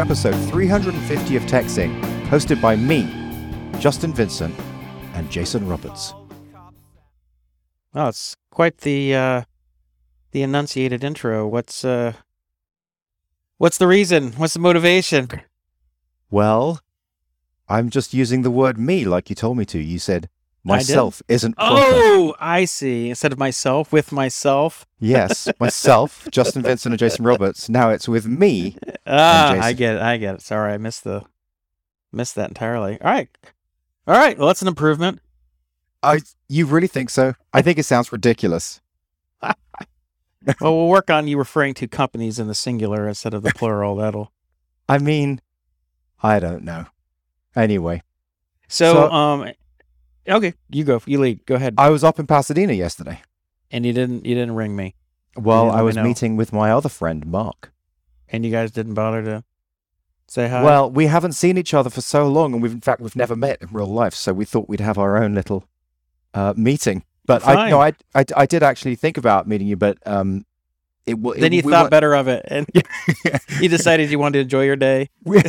To episode 350 of Techzing, hosted by me, Justin Vincent, and Jason Roberts. Oh, it's quite the uh, the enunciated intro. What's uh, what's the reason? What's the motivation? Well, I'm just using the word me like you told me to. You said? Myself isn't proper. Oh, I see. Instead of myself, with myself. Yes, myself, Justin Vincent, and Jason Roberts. Now it's with me. Ah, Jason. I get it. I get it. Sorry, I missed the missed that entirely. All right, all right. Well, that's an improvement. I. You really think so? I think it sounds ridiculous. well, we'll work on you referring to companies in the singular instead of the plural. That'll. I mean, I don't know. Anyway, So, So- um, okay, you go. You lead. Go ahead. I was up in Pasadena yesterday. and you didn't. You didn't ring me, Well, I was know. meeting with my other friend, Mark. and you guys didn't bother to say hi. Well, we haven't seen each other for so long, and we've in fact we've never met in real life. So we thought we'd have our own little uh, meeting. But I no, I, I I did actually think about meeting you, but um, it wa- then it- you we thought weren't- better of it, and you decided you wanted to enjoy your day. we,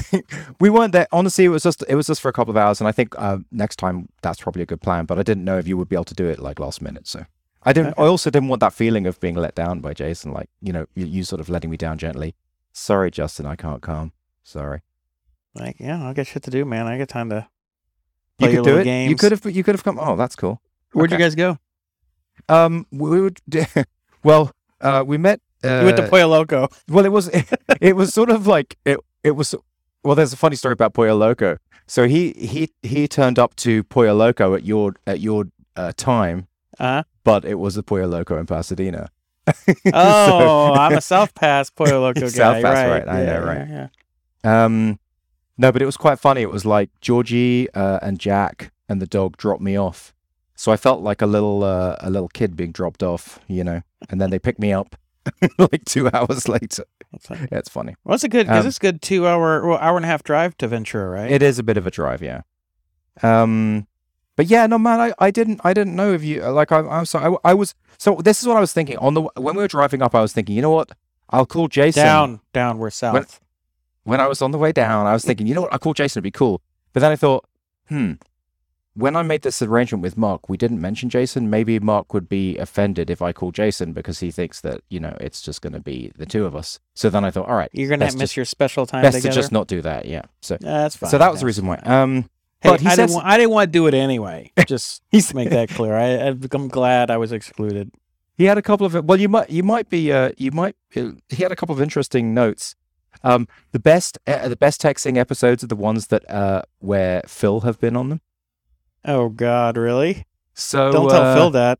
we weren't there. Honestly, it was just it was just for a couple of hours, and I think uh, next time that's probably a good plan. But I didn't know if you would be able to do it like last minute, so I didn't. Okay. I also didn't want that feeling of being let down by Jason, like you know, you, you sort of letting me down gently. Sorry, Justin, I can't come. Sorry. Like, yeah, I got shit to do, man. I got time to You play your could do it. games. You could have. You could have come. Oh, that's cool. Where'd Okay. you guys go? Um, we would. well, uh, we met. Uh, you went to Pollo Loco. Well, it was. It, was sort of like it. It was. Well, there's a funny story about Pollo Loco. So he he he turned up to Pollo Loco at your at your uh, time, Uh, but it was the Pollo Loco in Pasadena. oh, I'm a South Pass Pollo Loco guy. South Pass, right? right, I know, Yeah, right. yeah, Um, no, but it was quite funny. It was like Georgie uh, and Jack and the dog dropped me off, so I felt like a little uh, a little kid being dropped off, you know. And then they picked me up like two hours later. That's fine. Yeah, it's funny. Well, it's a good because Um, it's a good two hour, well, hour and a half drive to Ventura, right? It is a bit of a drive, yeah. Um, but yeah, no, man, I, I didn't I didn't know if you like I I'm sorry I, I was so this is what I was thinking on the when we were driving up I was thinking you know what I'll call Jason down, down. We're south. when I was on the way down I was thinking you know what I'll call Jason it'd be cool but then I thought hmm when I made this arrangement with Mark we didn't mention Jason maybe Mark would be offended if I call Jason because he thinks that you know it's just going to be the two of us so then I thought all right You're gonna miss just- your special time best together. to just not do that yeah so that's fine. so that was the reason why um Hey, but he I, says didn't, wa- I didn't want to do it anyway. Just he's to make that clear. I, I'm glad I was excluded. He had a couple of well, you might you might be uh, you might he had a couple of interesting notes. Um, the best uh, the best Techzing episodes are the ones that uh where Phil have been on them. Oh God, really? So Don't tell uh, Phil that.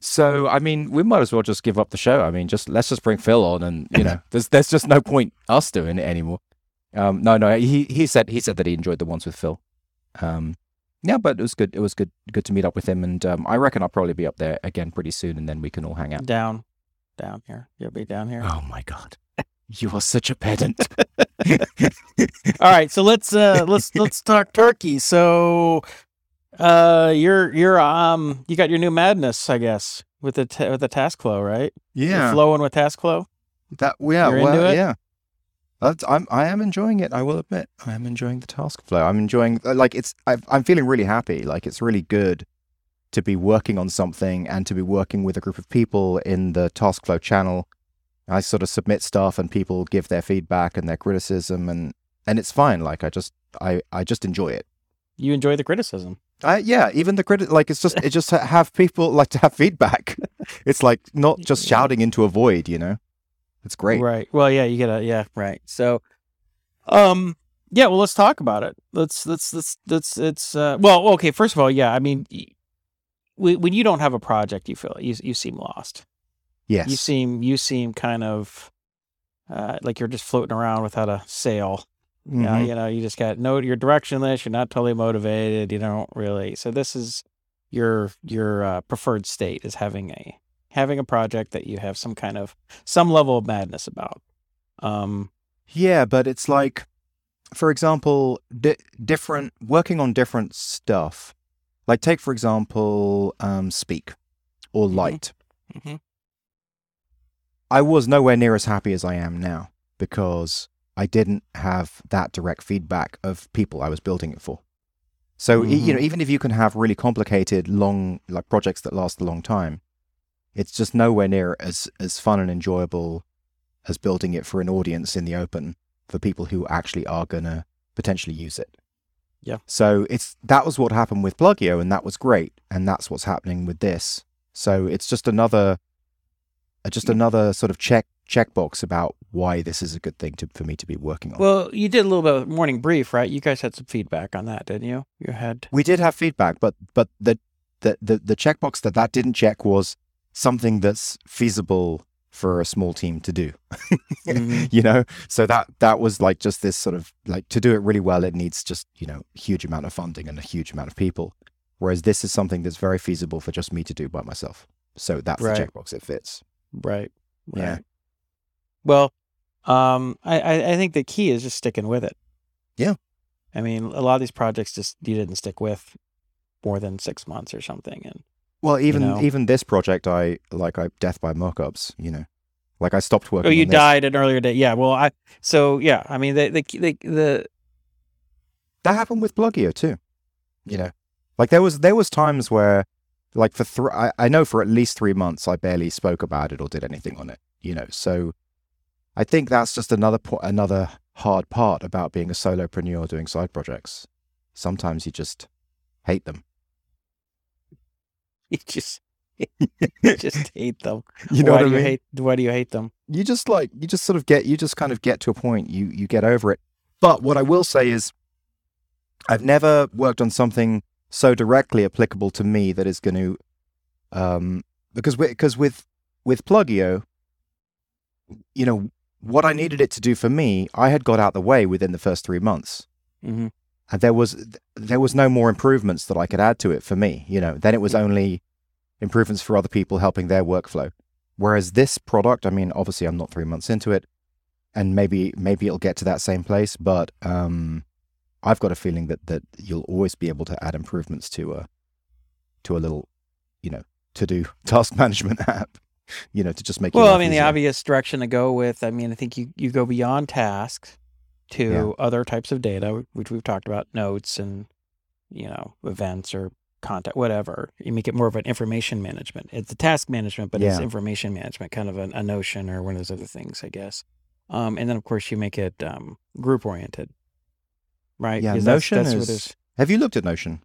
so I mean, we might as well just give up the show. I mean, just let's just bring Phil on, and you know, there's there's just no point us doing it anymore. Um, no, no, he he said he said that he enjoyed the ones with Phil. Um, yeah, but it was good. It was good good to meet up with him, and um, I reckon I'll probably be up there again pretty soon, and then we can all hang out. Down, down here. You'll be down here. Oh my god. You are such a pedant. All right, so let's uh let's let's talk turkey. So, uh, you're you're um you got your new madness, I guess, with the ta- with the task flow, right? Yeah. You're flowing with task flow. That yeah, You're well, yeah. That's, I'm I am enjoying it. I will admit, I am enjoying the task flow. I'm enjoying uh, like it's. i I'm feeling really happy. Like it's really good to be working on something and to be working with a group of people in the task flow channel. I sort of submit stuff and people give their feedback and their criticism and and it's fine. Like I just I I just enjoy it. You enjoy the criticism. I, yeah, even the credit, like it's just, it just ha- have people like to have feedback. It's like not just shouting into a void, you know. It's great. Right. Well, yeah, you gotta. Yeah. Right. So, um, yeah. Well, let's talk about it. Let's let's let's let's it's uh. Well, okay. First of all, yeah. I mean, when you don't have a project, you feel you you seem lost. Yes. You seem you seem kind of uh like you're just floating around without a sail. Yeah, Mhm. you know, you just got no, you're directionless. You're not totally motivated. You don't really. So this is your your uh, preferred state is having a having a project that you have some kind of some level of madness about. Um, Yeah, but it's like, for example, di- different working on different stuff. Like take for example, um, speak or Mhm. light. Mhm. I was nowhere near as happy as I am now. because I didn't have that direct feedback of people I was building it for. So e- you mm-hmm. know, even if you can have really complicated, long like projects that last a long time, it's just nowhere near as as fun and enjoyable as building it for an audience in the open for people who actually are gonna potentially use it. Yeah. So it's that was what happened with Pluggio, and that was great, and that's what's happening with this. So it's just another, just another sort of check checkbox about why this is a good thing to, for me to be working on. Well, you did a little bit of morning brief, right? You guys had some feedback on that, didn't you? You had. we did have feedback, but but the the the, the checkbox that that didn't check was something that's feasible for a small team to do. Mhm. you know, so that that was like just this sort of like to do it really well, it needs just you know a huge amount of funding and a huge amount of people. Whereas this is something that's very feasible for just me to do by myself. So that's Right. the checkbox it fits. Right. Yeah. right. Well, um, I, I I think the key is just sticking with it. Yeah. I mean, a lot of these projects just you didn't stick with more than six months or something, and Well, even know? even this project, I like I death by mockups. You know, like I stopped working. oh, you died an earlier day. Yeah. Well, I so yeah. I mean, the the the, the that happened with Pluggio too. You know, like there was there was times where, like for three, I, I know for at least three months I barely spoke about it or did anything on it. You know, so I think that's just another po- another hard part about being a solopreneur doing side projects. Sometimes you just hate them. you just you just hate them. You know why what I do you mean? hate? Why do you hate them? you just like you just sort of get you just kind of get to a point you you get over it but what i will say is i've never worked on something so directly applicable to me that is going to um because because with with pluggio you know what i needed it to do for me i had got out the way within the first 3 months. Hmm and there was there was no more improvements that i could add to it for me you know. Then it was only improvements for other people helping their workflow. Whereas this product i mean obviously i'm not 3 months into it and maybe maybe it'll get to that same place but um i've got a feeling that that you'll always be able to add improvements to a to a little you know to do task management app you know to just make Well, I mean, the obvious direction to go with. I mean, I think you you go beyond tasks to Yeah. other types of data, which we've talked about, notes and you know events or content, whatever. You make it more of an information management. It's a task management, but it's information management, kind of a, a notion or one of those other things, I guess. Um, and then of course you make it um, group oriented, right? yeah that's- notion that's what is have you looked at notion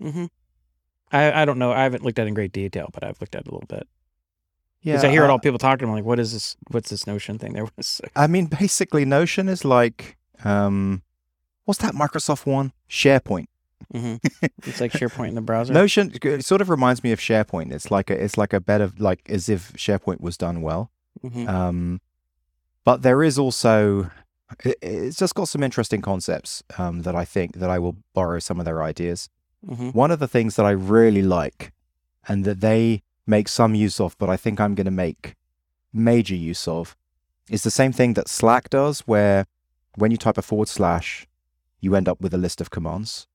Mhm. I, I don't know. I haven't looked at it in great detail, but I've looked at it a little bit. yeah Because I hear it uh, all people talking. I'm like, what is this? What's this notion thing? There was I mean, basically, Notion is like, um, what's that Microsoft one? SharePoint. hmm It's like SharePoint in the browser. Notion it sort of reminds me of SharePoint. It's like a, it's like a bit of like as if SharePoint was done well. Mhm. Um, but there is also, it, it's just got some interesting concepts um, that I think that I will borrow some of their ideas. Mhm. One of the things that I really like, and that they make some use of, but I think I'm going to make major use of, is the same thing that Slack does, where when you type a forward slash, you end up with a list of commands.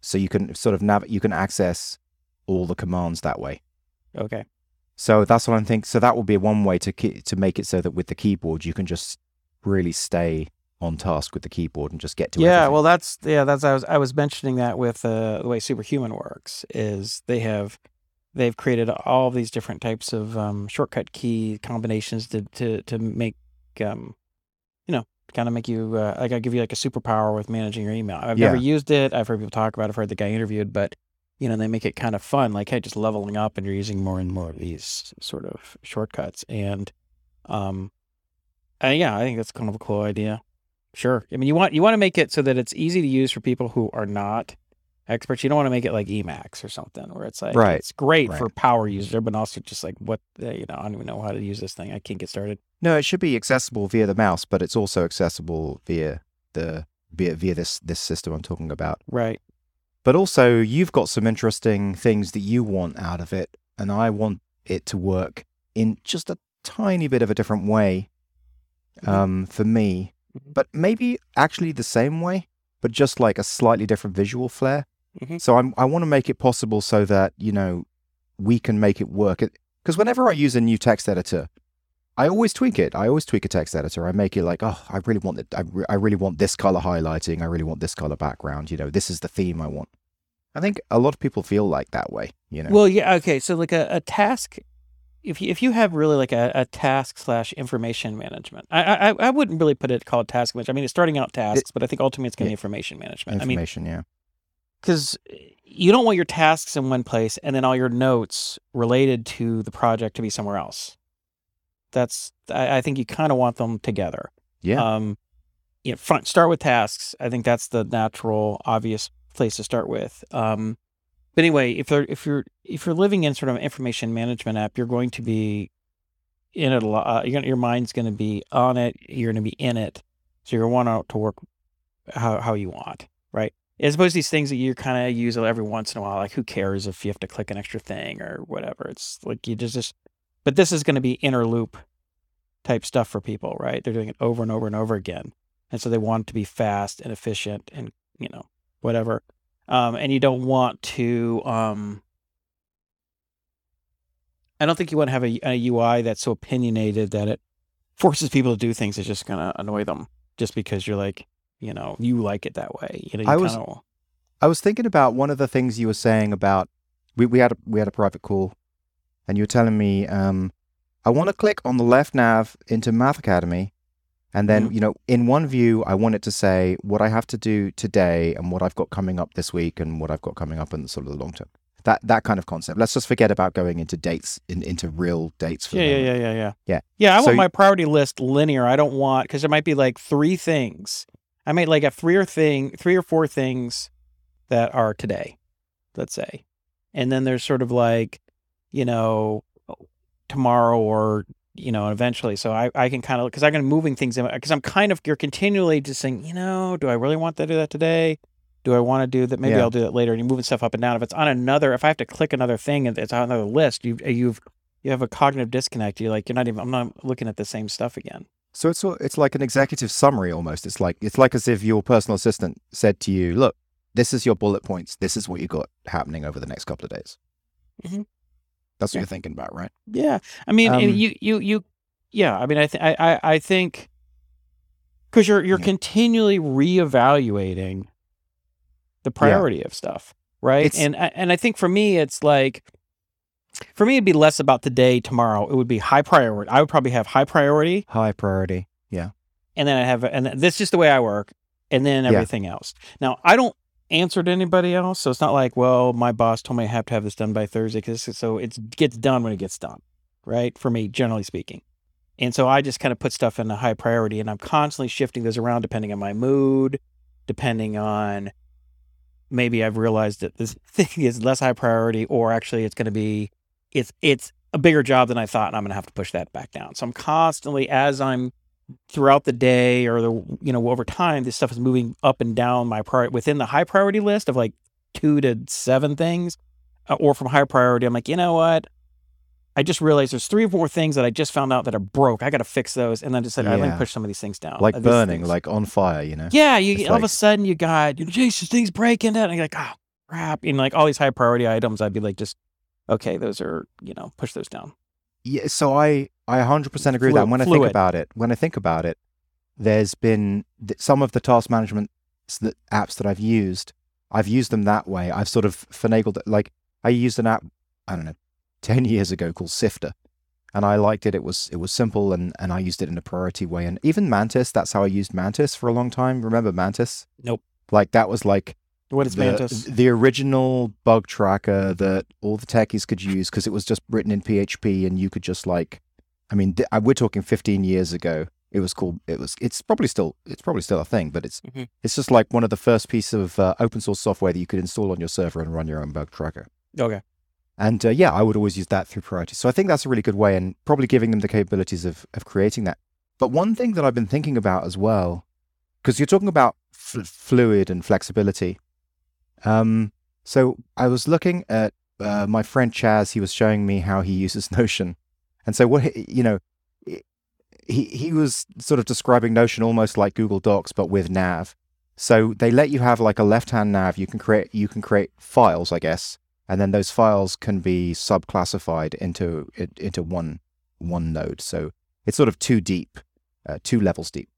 So you can sort of nav- you can access all the commands that way. Okay. So that's what I'm thinking. So that will be one way to to make it so that with the keyboard you can just really stay on task with the keyboard and just get to it. Yeah. everything. Well, that's yeah. That's I was I was mentioning that with uh, the way Superhuman works is they have they've created all these different types of um, shortcut key combinations to to to make um, you know kind of make you uh, like I give you like a superpower with managing your email. I've never used it. I've heard people talk about it. I've heard the guy interviewed, but you know they make it kind of fun. Like hey, just leveling up and you're using more and more of these sort of shortcuts and um, uh, yeah, I think that's kind of a cool idea. Sure. I mean, you want you want to make it so that it's easy to use for people who are not experts. You don't want to make it like Emacs or something where it's like Right, it's great right. for power user, but also just like what you know, I don't even know how to use this thing. I can't get started. No, it should be accessible via the mouse, but it's also accessible via the via via this this system I'm talking about. Right. But also, you've got some interesting things that you want out of it, and I want it to work in just a tiny bit of a different way. Um, for me, Mhm. but maybe actually the same way, but just like a slightly different visual flair. Mhm. So I'm, I want to make it possible so that you know we can make it work. Because whenever I use a new text editor, I always tweak it. I always tweak a text editor. I make it like, oh, I really want it. I, re- I really want this color highlighting. I really want this color background. You know, this is the theme I want. I think a lot of people feel like that way. You know. Well, yeah, okay. So like a, a task, if you, if you have really like a, a task slash information management, I, I I wouldn't really put it called task management. I mean, it's starting out tasks, but I think ultimately it's going to be information management. Information, yeah. I mean, because you don't want your tasks in one place and then all your notes related to the project to be somewhere else. That's I, I think you kind of want them together. Yeah. Um, you know, front start with tasks. I think that's the natural, obvious place to start with. Um, but anyway, if you're if you're if you're living in sort of an information management app, you're going to be in it a lot. Uh, your mind's going to be on it. You're going to be in it. So you're going to want to work how how you want, right? As opposed to these things that you kind of use every once in a while, like who cares if you have to click an extra thing or whatever. It's like you just just. But this is going to be inner loop type stuff for people, right? They're doing it over and over and over again, and so they want to be fast and efficient and you know whatever um, and you don't want to. Um, I don't think you want to have a, a UI that's so opinionated that it forces people to do things that's just going to annoy them just because you're like, you know, you like it that way. You know, you I was- kinda- I was thinking about one of the things you were saying about we, we had a we had a private call, and you were telling me um, I want to click on the left nav into Math Academy, and then Mhm. you know in one view I want it to say what I have to do today and what I've got coming up this week and what I've got coming up in the sort of the long term. That that kind of concept. Let's just forget about going into dates in, into real dates for yeah, yeah, yeah, yeah, yeah. Yeah. Yeah, I So want my priority list linear. I don't want because there might be like three things. I might like have three or thing, three or four things that are today, let's say, and then there's sort of like, you know, tomorrow or you know, eventually. So I, I can kind of because I'm going to moving things in because I'm kind of you're continually just saying, you know, do I really want to do that today? Do I want to do that? Maybe Yeah. I'll do that later. And you're moving stuff up and down. If it's on another, if I have to click another thing and it's on another list, you you've you have a cognitive disconnect. You're like you're not even. I'm not looking at the same stuff again. So it's it's like an executive summary almost. It's like it's like as if your personal assistant said to you, "Look, this is your bullet points. This is what you got happening over the next couple of days." Mhm. That's what Yeah. you're thinking about, right? Yeah, I mean, Um, you you you, yeah. I mean, I th- I I, I think because you're you're Yeah. continually reevaluating the priority of stuff, right? It's- and I- and I think for me, it's like for me, it'd be less about today, tomorrow. It would be high priority. I would probably have high priority, High priority. Yeah. and then I have, and that's just the way I work, and then Yeah. everything else. Now, I don't answer to anybody else, so it's not like, well, my boss told me I have to have this done by Thursday, because so it gets done when it gets done, right? For me, generally speaking, and so I just kind of put stuff in a high priority, and I'm constantly shifting those around depending on my mood, depending on maybe I've realized that this thing is less high priority, or actually it's going to be, it's it's a bigger job than I thought, and I'm going to have to push that back down. So I'm constantly as I'm throughout the day or the you know over time this stuff is moving up and down my priority within the high priority list of like two to seven things uh, or from high priority i'm like you know what? I just realized there's three or four things that i just found out that are broke. I gotta fix those and then just said i let me Yeah. push some of these things down. Like Uh, burning, things- like on fire, you know? yeah you It's all of a sudden you got you know, jesus things breaking down. And you're like oh crap. And like all these high priority items i'd be like just okay those are you know push those down Yeah, so I I 100% agree with that. And when I think about it, when I think about it, there's been th- some of the task management s- apps that I've used. I've used them that way. I've sort of finagled it. Like I used an app, I don't know, 10 years ago called Sifter. And I liked it. It was it was simple and, and I used it in a priority way. And even Mantis, that's how I used Mantis for a long time. Remember Mantis? Nope. Like that was like what is the, mantis the original bug tracker that all the techies could use because it was just written in PHP and you could just like, I mean, th- uh, we're talking 15 years ago. It was called. It was. It's probably still. It's probably still a thing, but it's. Mhm. It's just like one of the first piece of uh, open source software that you could install on your server and run your own bug tracker. okay And uh, yeah, I would always use that through priority. So I think that's a really good way and probably giving them the capabilities of, of creating that. But one thing that I've been thinking about as well, because you're talking about f- fluid and flexibility. Um, so I was looking at uh, my friend Chaz. He was showing me how he uses Notion, and so what you know, he he was sort of describing Notion almost like Google Docs but with nav. So they let you have like a left-hand nav. You can create you can create files, I guess, and then those files can be subclassified into into one one node. So it's sort of too deep, uh, two levels deep.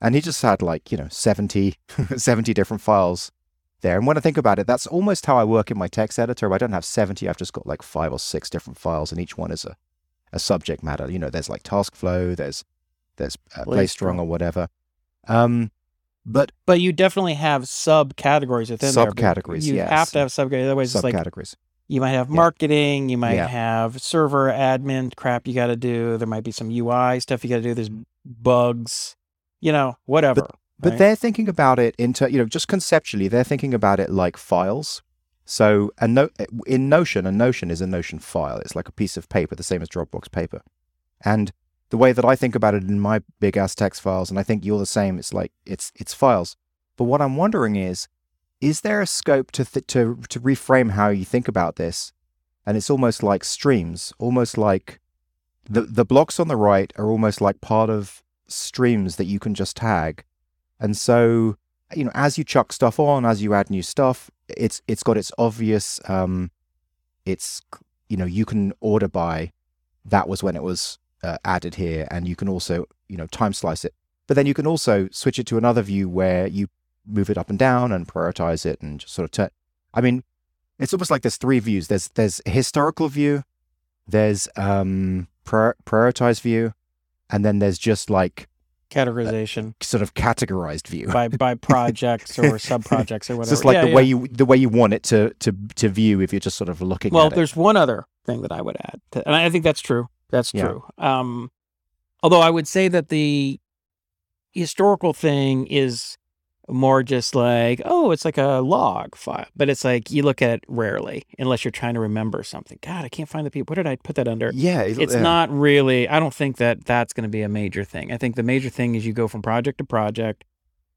And he just had like, you know, 70, 70 different files there. And when I think about it, that's almost how I work in my text editor. I don't have 70, I've just got like five or six different files, and each one is a, a subject matter. You know, there's like task flow, there's there's uh, play strong or whatever. Um, but but you definitely have subcategories within subcategories. there. You yes. have to have subcategories. Otherwise, it's like subcategories. you might have Yeah. marketing, you might Yeah. have server admin crap you got to do. There might be some UI stuff you got to do. There's bugs, you know, whatever. But right? they're thinking about it into, you know, just conceptually, they're thinking about it like files. So a no- in Notion, a Notion is a Notion file. It's like a piece of paper, the same as Dropbox paper. And the way that I think about it in my big ass text files, and I think you're the same, it's like it's it's files. But what I'm wondering is, is there a scope to th- to to reframe how you think about this? And it's almost like streams, almost like the the blocks on the right are almost like part of streams that you can just tag. And so, you know, as you chuck stuff on, as you add new stuff, it's it's got its obvious um it's you know, you can order by that was when it was uh, added here and you can also, you know, time slice it. But then you can also switch it to another view where you move it up and down and prioritize it and just sort of turn I mean, it's almost like there's three views. There's there's historical view, there's um prior- prioritized view, and then there's just like categorization sort of categorized view. by by projects or sub projects or It's whatever. just like Yeah, the yeah. way you the way you want it to to to view if you're just sort of looking Well, at it. there's one other thing that I would add, to, and I think that's true. That's Yeah. true. Um, although I would say that the historical thing is more just like, oh, it's like a log file, but it's like you look at it rarely unless you're trying to remember something. God, I can't find the people. What did I put that under? Yeah, It's yeah. not really. I don't think that that's going to be a major thing. I think the major thing is you go from project to project.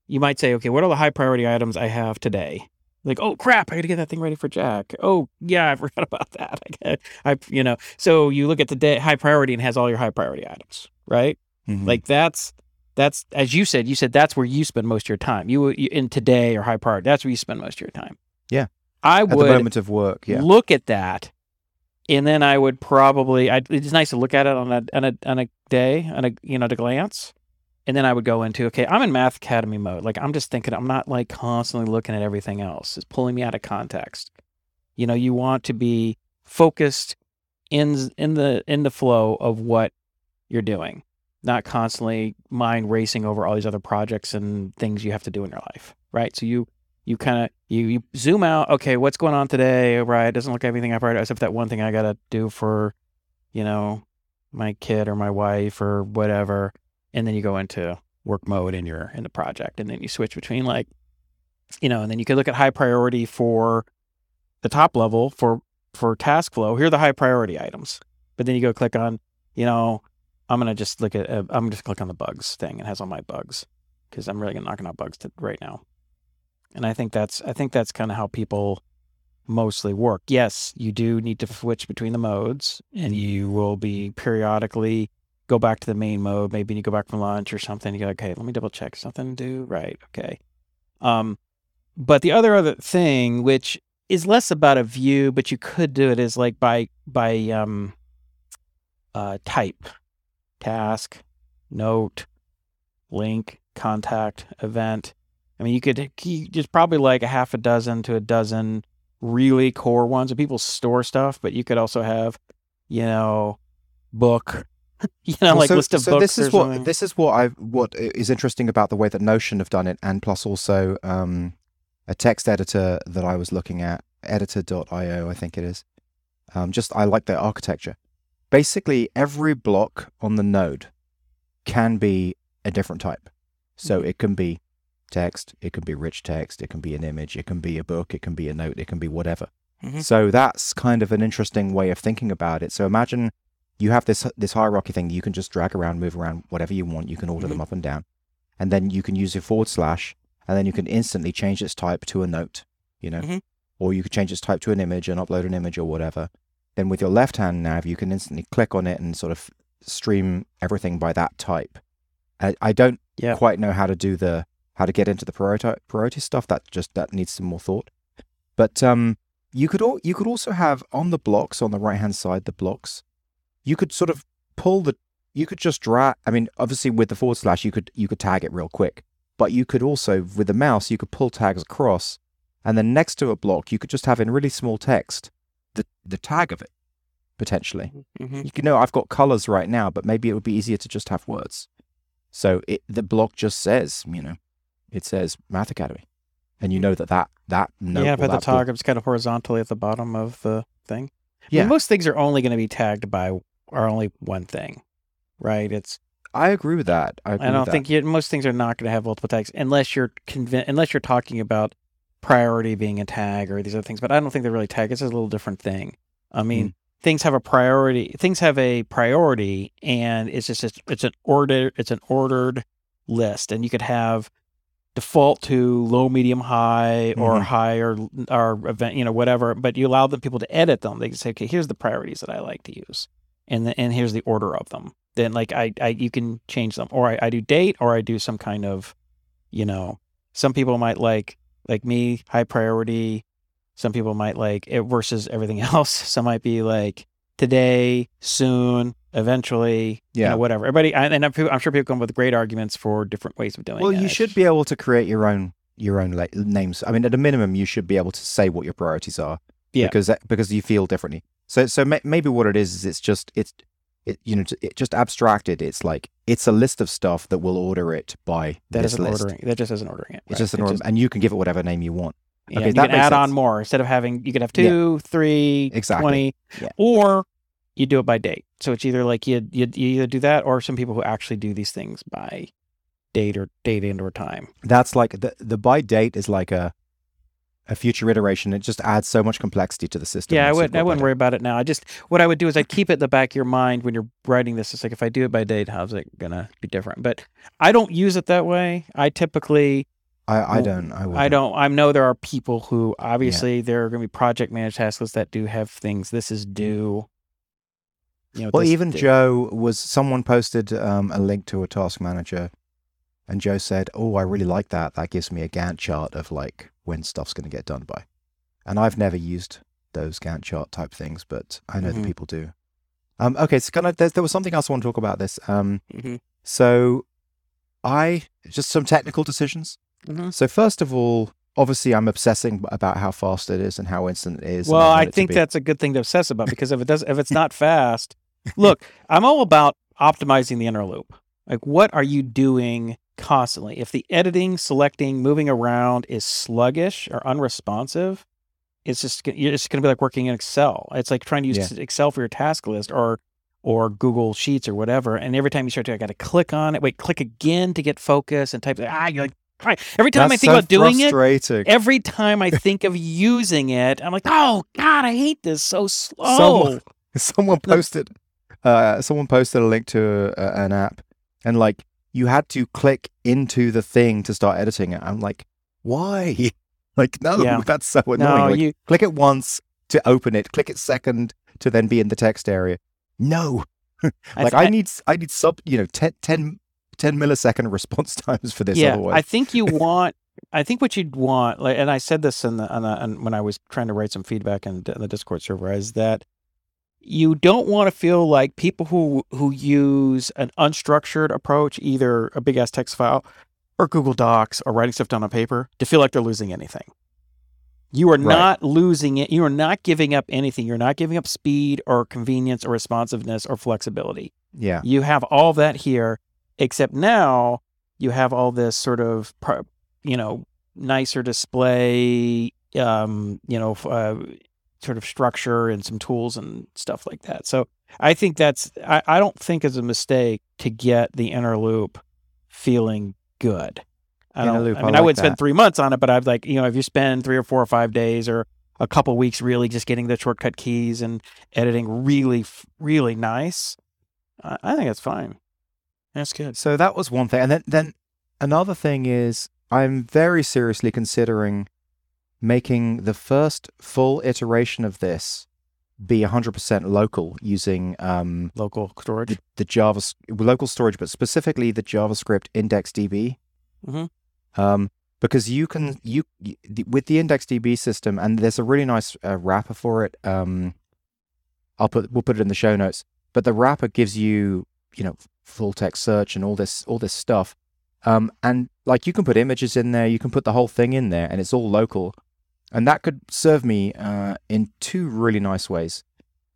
You might say, okay, what are the high priority items I have today? Like, oh crap, I got to get that thing ready for Jack. Oh yeah, I forgot about that. I, got, I, you know, so you look at the day, high priority and has all your high priority items, right? Mhm. Like that's that's as you said. You said that's where you spend most of your time. You, you in today or high priority. That's where you spend most of your time. Yeah. I at the would moment of work. Yeah, look at that, and then I would probably. I'd, it's nice to look at it on a on a on a day on a you know at a glance, and then I would go into okay. I'm in Math Academy mode. Like I'm just thinking. I'm not like constantly looking at everything else. It's pulling me out of context. You know, you want to be focused in in the in the flow of what you're doing, not constantly mind racing over all these other projects and things you have to do in your life. Right. So you you kind of you, you zoom out okay what's going on today right doesn't look like everything i've heard except that one thing i gotta do for you know my kid or my wife or whatever and then you go into work mode in your in the project and then you switch between like you know and then you could look at high priority for the top level for for task flow here are the high priority items but then you go click on you know i'm gonna just look at uh, i'm just click on the bugs thing it has all my bugs because i'm really knocking out bugs to, right now and I think that's I think that's kind of how people mostly work. Yes, you do need to switch between the modes, and you will be periodically go back to the main mode. Maybe you go back from lunch or something. You go, okay, let me double check something to do. Right, okay. Um, but the other other thing, which is less about a view, but you could do it, is like by by um, uh, type, task, note, link, contact, event. I mean, you could there's probably like a half a dozen to a dozen really core ones, and people store stuff. But you could also have, you know, book, you know, Well, like so, list of so books. this is what something. this is what I what is interesting about the way that Notion have done it, and plus also um, a text editor that I was looking at, editor.io, I think it is. Um, just I like their architecture. Basically, every block on the node can be a different type. So Mhm. it can be text, it can be rich text, it can be an image, it can be a book, it can be a note, it can be whatever. Mhm. So that's kind of an interesting way of thinking about it. So imagine you have this this hierarchy thing. You can just drag around, move around, whatever you want. You can order them up and down, and then you can use your forward slash, and then you can instantly change its type to a note. You know, Mhm. or you could change its type to an image and upload an image or whatever. Then with your left hand nav, you can instantly click on it and sort of stream everything by that type. I, I don't Yeah. quite know how to do the how to get into the priority priority stuff. That just that needs some more thought. But um, you could all you could also have on the blocks on the right hand side the blocks. You could sort of pull the you could just drag. I mean, obviously with the forward slash, you could you could tag it real quick, but you could also with the mouse you could pull tags across, and then next to a block you could just have in really small text the tag of it potentially. Mhm. You can know I've got colors right now, but maybe it would be easier to just have words. So it, the block just says, you know, it says Math Academy, and you know that that that note yeah, but the tag is kind of horizontally at the bottom of the thing. I mean, Yeah. most things are only going to be tagged by are only one thing, right? It's I agree with that. I, agree I don't think you, most things are not going to have multiple tags unless you're convinced unless you're talking about priority being a tag or these other things. But I don't think they're really tag. It's a little different thing. I mean, things have a priority. Things have a priority, and it's just it's, it's an order. It's an ordered list, and you could have default to low, medium, high, or Mhm. high or or event, you know, whatever. But you allow the people to edit them. They can say, okay, here's the priorities that I like to use, and the, and here's the order of them. Then like I, I you can change them, or I, I do date, or I do some kind of, you know, some people might like like me high priority. Some people might like it versus everything else. Some might be like today, soon, eventually, you Yeah. know, whatever. Everybody, I- and I'm, I'm sure people come up with great arguments for different ways of doing it. Well, it. you should be able to create your own your own la- names. I mean, at a minimum, you should be able to say what your priorities are. Yeah. Because that, because you feel differently. So so may, maybe what it is is it's just it's it you know it just abstracted. It's like it's a list of stuff that will order it by That this isn't list. ordering. That just isn't ordering it. It's right? just an It order, and you can give it whatever name you want. Yeah, Okay, you can add on more instead of having you could have Yeah. two, three, Exactly. 20, Yeah. or you do it by date. So it's either like you, you you either do that or some people who actually do these things by date or date and or time. That's like the the by date is like a a future iteration. It just adds so much complexity to the system. Yeah, I would. I wouldn't worry about it now. I just what I would do is I'd keep it in the back of your mind when you're writing this. It's like if I do it by date, how's it gonna be different? But I don't use it that way. I typically. I I don't. I, I don't. I know there are people who obviously there are going to be project managed task lists that do have things. This is due. You know, Well, even di- Joe was someone posted um, a link to a task manager, and Joe said, "Oh, I really like that. That gives me a Gantt chart of like when stuff's going to get done by." And I've never used those Gantt chart type things, but I know Mhm. that people do. Um, okay, so kind of there, was something else I want to talk about this. Um, Mhm. so I just some technical decisions. Mhm. So first of all, obviously, I'm obsessing about how fast it is and how instant it is. Well, I think that's a good thing to obsess about because if it does, if it's not fast, look, I'm all about optimizing the inner loop. Like, what are you doing constantly? If the editing, selecting, moving around is sluggish or unresponsive, it's just you're just going to be like working in Excel. It's like trying to use Excel for your task list or or Google Sheets or whatever. And every time you start to, I got to click on it. Wait, click again to get focus and type. Ah, you're like, every time I think so about doing it, every time I think of using it, I'm like, oh God, I hate this so slow. Someone- someone posted uh someone posted a link to uh, an app and like you had to click into the thing to start editing it i'm like why like no Yeah. that's so annoying no, Like, you. click it once to open it click it second to then be in the text area no like I, need I need sub you know 10, 10, 10 millisecond response times for this yeah, otherwise I think you want. I think what you'd want, like, and I said this in the, on the on, when I was trying to write some feedback in, in the Discord server, is that you don't want to feel like people who who use an unstructured approach, either a big ass text file or Google Docs or writing stuff down on paper, to feel like they're losing anything. You are Right. not losing it. You are not giving up anything. You're not giving up speed or convenience or responsiveness or flexibility. yeah You have all that here, except now you have all this sort of, you know, nicer display, um, you know, uh, sort of structure and some tools and stuff like that. So I think that's, I, I don't think it's a mistake to get the inner loop feeling good. I Inner don't, loop, I I mean, I like would spend three months on it, but I've like, you know, if you spend three or four or five days or a couple weeks really just getting the shortcut keys and editing really, really nice, I, I think that's fine. That's good. So that was one thing. And then, then another thing is I'm very seriously considering making the first full iteration of this be 100% local using um, Local storage. the, the Java local storage, but specifically the JavaScript IndexedDB. Mhm. Um, because you can you the- with the IndexedDB system, and there's a really nice uh, wrapper for it. Um, I'll put we'll put it in the show notes. But the wrapper gives you you know full text search and all this all this stuff. Um, and like you can put images in there, you can put the whole thing in there, and it's all local. And that could serve me uh, in two really nice ways.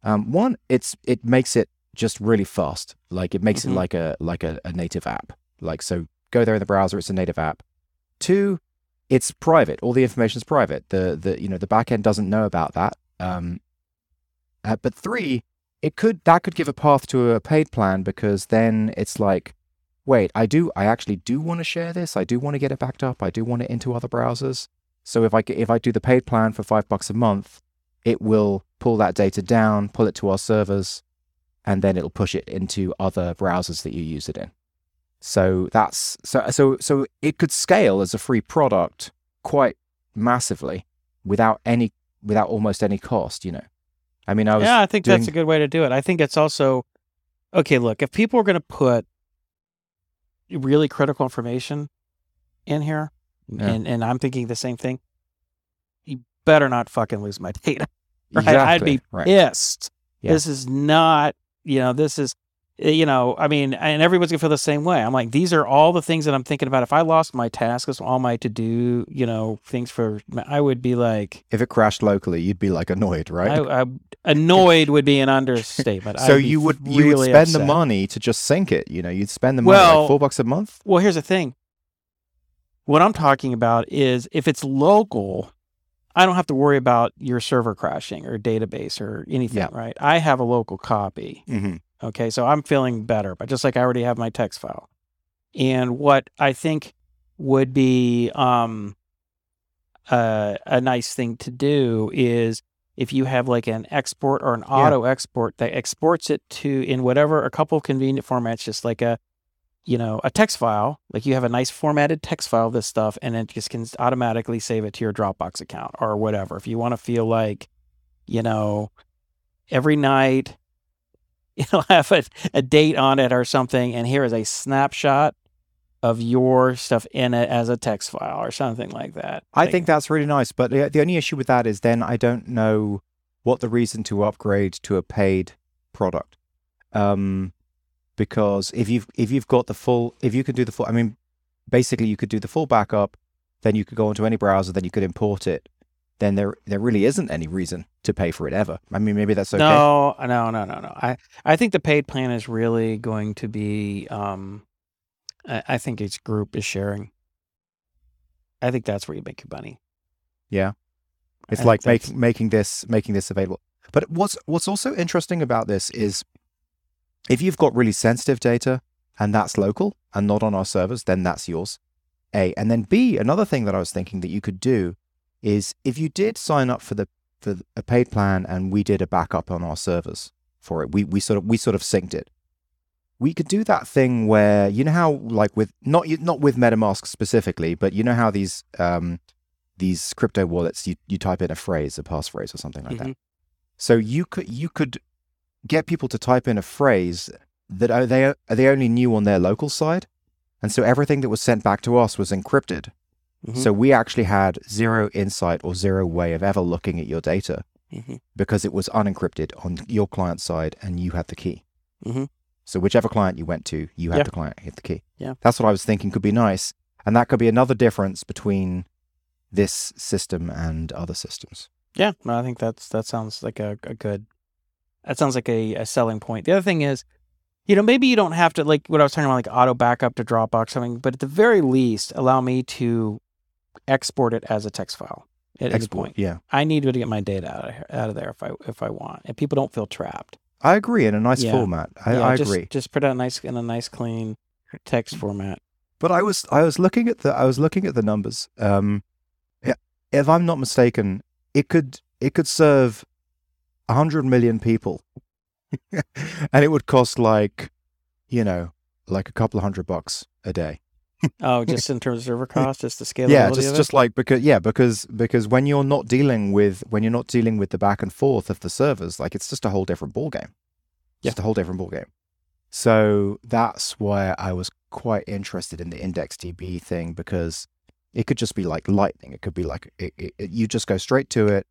Um, one, it's it makes it just really fast. Like it makes Mhm. it like a like a, a native app. Like so, go there in the browser. It's a native app. Two, it's private. All the information is private. The the you know the backend doesn't know about that. Um, uh, but three, it could that could give a path to a paid plan because then it's like, wait, I do I actually do want to share this. I do want to get it backed up. I do want it into other browsers. So if I if I do the paid plan for five bucks a month, it will pull that data down, pull it to our servers, and then it'll push it into other browsers that you use it in. So that's so so so it could scale as a free product quite massively without any without almost any cost, you know. I mean, I was yeah, I think that's a good way to do it. I think it's also okay. Look, if people are going to put really critical information in here, Yeah. and and I'm thinking the same thing, you better not fucking lose my data. Right? I'd be right. pissed. Yeah. This is not, you know, this is, eh, you know, I mean, and everyone's gonna feel the same way. I'm like, these are all the things that I'm thinking about. If I lost my tasks, all my to do, you know, things for, I would be like, If it crashed locally, you'd be like annoyed, right? I, I, annoyed would be an understatement. so you would you would really spend the money to just sync it. You know, you'd spend the money Well- like four bucks a month. Well, here's the thing. What I'm talking about is if it's local, I don't have to worry about your server crashing or database or anything, Yeah. right? I have a local copy. Mm-hmm. Okay, so I'm feeling better, but just like I already have my text file. And what I think would be um, a, a nice thing to do is if you have like an export or an auto export that exports it to in whatever a couple of convenient formats, just like a you know a text file, like you have a nice formatted text file of this stuff, and it just can automatically save it to your Dropbox account or whatever. If you want to feel like, you know, every night it'll have a, a date on it or something and here is a snapshot of your stuff in it as a text file or something like that I Like, think that's really nice, but the, the only issue with that is then I don't know what the reason to upgrade to a paid product. Um, because if you've if you've got the full, if you can do the full, I mean, basically you could do the full backup, then you could go onto any browser, then you could import it. Then there there really isn't any reason to pay for it ever. I mean, maybe that's okay. no no no no no i i think the paid plan is really going to be um i, I think each group is sharing i think that's where you make your money Yeah. It's think like making this making this available. But what's what's also interesting about this is if you've got really sensitive data and that's local and not on our servers, then that's yours. A and then B, another thing that I was thinking that you could do is if you did sign up for the for a paid plan and we did a backup on our servers for it, we we sort of we sort of synced it. We could do that thing where you know how like with not not with MetaMask specifically, but you know how these um these crypto wallets you, you type in a phrase a passphrase or something like that Mhm. so you could you could get people to type in a phrase that they they only knew on their local side and so everything that was sent back to us was encrypted Mhm. so we actually had zero insight or zero way of ever looking at your data Mhm. because it was unencrypted on your client side and you had the key Mhm. so whichever client you went to you had Yeah. the client hit the key Yeah. that's what i was thinking could be nice and that could be another difference between this system and other systems Yeah, I think that's that sounds like a, a good. That sounds like a, a selling point. The other thing is, you know, maybe you don't have to like what I was talking about, like auto backup to Dropbox, something, but at the very least, allow me to export it as a text file at any export point. yeah I need to get my data out of here, out of there if I if I want, and people don't feel trapped. I agree in a nice Yeah. format. I, Yeah, I just, agree. Just put it out nice in a nice clean text format. But I was I was looking at the I was looking at the numbers. Um, if I'm not mistaken, it could it could serve a hundred million people, and it would cost like, you know, like a couple of hundred bucks a day. Oh, just in terms of server cost, just the scalability yeah, of just just like because yeah because because when you're not dealing with when you're not dealing with the back and forth of the servers, like it's just a whole different ball game. Just a whole different ball game. So that's why I was quite interested in the IndexedDB thing because it could just be like lightning. It could be like it, it- you just go straight to it.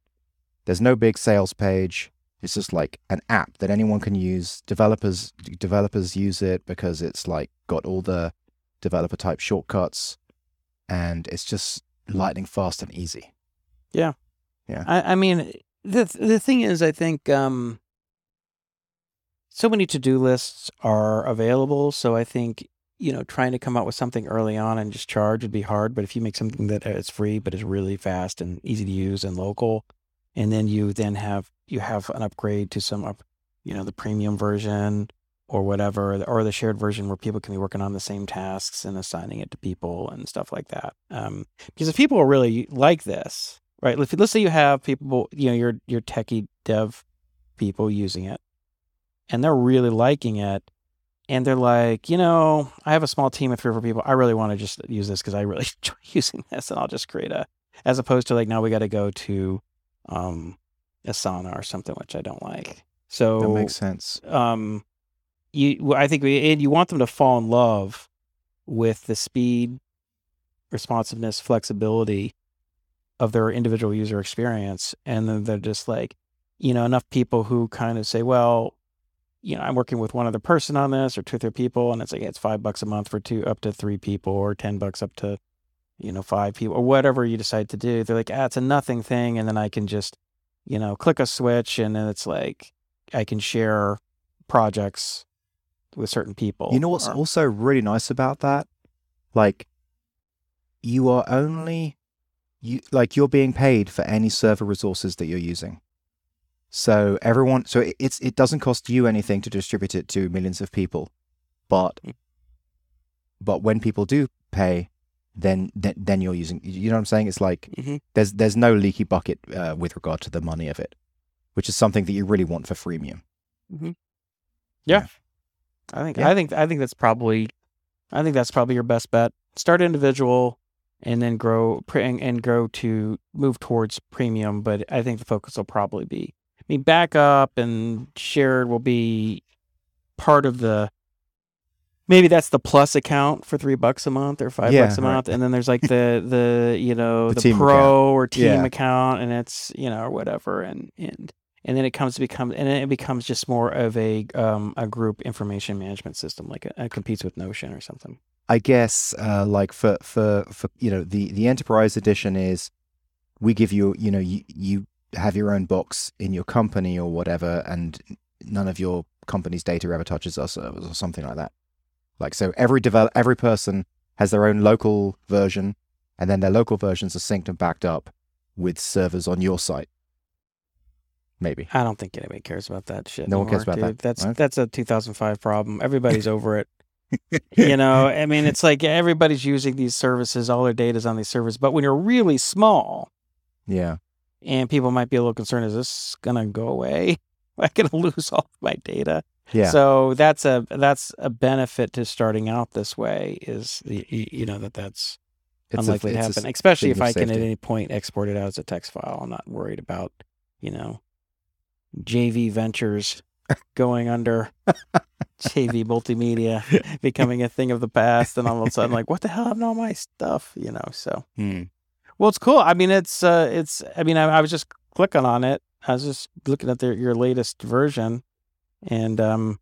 There's no big sales page. It's just like an app that anyone can use. Developers developers use it because it's like got all the developer type shortcuts, and it's just lightning fast and easy. Yeah. Yeah. I, I mean, the the thing is, I think um, so many to do lists are available. So I think you know trying to come up with something early on and just charge would be hard. But if you make something that uh, free but is really fast and easy to use and local, and then you then have you have an upgrade to some up, you know, the premium version or whatever, or the shared version where people can be working on the same tasks and assigning it to people and stuff like that. Um, because if people really like this, right? Let's, let's say you have people, you know, your your techie dev people using it, and they're really liking it, and they're like, you know, I have a small team of three or four people. I really want to just use this because I really enjoy using this, and I'll just create a, as opposed to like now we got to go to, um, Asana or something which I don't like. So That makes sense. um, you I think we, and you want them to fall in love with the speed, responsiveness, flexibility of their individual user experience, and then they're just like, you know, enough people who kind of say, well, you know, I'm working with one other person on this, or two or three people, and it's like it's five bucks a month for two up to three people, or ten bucks up to, you know, five people, or whatever you decide to do. They're like, ah, it's a nothing thing, and then I can just, you know, click a switch, and then it's like I can share projects with certain people. You know what's or- also really nice about that? Like, you are only you like you're being paid for any server resources that you're using. So everyone, so it- it's it doesn't cost you anything to distribute it to millions of people, but but when people do pay, then then, then you're using. You know what I'm saying? It's like Mhm. there's there's no leaky bucket uh, with regard to the money of it, which is something that you really want for freemium. yeah I think Yeah. I think I think that's probably I think that's probably your best bet. Start individual and then grow and, and grow to move towards premium, but I think the focus will probably be I mean backup and shared will be part of the maybe that's the plus account for three bucks a month or five Yeah, bucks a right. month and then there's like the the you know The the, pro account. or team Yeah. account and it's you know or whatever and and and then it comes to become and then it becomes just more of a um a group information management system like it, it competes with notion or something I guess uh, like for for for you know the the enterprise edition is we give you you know you you have your own box in your company or whatever and none of your company's data ever touches our servers or something like that. Like so every develop every person has their own local version and then their local versions are synced and backed up with servers on your site. Maybe. i don't think anybody cares about that shit No one cares anymore, about that, that's right? that's a 2005 problem everybody's over it you know i mean it's like everybody's using these services all their data's on these servers but when you're really small Yeah. and people might be a little concerned is this gonna go away am i gonna lose all of my data. Yeah. so that's a that's a benefit to starting out this way is the, you know that that's It's a- unlikely to happen especially if i can at any point export it out as a text file. I'm not worried about you know jv ventures going under jv multimedia becoming a thing of the past and all of a sudden like what the hell? Happened to all my stuff you know so. Well it's cool. I mean it's uh it's i mean i, I was just clicking on it i was just looking at their, your latest version and um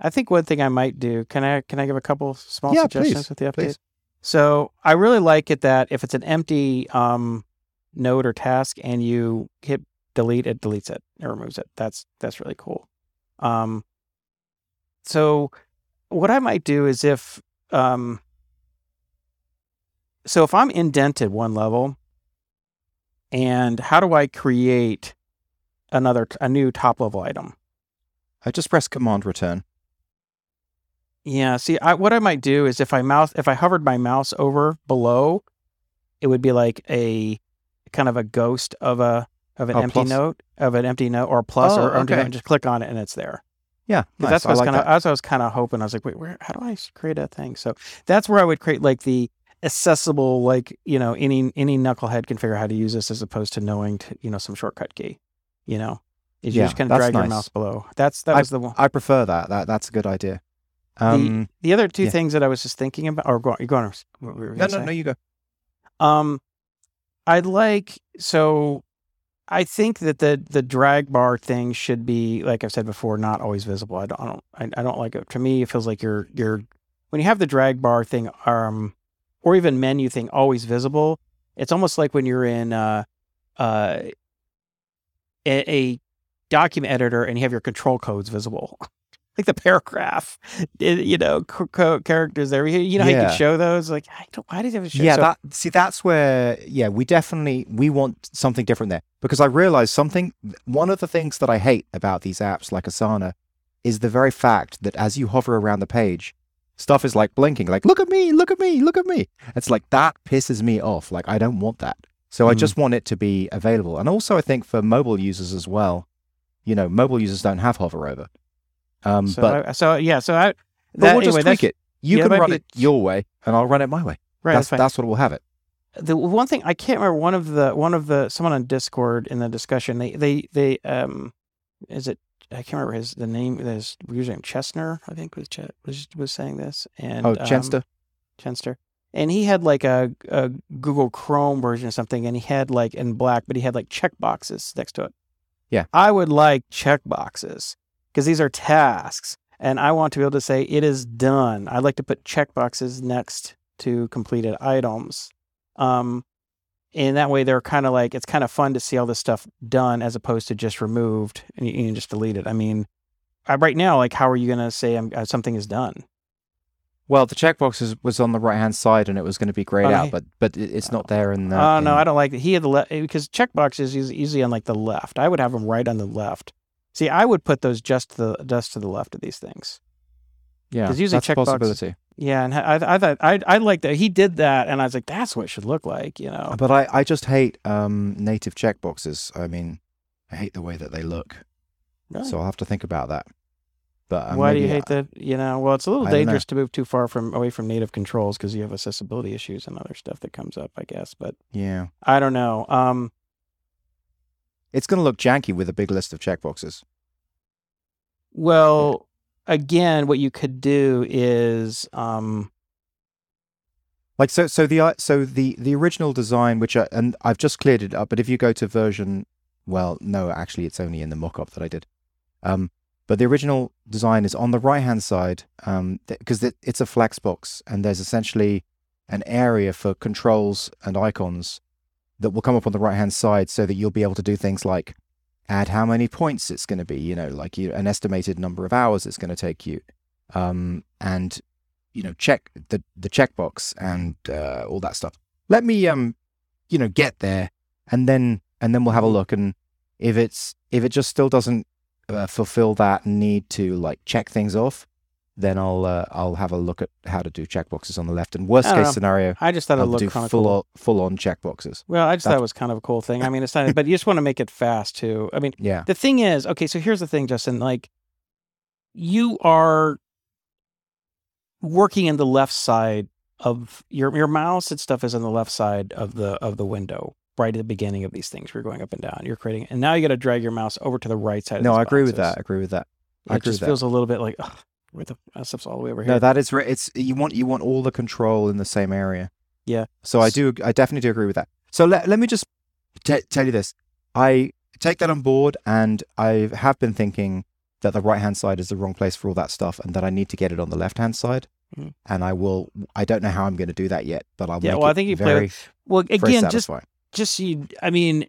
i think one thing i might do can i can i give a couple small Yeah, suggestions please, with the update? please. so i really like it that if it's an empty um node or task and you hit delete it deletes it it removes it. That's that's really cool. Um so what i might do is if um so if i'm indented one level and how do i create another a new top level item I just press command return. yeah see I, what i might do is if i mouse if i hovered my mouse over below it would be like a kind of a ghost of a of an Oh, empty plus. note of an empty note or plus Oh, or empty okay. note just click on it and it's there Yeah, Nice. that's what I I was like kind of that. that's what I was kind of hoping. I was like, wait, where? How do I create a thing? So that's where I would create like the accessible, like you know, any any knucklehead can figure out how to use this as opposed to knowing to, you know some shortcut key. You know, you Yeah, just kind of drag your mouse below. That's that was the one. I prefer that. That that's a good idea. Um, The other two yeah. things that I was just thinking about, or go on, you go on. What you no, no, say? no. You go. Um, I'd like so I think that the the drag bar thing should be, like I've said before, not always visible. I don't, I don't, I, I don't like it. To me, it feels like you're you're when you have the drag bar thing, um, or even menu thing always visible. It's almost like when you're in uh, uh, a, a document editor and you have your control codes visible. like the paragraph, you know, characters there. You know how you can show those? Like, I don't, why did you have to show yeah, so- that see that's where yeah we definitely we want something different there because I realize something. One of the things that I hate about these apps like Asana is the very fact that as you hover around the page, stuff is like blinking, like look at me, look at me, look at me. It's like that pisses me off. Like I don't want that. So I Mhm. just want it to be available. And also I think for mobile users as well, you know, mobile users don't have hover over. Um, so, but I, so yeah, so I. but that- we'll just anyway, that's- tweak it. You yeah, can run it your way, and I'll run it my way. Right, that's that's that's what we'll have it. the one thing I can't remember one of the one of the someone on Discord in the discussion they they they um is it I can't remember his the name his username Chestner I think was Ch- was was saying this and Oh, um, Chenster. Chenster and he had like a, a Google Chrome version of something and he had like in black but he had like check boxes next to it. Yeah. I would like check boxes because these are tasks and I want to be able to say it is done. I'd like to put check boxes next to completed items. Um, and that way they're kind of like it's kind of fun to see all this stuff done as opposed to just removed and you, just delete it. I mean, I, right now, like how are you going to say um, uh, something is done? Well, the checkbox is, was on the right hand side, and it was going to be grayed Oh, out, but but it's not there in the. Oh no, I don't like that. He had the left because checkbox is usually on like the left. I would have them right on the left. See, I would put those just to the just to the left of these things. yeah, 'cause usually that's a possibility. Yeah, and I I thought I I like that he did that, and I was like, that's what it should look like, you know. But I, I just hate um, native checkboxes. I mean, I hate the way that they look. Really? So I'll have to think about that. But uh, Why do you hate that? You know, well, it's a little I dangerous to move too far from away from native controls because you have accessibility issues and other stuff that comes up, I guess. But Yeah, I don't know. Um, it's going to look janky with a big list of checkboxes. well, again, what you could do is, um, Like so, so the uh, so the the original design, which I, and I've just cleared it up. But if you go to version, well, no, actually, it's only in the mock-up that I did. Um, but the original design is on the right hand side, um, because it, it's a flex box, and there's essentially an area for controls and icons that will come up on the right hand side, so that you'll be able to do things like add how many points it's going to be, you know, like you, an estimated number of hours it's going to take you, um, and you know check the the checkbox and uh, all that stuff. Let me um you know get there and then and then we'll have a look and if it's if it just still doesn't uh, fulfill that need to like check things off, then I'll uh, I'll have a look at how to do checkboxes on the left. And worst case know. scenario, I just thought it I'll looked do kind of full cool. on, full on checkboxes. Well, I just thought it was kind of a cool thing. I mean, it's not, but you just want to make it fast too. I mean, Yeah, the thing is, okay, so here's the thing, Justin. Like, you are working in the left side of your your mouse and stuff is on the left side of the of the window, right at the beginning of these things. We're going up and down. You're creating, and now you got to drag your mouse over to the right side. no, I agree with that. I agree with that. I It agree just with that. feels a little bit like, ugh, where the stuff's all the way over here. No, that is re- it's you want you want all the control in the same area. Yeah. So I do I definitely do agree with that. So let let me just t- tell you this. I take that on board, and I have been thinking that the right hand side is the wrong place for all that stuff, and that I need to get it on the left hand side. Mhm. And I will. I don't know how I'm going to do that yet, but I'll. Yeah, well, I think you play very, with- well, again, just just so you i mean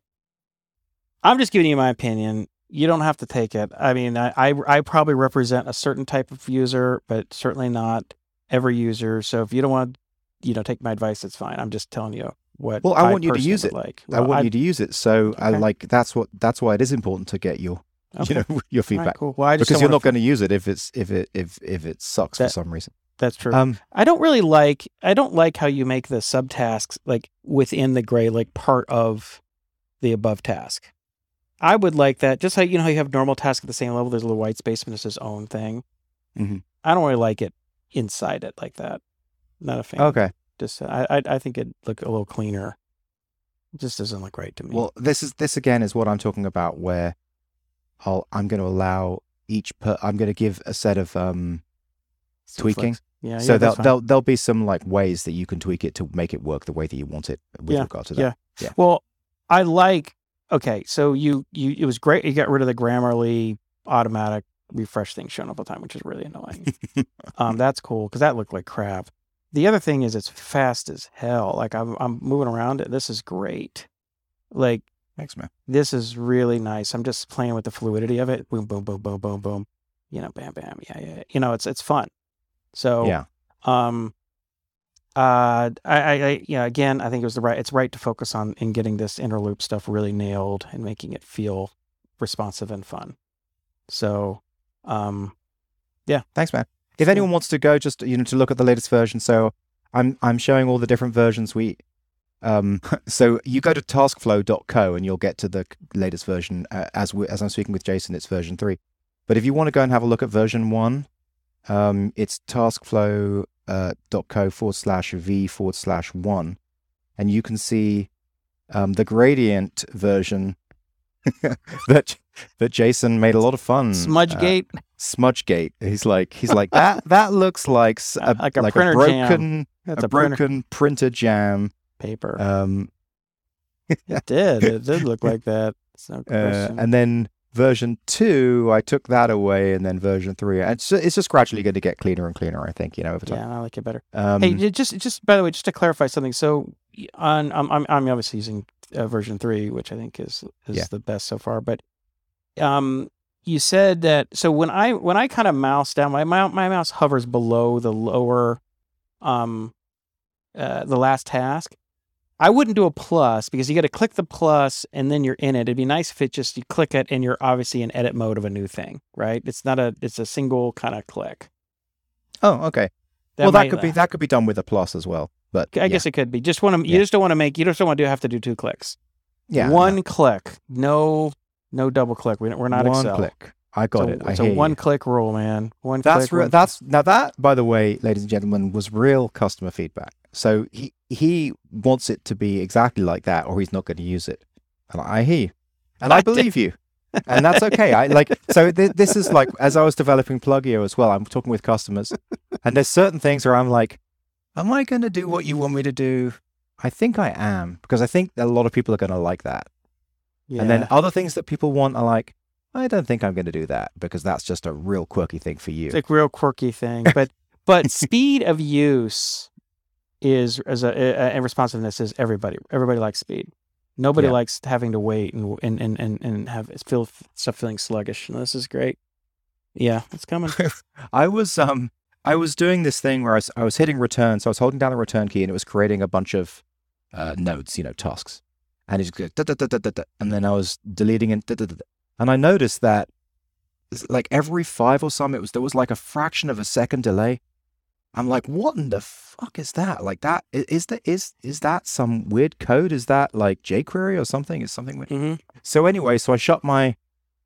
i'm just giving you my opinion you don't have to take it. I mean I, I i probably represent a certain type of user but certainly not every user. So if you don't want to you know take my advice it's fine. I'm just telling you what Well, I want you to use it. like. I want you to use it. So I like that's what that's why it is important to get your okay. you know your All right, feedback. cool. Well i because you're not going to use it if it's if it if if it sucks for some reason. that's true. Um, i don't really like i don't like how you make the subtasks like within the gray like part of the above task i would like that just like you know how you have normal task at the same level there's a little white space and it's his own thing Mhm. i don't really like it inside it like that not a fan okay. just I, I i think it'd look a little cleaner it just doesn't look right to me Well, this is this again is what I'm talking about, where I'll I'm going to allow each per I'm going to give a set of um Some tweaking. flex- yeah so yeah, there'll there'll there'll be some like ways that you can tweak it to make it work the way that you want it with Yeah, regard to that. yeah. well i like okay, so you you it was great. You got rid of the Grammarly automatic refresh thing showing up all the time, which is really annoying. um, that's cool because that looked like crap. The other thing is it's fast as hell. Like I'm I'm moving around it. This is great. Like Thanks, man. this is really nice. I'm just playing with the fluidity of it. Boom, boom, boom, boom, boom, boom. You know, bam, bam. Yeah, yeah. yeah. You know, it's it's fun. So Yeah. um uh I, I I yeah, again, I think it was the right it's right to focus on in getting this inner loop stuff really nailed and making it feel responsive and fun. So um yeah, Thanks, man. If anyone wants to go, just you know, to look at the latest version. So I'm I'm showing all the different versions we. Um, so you go to taskflow.co and you'll get to the latest version. Uh, as we, as I'm speaking with Jason, it's version three. But if you want to go and have a look at version one, um, it's taskflow uh, dot co forward slash v forward slash one, and you can see um, the gradient version that that Jason made a lot of fun. uh, Smudgegate. Smudgegate. He's like he's like that. That looks like a, Like a printer jam. broken That's a, a, broken printer jam. paper. Um, it did. It did look like that. No uh, and then version two, I took that away, and then version three, and it's it's just gradually going to get cleaner and cleaner. I think you know over time. yeah, I like it better. Um, hey, just just by the way, just to clarify something. So on I'm I'm, I'm obviously using uh, version three, which I think is is Yeah. the best so far. But um, you said that so when I when I kind of mouse down, my mou- my mouse hovers below the lower um uh, the last task. I wouldn't do a plus because you got to click the plus and then you're in it. It'd be nice if it just you click it and you're obviously in edit mode of a new thing, right? It's not a it's a single kind of click. oh, okay. well, that might- could be that could be done with a plus as well. But I yeah. guess it could be. Just want to. You Yeah. just don't want to make. You just don't want to have to do two clicks. yeah, One click. No. No double click. We, we're not one Excel. click. I got So it. I it's a you. one click rule, man. One That's click. real. one- That's now that, by the way, ladies and gentlemen, was real customer feedback. So he he wants it to be exactly like that, or he's not going to use it. And I hear you, and I, I did- believe you, and that's okay. I like so th- this is like as I was developing Pluggio as well. I'm talking with customers, and there's certain things where I'm like, "Am I going to do what you want me to do?" I think I am because I think a lot of people are going to like that. yeah. And then other things that people want are like, I don't think I'm going to do that because that's just a real quirky thing for you. it's a real quirky thing, but but speed of use is as a, and responsiveness is everybody. Everybody likes speed. Nobody Yeah. likes having to wait and and and and, and have feel stuff feeling sluggish. And this is great. Yeah, it's coming. I was um I was doing this thing where I was, I was hitting return, so I was holding down the return key and it was creating a bunch of uh, nodes, you know, tasks, and it's go da, da, da, da, da, da, and then I was deleting and da, da, da, da. and I noticed that like every five or some, it was there was like a fraction of a second delay. I'm like, what in the fuck is that? Like that is that is is that some weird code? Is that like jQuery or something? Is something weird? hmm So anyway, so I shut my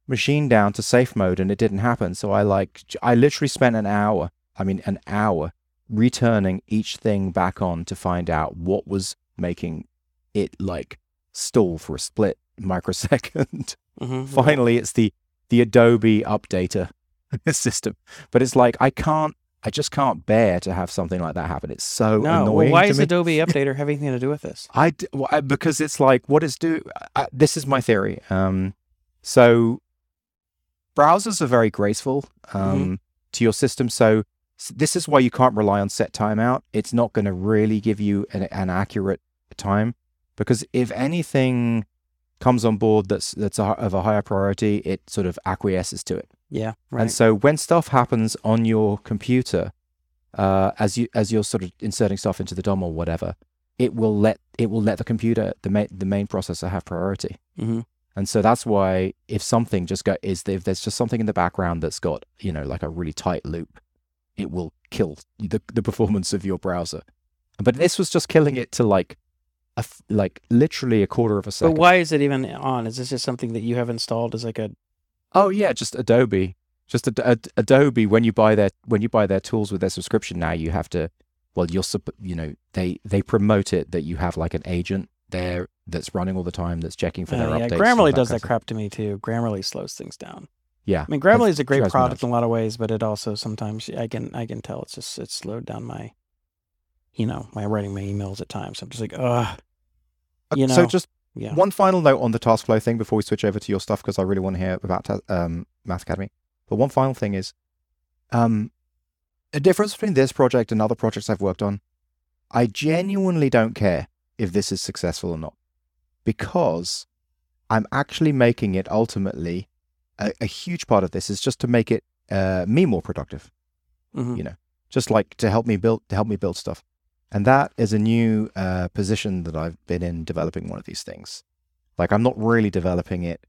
machine down to safe mode and it didn't happen. So I like I literally spent an hour, I mean an hour returning each thing back on to find out what was making it like stall for a split microsecond. hmm Finally, it's the the Adobe updater system. But it's like I can't I just can't bear to have something like that happen. It's so No. annoying Well, why is me. Adobe Updater have anything to do with this? I well, I- because it's like what it's do. I, this is my theory. Um, so browsers are very graceful um, to your system. So s- this is why you can't rely on set timeout. It's not going to really give you an, an accurate time because if anything comes on board that's that's a, of a higher priority, it sort of acquiesces to it. Yeah. Right. And so when stuff happens on your computer, uh, as you as you're sort of inserting stuff into the DOM or whatever, it will let it will let the computer the main the main processor have priority. hmm And so that's why if something just go is if there's just something in the background that's got you know like a really tight loop, it will kill the the performance of your browser. But this was just killing it to like a f- like literally a quarter of a second. But why is it even on? Is this just something that you have installed as like a Oh yeah, just Adobe. Just Ad- Ad- Adobe when you buy their when you buy their tools with their subscription now you have to well you're you know they they promote it that you have like an agent there that's running all the time that's checking for their Uh, yeah, updates. Grammarly and does that crap to me too. Grammarly slows things down. Yeah. I mean, Grammarly is a great product in a lot of ways, but it also sometimes I can I can tell it's just it's slowed down my, you know, my writing my emails at times. I'm just like, ugh, you Uh, so know, just Yeah. One final note on the TaskFlow thing before we switch over to your stuff because I really want to hear about ta- um, Math Academy. But one final thing is, um, a difference between this project and other projects I've worked on. I genuinely don't care if this is successful or not, because I'm actually making it ultimately a, a huge part of this is just to make it uh, me more productive Mhm. you know, just like to help me build to help me build stuff. And that is a new uh, position that I've been in developing one of these things. Like I'm not really developing it.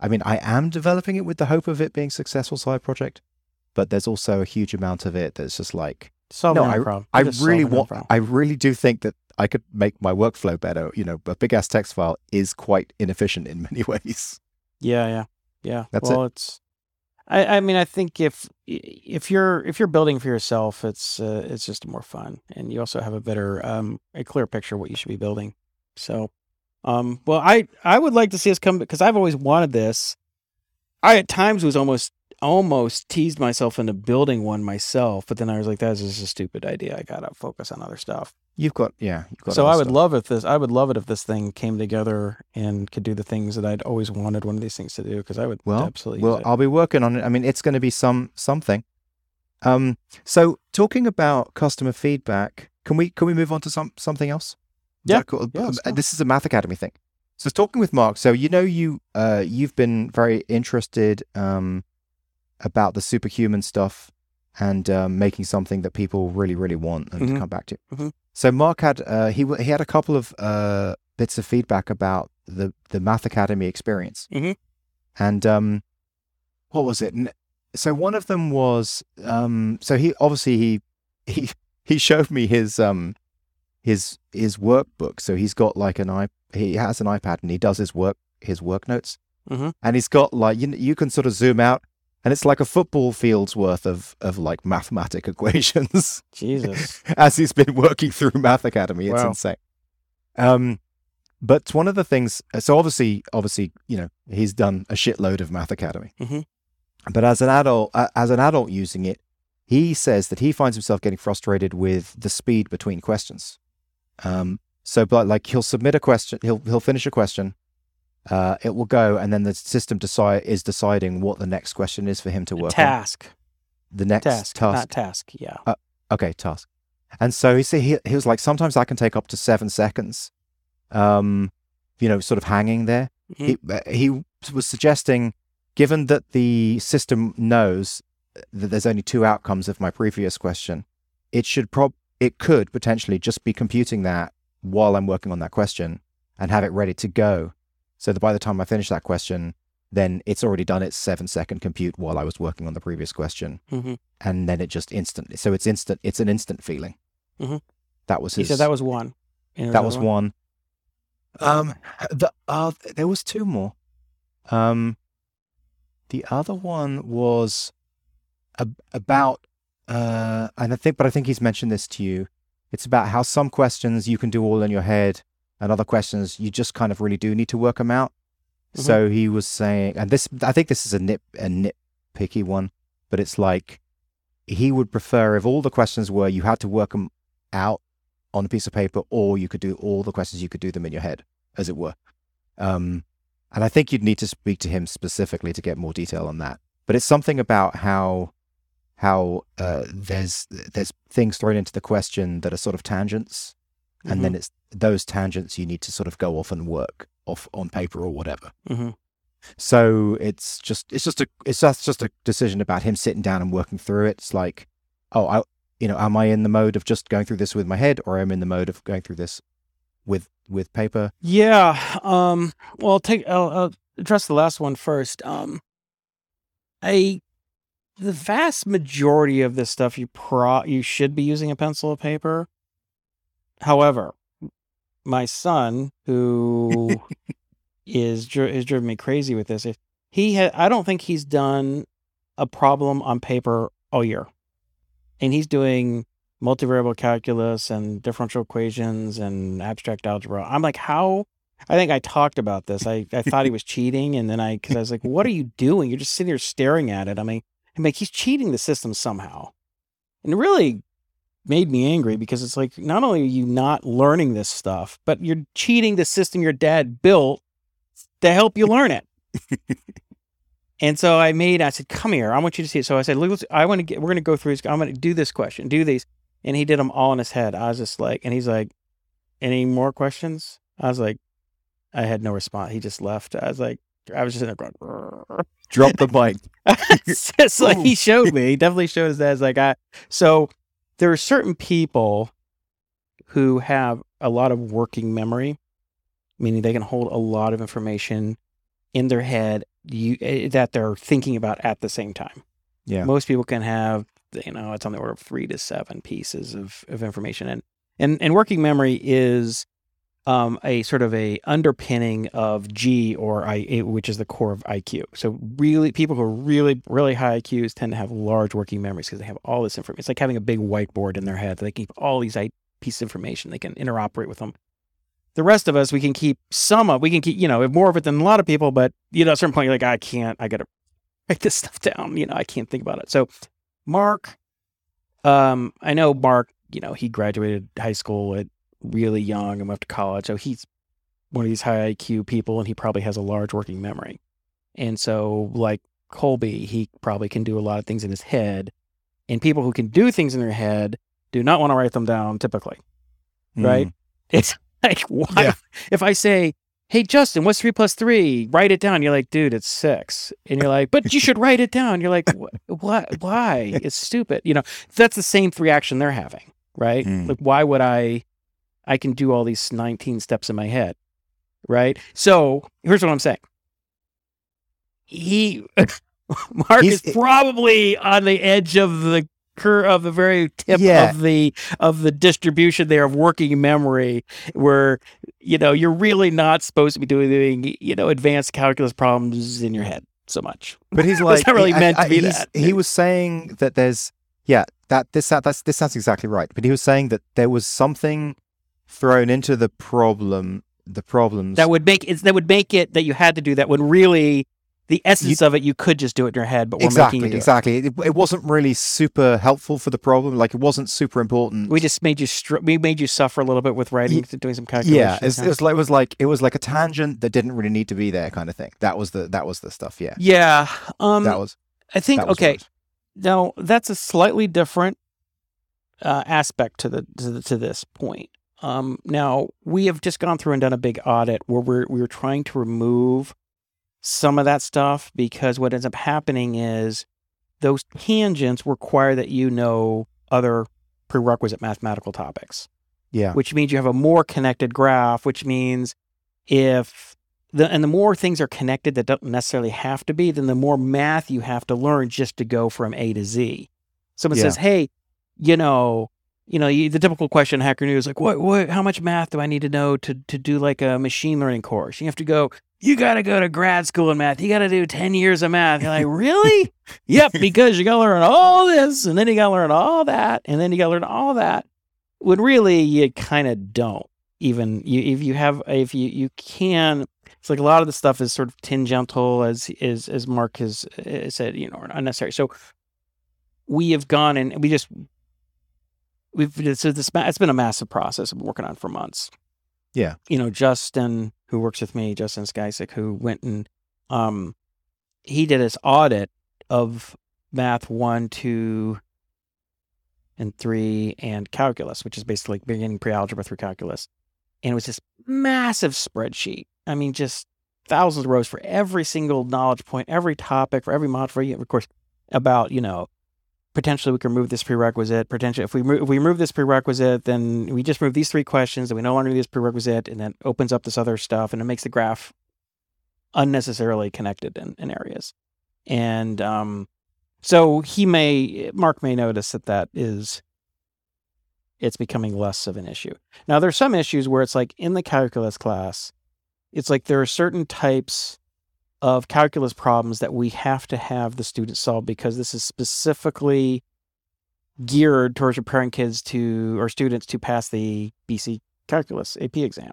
I mean, I am developing it with the hope of it being a successful side project, but there's also a huge amount of it that's just like Solve No, problem. I really solving want. I really do think that I could make my workflow better. You know, a big ass text file is quite inefficient in many ways. Yeah, yeah, yeah. That's well, it's. I, I mean, I think if if you're if you're building for yourself, it's uh, it's just more fun, and you also have a better, um, a clear picture of what you should be building. So, um, well, I I would like to see us come because I've always wanted this. I at times was almost almost teased myself into building one myself, but then I was like, that's just a stupid idea. I gotta focus on other stuff. You've got yeah. You've got So I would stuff. love if this. I would love it if this thing came together and could do the things that I'd always wanted one of these things to do. Because I would Well, absolutely. Well. I'll be working on it. I mean, it's going to be some something. Um, so talking about customer feedback, can we can we move on to some something else? Yeah. cool? Yeah, Uh. This is a Math Academy thing. So talking with Mark. So you know you uh you've been very interested um about the superhuman stuff and um, making something that people really really want and to Mhm. come back to. Mhm. So Mark had uh, he he had a couple of uh bits of feedback about the the Math Academy experience. Mhm. And um what was it? So one of them was um so he obviously he he he showed me his um his his workbook. So he's got like an i he has an iPad and he does his work his work notes. Mhm. And he's got like you you can sort of zoom out and it's like a football field's worth of of like mathematic equations Jesus. as he's been working through Math Academy. It's Wow. insane. Um, but one of the things, so obviously, obviously, you know, he's done a shitload of Math Academy. Mhm. But as an adult, uh, as an adult using it, he says that he finds himself getting frustrated with the speed between questions. Um, so, but like he'll submit a question, he'll he'll finish a question, uh, it will go, and then the system decide is deciding what the next question is for him to work on. task. The next Task. task Not task. Yeah. okay task and so he said he, he was like sometimes that can take up to seven seconds um you know sort of hanging there he, uh, he was suggesting given that the system knows that there's only two outcomes of my previous question it should prob it could potentially just be computing that while i'm working on that question and have it ready to go so that by the time i finish that question then it's already done its seven second compute while i was working on the previous question hmm and then it just instantly. So it's instant. It's an instant feeling. Mhm. That was He said that was one. That was one. Um, the uh, there was two more. Um, the other one was ab- about uh, and I think, but I think he's mentioned this to you. It's about how some questions you can do all in your head, and other questions you just kind of really do need to work them out. Mhm. So he was saying, and this, I think this is a nip, a nitpicky one, but it's like he would prefer if all the questions were you had to work them out on a piece of paper, or you could do all the questions, you could do them in your head, as it were. Um, and I think you'd need to speak to him specifically to get more detail on that. But it's something about how how uh, there's there's things thrown into the question that are sort of tangents, and then it's those tangents you need to sort of go off and work off on paper or whatever. hmm So it's just it's just a it's just just a decision about him sitting down and working through it. It's like, oh, I you know, am I in the mode of just going through this with my head, or am I in the mode of going through this with with paper? Yeah. Um. Well, I'll take. I'll, I'll address the last one first. Um. I, the vast majority of this stuff you pro you should be using a pencil or paper. However, my son, who is is driven me crazy with this, if he had, I don't think he's done a problem on paper all year, and he's doing multivariable calculus and differential equations and abstract algebra. I'm like, how? I think I talked about this. I, I thought he was cheating, and then I because I was like, what are you doing? You're just sitting here staring at it. I mean, I'm like, he's cheating the system somehow, and really, made me angry because it's like not only are you not learning this stuff, but you're cheating the system your dad built to help you learn it. and so I made, I said, come here. I want you to see it. So I said, look, let's- I want to get, we're going to go through this. I'm going to do this question, do these. And he did them all in his head. I was just like, and he's like, any more questions? I was like, I had no response. He just left. I was like, I was just in there going. Drop the mic. it's just like he showed me. He definitely showed us that. It's like I so there are certain people who have a lot of working memory, meaning they can hold a lot of information in their head you, eh, that they're thinking about at the same time. Yeah. Most people can have, you know, it's on the order of three to seven pieces of, of information. And, and, and working memory is um, a sort of a underpinning of G or I, which is the core of IQ. So really, people who are really, really high IQs tend to have large working memories because they have all this information. It's like having a big whiteboard in their head. They keep all these pieces of information. They can interoperate with them. The rest of us, we can keep some of, we can keep, you know, more of it than a lot of people, but you know, at a certain point, you're like, I can't, I got to write this stuff down. You know, I can't think about it. So Mark, um, I know Mark, you know, he graduated high school at really young and went to college. So he's one of these high IQ people and he probably has a large working memory. And so, like Colby, he probably can do a lot of things in his head. And people who can do things in their head do not want to write them down typically, right? It's like, why? Yeah. If I say, hey, Justin, what's three plus three? Write it down. You're like, dude, it's six. And you're like, but you should write it down. You're like, what? Why? It's stupid. You know, that's the same reaction they're having, right? Mm. Like, why would I? I can do all these 19 steps in my head, right? So here's what I'm saying. He, Mark He's- is probably on the edge of the cur of the very tip Yeah. of the of the distribution there of working memory, where you know you're really not supposed to be doing you know advanced calculus problems in your head so much. But he's It's like, not really I- meant to I- be he's- that. He was saying that there's, yeah, that this that, that's this sounds exactly right. But he was saying that there was something thrown into the problem, the problems. That would make it that would make it that you had to do that when really the essence of it you could just do it in your head, but we're exactly, making you do it. exactly. It, it wasn't really super helpful for the problem. Like it wasn't super important. We just made you str- we made you suffer a little bit with writing, doing some calculations. yeah, it's, it was like it was like it was like a tangent that didn't really need to be there, kind of thing. That was the that was the stuff. Yeah, yeah. Um, that was. I think was okay. Now that's a slightly different uh, aspect to the, to the to this point. Um, now we have just gone through and done a big audit where we're we were trying to remove some of that stuff because what ends up happening is those tangents require that you know other prerequisite mathematical topics Yeah, which means you have a more connected graph, which means if the and the more things are connected that don't necessarily have to be, then the more math you have to learn just to go from A to Z. Someone Yeah. says, "Hey, you know, you know, you, the typical question in Hacker News like, what, what, how much math do I need to know to to do like a machine learning course? You have to go. You got to go to grad school in math. You got to do ten years of math. You're like, really? yep, because you got to learn all this, and then you got to learn all that, and then you got to learn all that. When really you kind of don't even you if you have if you you can it's like a lot of the stuff is sort of tangential as as as mark has uh, said you know unnecessary so we have gone and we just we've so this it's been a massive process i've been working on for months Yeah. you know justin who works with me justin Skycak, who went and um he did his audit of math one two and three and calculus which is basically beginning pre-algebra through calculus and it was this massive spreadsheet. I mean, just thousands of rows for every single knowledge point, every topic, for every mod, for you, of course, about you know, potentially we can remove this prerequisite. Potentially, if we if we remove this prerequisite, then we just remove these three questions, and we no longer need this prerequisite, and then opens up this other stuff, and it makes the graph unnecessarily connected in, in areas. And um, so he may, Mark may notice that that is it's becoming less of an issue. Now, there's some issues where it's like in the calculus class, it's like there are certain types of calculus problems that we have to have the students solve because this is specifically geared towards preparing kids to or students to pass the BC calculus AP exam,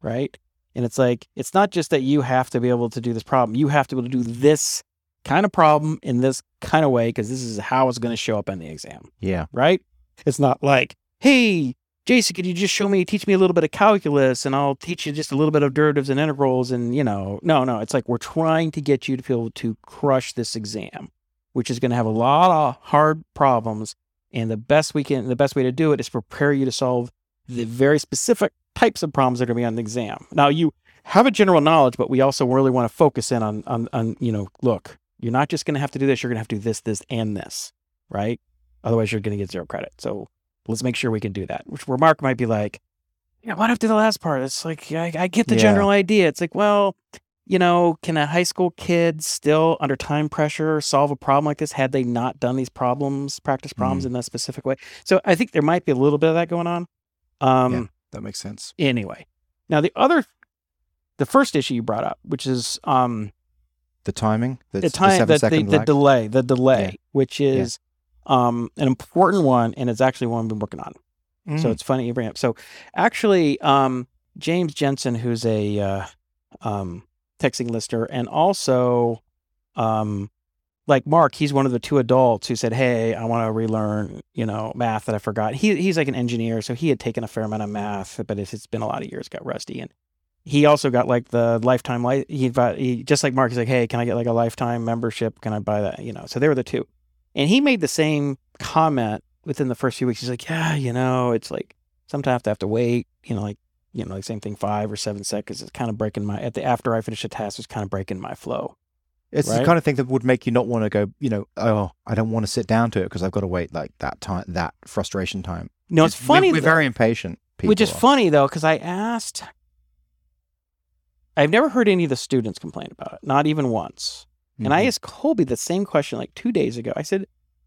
right? And it's like it's not just that you have to be able to do this problem, you have to be able to do this kind of problem in this kind of way because this is how it's going to show up in the exam yeah, right? It's not like, hey, Jason, could you just show me, teach me a little bit of calculus and I'll teach you just a little bit of derivatives and integrals and, you know, no, no, it's like we're trying to get you to be able to crush this exam, which is going to have a lot of hard problems. And the best we can, the best way to do it is prepare you to solve the very specific types of problems that are going to be on the exam. Now you have a general knowledge, but we also really want to focus in on, on, on, you know, look, you're not just going to have to do this. You're going to have to do this, this, and this, right? Otherwise you're going to get zero credit. So let's make sure we can do that. Which where Mark might be like, yeah, what after the last part? It's like I, I get the Yeah. general idea. It's like, well, you know, can a high school kid still under time pressure solve a problem like this had they not done these problems, practice problems Mm. in that specific way? So I think there might be a little bit of that going on. Um Yeah. That makes sense. anyway. Now the other the first issue you brought up, which is um The timing, the, the time the, the, the delay, the delay, which is um an important one and it's actually one I've been working on. So Mm. it's funny you bring up. So actually, um, James Jensen, who's a uh, um, Techzing listener, and also um, like Mark, he's one of the two adults who said, "Hey, I want to relearn, you know, math that I forgot." He he's like an engineer, so he had taken a fair amount of math, but it's, it's been a lot of years, got rusty, and he also got like the lifetime li- he, he just like Mark. He's like, "Hey, can I get like a lifetime membership? Can I buy that?" You know, so they were the two, and he made the same comment within the first few weeks. He's like, "Yeah, you know, it's like." sometimes I have to have to wait, you know, like, you know, like same thing, five or seven seconds. It's kind of breaking my, at the, after I finish a task, it's kind of breaking my flow. It's the kind of thing that would make you not want to go. You know, oh, I don't want to sit down to it because I've got to wait like that time, that frustration time. No, it's We're- funny, We're, though- very impatient. People which is are. funny though, because I asked, I've never heard any of the students complain about it, not even once. And I Mhm. asked Colby the same question like two days ago. I said,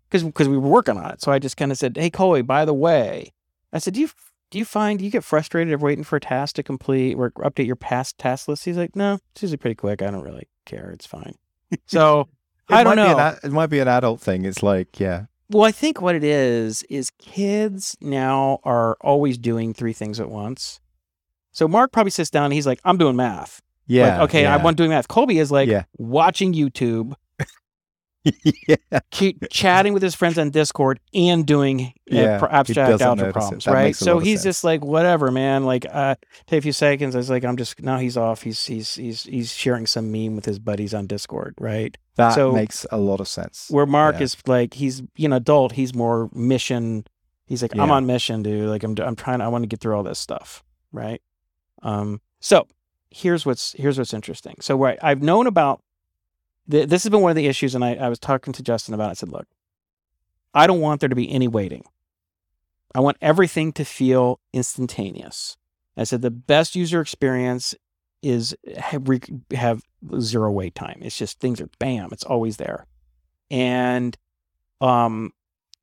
because because we were working on it, so I just kind of said, "Hey, Colby, by the way," I said, "Do you do you find do you get frustrated of waiting for a task to complete or update your past task list?" He's like, "No, it's usually pretty quick. I don't really care. It's fine." So I don't an know. it might be an adult thing. It's like, yeah, Well, I think what it is is kids now are always doing three things at once. So Mark probably sits down and he's like, "I'm doing math." Yeah. Like, okay, I yeah. want doing math. Colby is like Yeah. watching YouTube, yeah, keep chatting with his friends on Discord, and doing uh, Yeah, pro- abstract algebra it. problems, right? So he's just like, whatever, man. Like, uh, take a few seconds. I was like, I'm just now he's off. He's he's he's he's sharing some meme with his buddies on Discord, right? that So- makes a lot of sense. Where Mark is like, he's you know, adult. He's more mission. He's like, I'm on mission, dude. Like, I'm I'm trying. I want to get through all this stuff, right? Um. So here's what's here's what's interesting. So right, I've known about. th- This has been one of the issues, and I, I was talking to Justin about. it. I said, look, I don't want there to be any waiting. I want everything to feel instantaneous. I said the best user experience is have, have zero wait time. It's just things are bam, it's always there. And um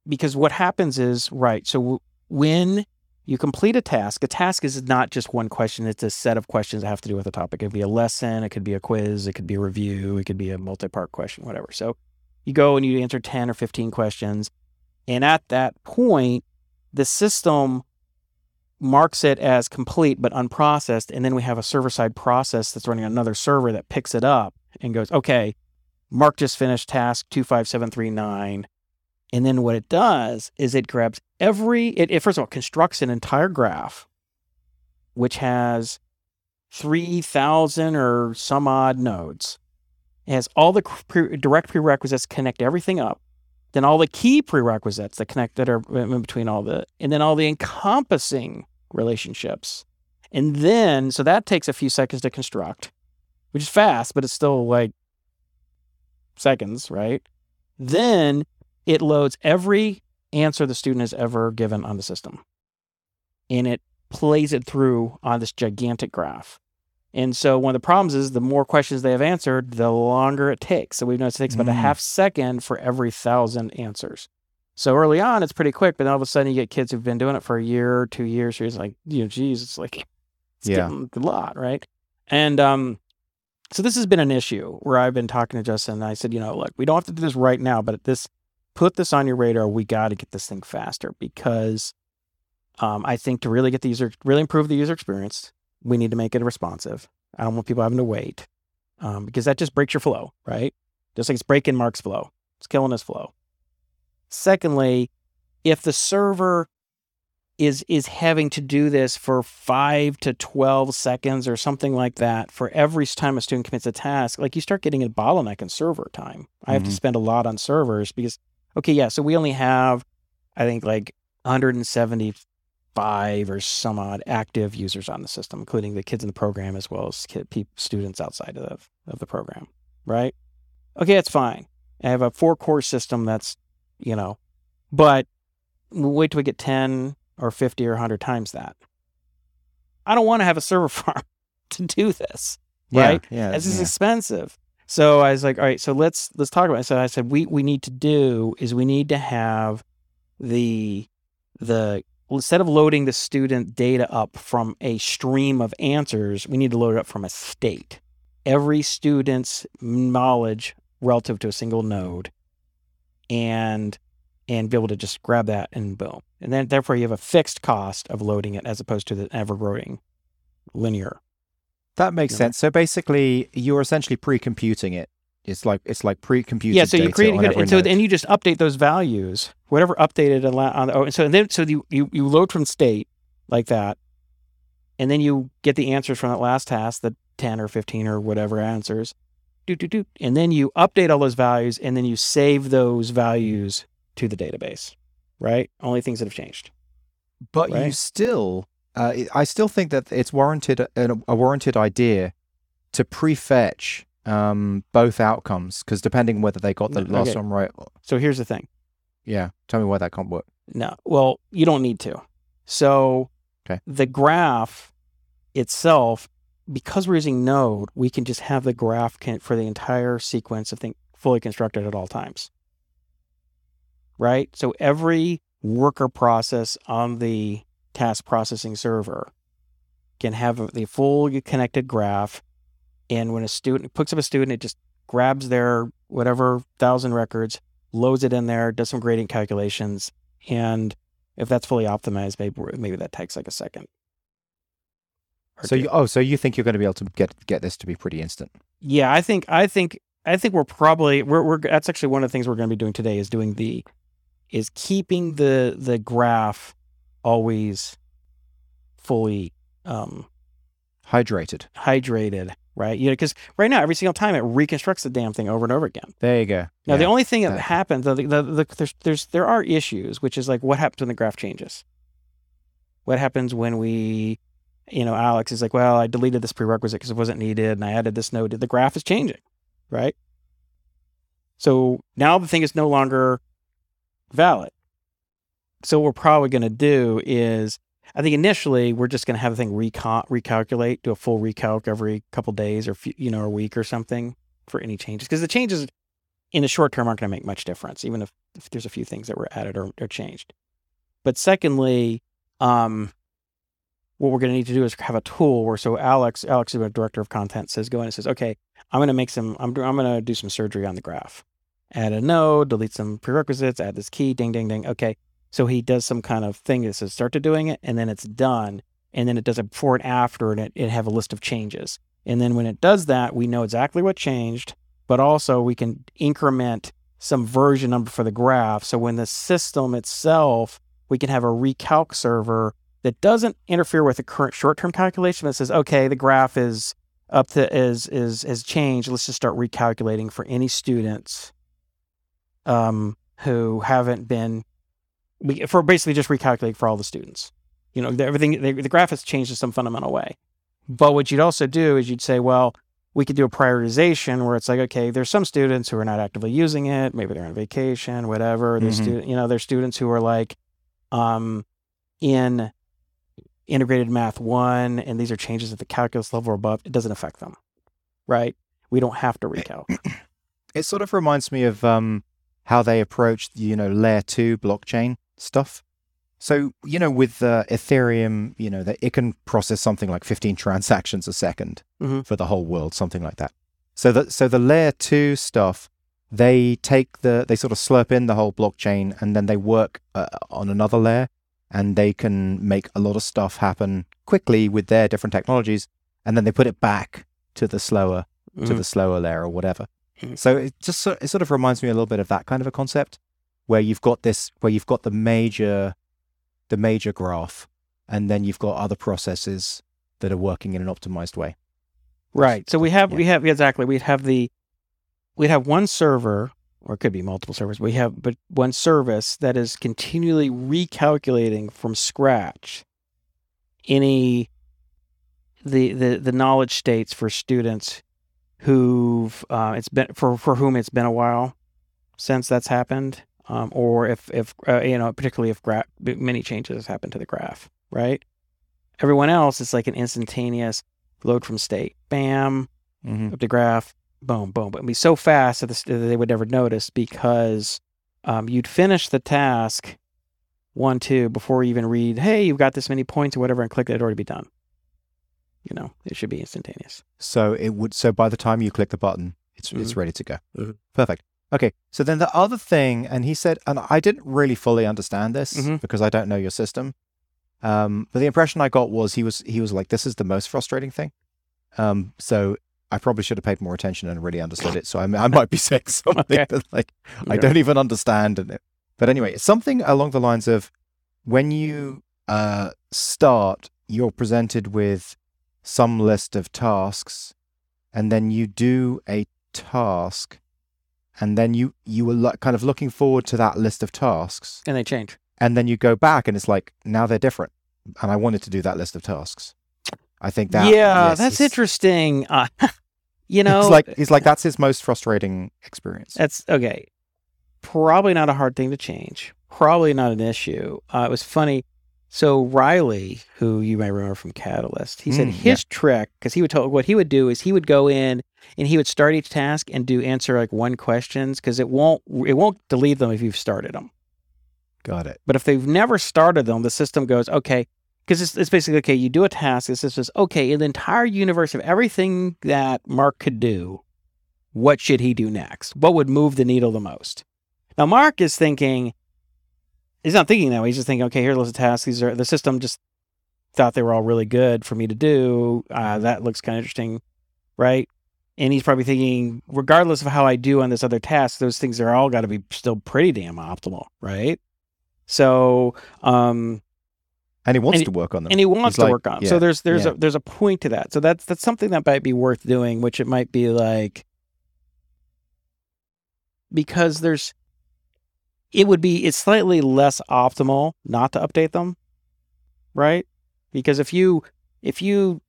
because what happens is right, so w- when you complete a task, a task is not just one question, it's a set of questions that have to do with a topic. It could be a lesson, it could be a quiz, it could be a review, it could be a multi-part question, whatever. So you go and you answer 10 or 15 questions. And at that point, the system marks it as complete but unprocessed. And then we have a server side process that's running another server that picks it up and goes, okay, Mark just finished task 25739. And then what it does is it grabs every, it, it first of all constructs an entire graph, which has 3,000 or some odd nodes. It has all the pre- direct prerequisites connect everything up then all the key prerequisites that connect that are in between all the and then all the encompassing relationships and then so that takes a few seconds to construct which is fast but it's still like seconds right then it loads every answer the student has ever given on the system and it plays it through on this gigantic graph and so one of the problems is the more questions they have answered, the longer it takes. So we've noticed it takes about a Mm. half second for every thousand answers. So early on, it's pretty quick, but then all of a sudden you get kids who've been doing it for a year, or two years. Just like, you know, geez, it's like, it's Yeah. getting a lot, right? And um, so this has been an issue where I've been talking to Justin and I said, you know, look, we don't have to do this right now, but at this, put this on your radar. We got to get this thing faster because um, I think to really get the user, really improve the user experience, we need to make it responsive. I don't want people having to wait um, because that just breaks your flow, right? Just like it's breaking Mark's flow, it's killing his flow. Secondly, if the server is is having to do this for five to twelve seconds or something like that for every time a student commits a task, like you start getting a bottleneck in server time. I have to Mhm. spend a lot on servers because okay, yeah, so we only have I think like 175 or some odd active users on the system, including the kids in the program as well as kid, peop students outside of the, of the program, right? Okay, that's fine. I have a four core system that's, you know, but wait till we get 10 or 50 or 100 times that. I don't want to have a server farm to do this, right? Yeah. This is yeah. expensive. So I was like, all right, so let's let's talk about it. So I said, we we need to do is we need to have the the instead of loading the student data up from a stream of answers, we need to load it up from a state. Every student's knowledge relative to a single node and and be able to just grab that and boom. And then therefore you have a fixed cost of loading it as opposed to the ever growing linear. That makes Yeah. sense. So basically, you're essentially pre-computing it. It's like it's like pre-computed. yeah, so you're data creating on it, and so node. then you just update those values, whatever updated on. The, oh, and so and then so you, you you load from state like that, and then you get the answers from that last task, the ten or fifteen or whatever answers, do do do, and then you update all those values, and then you save those values to the database, right? Only things that have changed. But you still, uh, I still think that it's warranted a, a warranted idea to prefetch um, both outcomes because depending whether they got the No, last one right, So here's the thing. yeah. Tell me why that can't work. No, well, you don't need to. So Okay. the graph itself, because we're using Node, we can just have the graph can, for the entire sequence of thing fully constructed at all times. Right? So every worker process on the task processing server can have the full connected graph. And when a student picks up a student, it just grabs their whatever thousand records, loads it in there, does some gradient calculations, and if that's fully optimized, maybe maybe that takes like a second. So you, oh, so you think you're going to be able to get get this to be pretty instant? yeah, I think I think I think we're probably we're we're that's actually one of the things we're going to be doing today is doing the is keeping the the graph always fully um Hydrated. hydrated, right? You know, because right now every single time it reconstructs the damn thing over and over again. There you go. Now, the only thing that exactly. happens, the, the, the, there's, there's, there are issues, which is like what happens when the graph changes. What happens when we, you know, Alex is like, well, I deleted this prerequisite because it wasn't needed, and I added this node. The graph is changing, right? So now the thing is no longer valid. So what we're probably going to do is, I think initially we're just going to have the thing recal- recalculate, do a full recalc every couple days or few, you know, a week or something for any changes because the changes in the short term aren't going to make much difference, even if, if there's a few things that were added or, or changed. But secondly, um, what we're going to need to do is have a tool where so Alex, Alex, is a director of content, says go in and says, okay, I'm going to make some, I'm, I'm going to do some surgery on the graph, add a node, delete some prerequisites, add this key, ding, ding, ding. Okay, so he does some kind of thing that says start to doing it, and then it's done, and then it does a before and after, and it, it have a list of changes. And then when it does that, we know exactly what changed but also we can increment some version number for the graph. So when the system itself, we can have a recalc server that doesn't interfere with the current short-term calculation. That says, okay, the graph is up to is is has changed. Let's just start recalculating for any students um, who haven't been we, for basically just recalculate for all the students. You know, the- everything the, the graph has changed in some fundamental way. But what you'd also do is you'd say, well, we could do a prioritization where it's like, okay, there's some students who are not actively using it. Maybe they're on vacation, whatever. There's Mhm. student, you know, there's students who are like, um, in integrated math one, and these are changes at the calculus level or above. It doesn't affect them, right? We don't have to recalc. It sort of reminds me of um, how they approach, you know, layer two blockchain stuff. So, you know, with uh, Ethereum, you know, that it can process something like 15 transactions a 2nd Mhm. for the whole world, something like that. So that so the layer two stuff, they take the they sort of slurp in the whole blockchain and then they work uh, on another layer and they can make a lot of stuff happen quickly with their different technologies and then they put it back to the slower to Mhm. the slower layer or whatever. Mhm. So it just it sort of reminds me a little bit of that kind of a concept. Where you've got this where you've got the major the major graph and then you've got other processes that are working in an optimized way. Right. So we have Yeah. we have exactly we'd have the we'd have one server or it could be multiple servers. We have but one service that is continually recalculating from scratch any the the the knowledge states for students who've uh, it's been for for whom it's been a while since that's happened um, or if if uh, you know particularly if gra- many changes happen to the graph right everyone else it's like an instantaneous load from state bam Mm-hmm. up the graph, boom, boom. But it'd be so fast that, this, that they would never notice because um, you'd finish the task one, two before you even read, hey, you've got this many points or whatever, and click it, it'd already be done. You know, it should be instantaneous. So it would. So by the time you click the button, it's it's Mhm. ready to go. Mhm. Perfect. Okay. So then the other thing, and he said, and I didn't really fully understand this Mhm. because I don't know your system. Um, but the impression I got was he was he was like, this is the most frustrating thing. Um, so I probably should have paid more attention and really understood it. So I, I might be saying something Okay. that like I Yeah. don't even understand. And but anyway, it's something along the lines of when you uh, start, you're presented with some list of tasks, and then you do a task, and then you you were lo- kind of looking forward to that list of tasks, And they change. and then you go back, and it's like now they're different, and I wanted to do that list of tasks. I think that yeah, yes, that's interesting. Uh, you know, It's like he's like that's his most frustrating experience. That's okay. Probably not a hard thing to change. Probably not an issue. Uh, it was funny. So Riley, who you may remember from Catalyst, he said Mm, his trick because he would tell what he would do is he would go in and he would start each task and do answer like one questions because it won't it won't delete them if you've started them. Got it. But if they've never started them, the system goes okay because it's, it's basically okay. You do a task. The system says okay in the entire universe of everything that Mark could do, what should he do next? What would move the needle the most? Now, Mark is thinking, he's not thinking that way. He's just thinking, okay, here's a list of tasks. These are the system just thought they were all really good for me to do. Uh, that looks kind of interesting, right? And he's probably thinking, regardless of how I do on this other task, those things are all got to be still pretty damn optimal, right? So, um, And he wants And to work on them. and he wants He's to like, work on. yeah, so there's there's yeah. a there's a point to that. So that's that's something that might be worth doing, which it might be like because there's it would be it's slightly less optimal not to update them, right? Because if you if you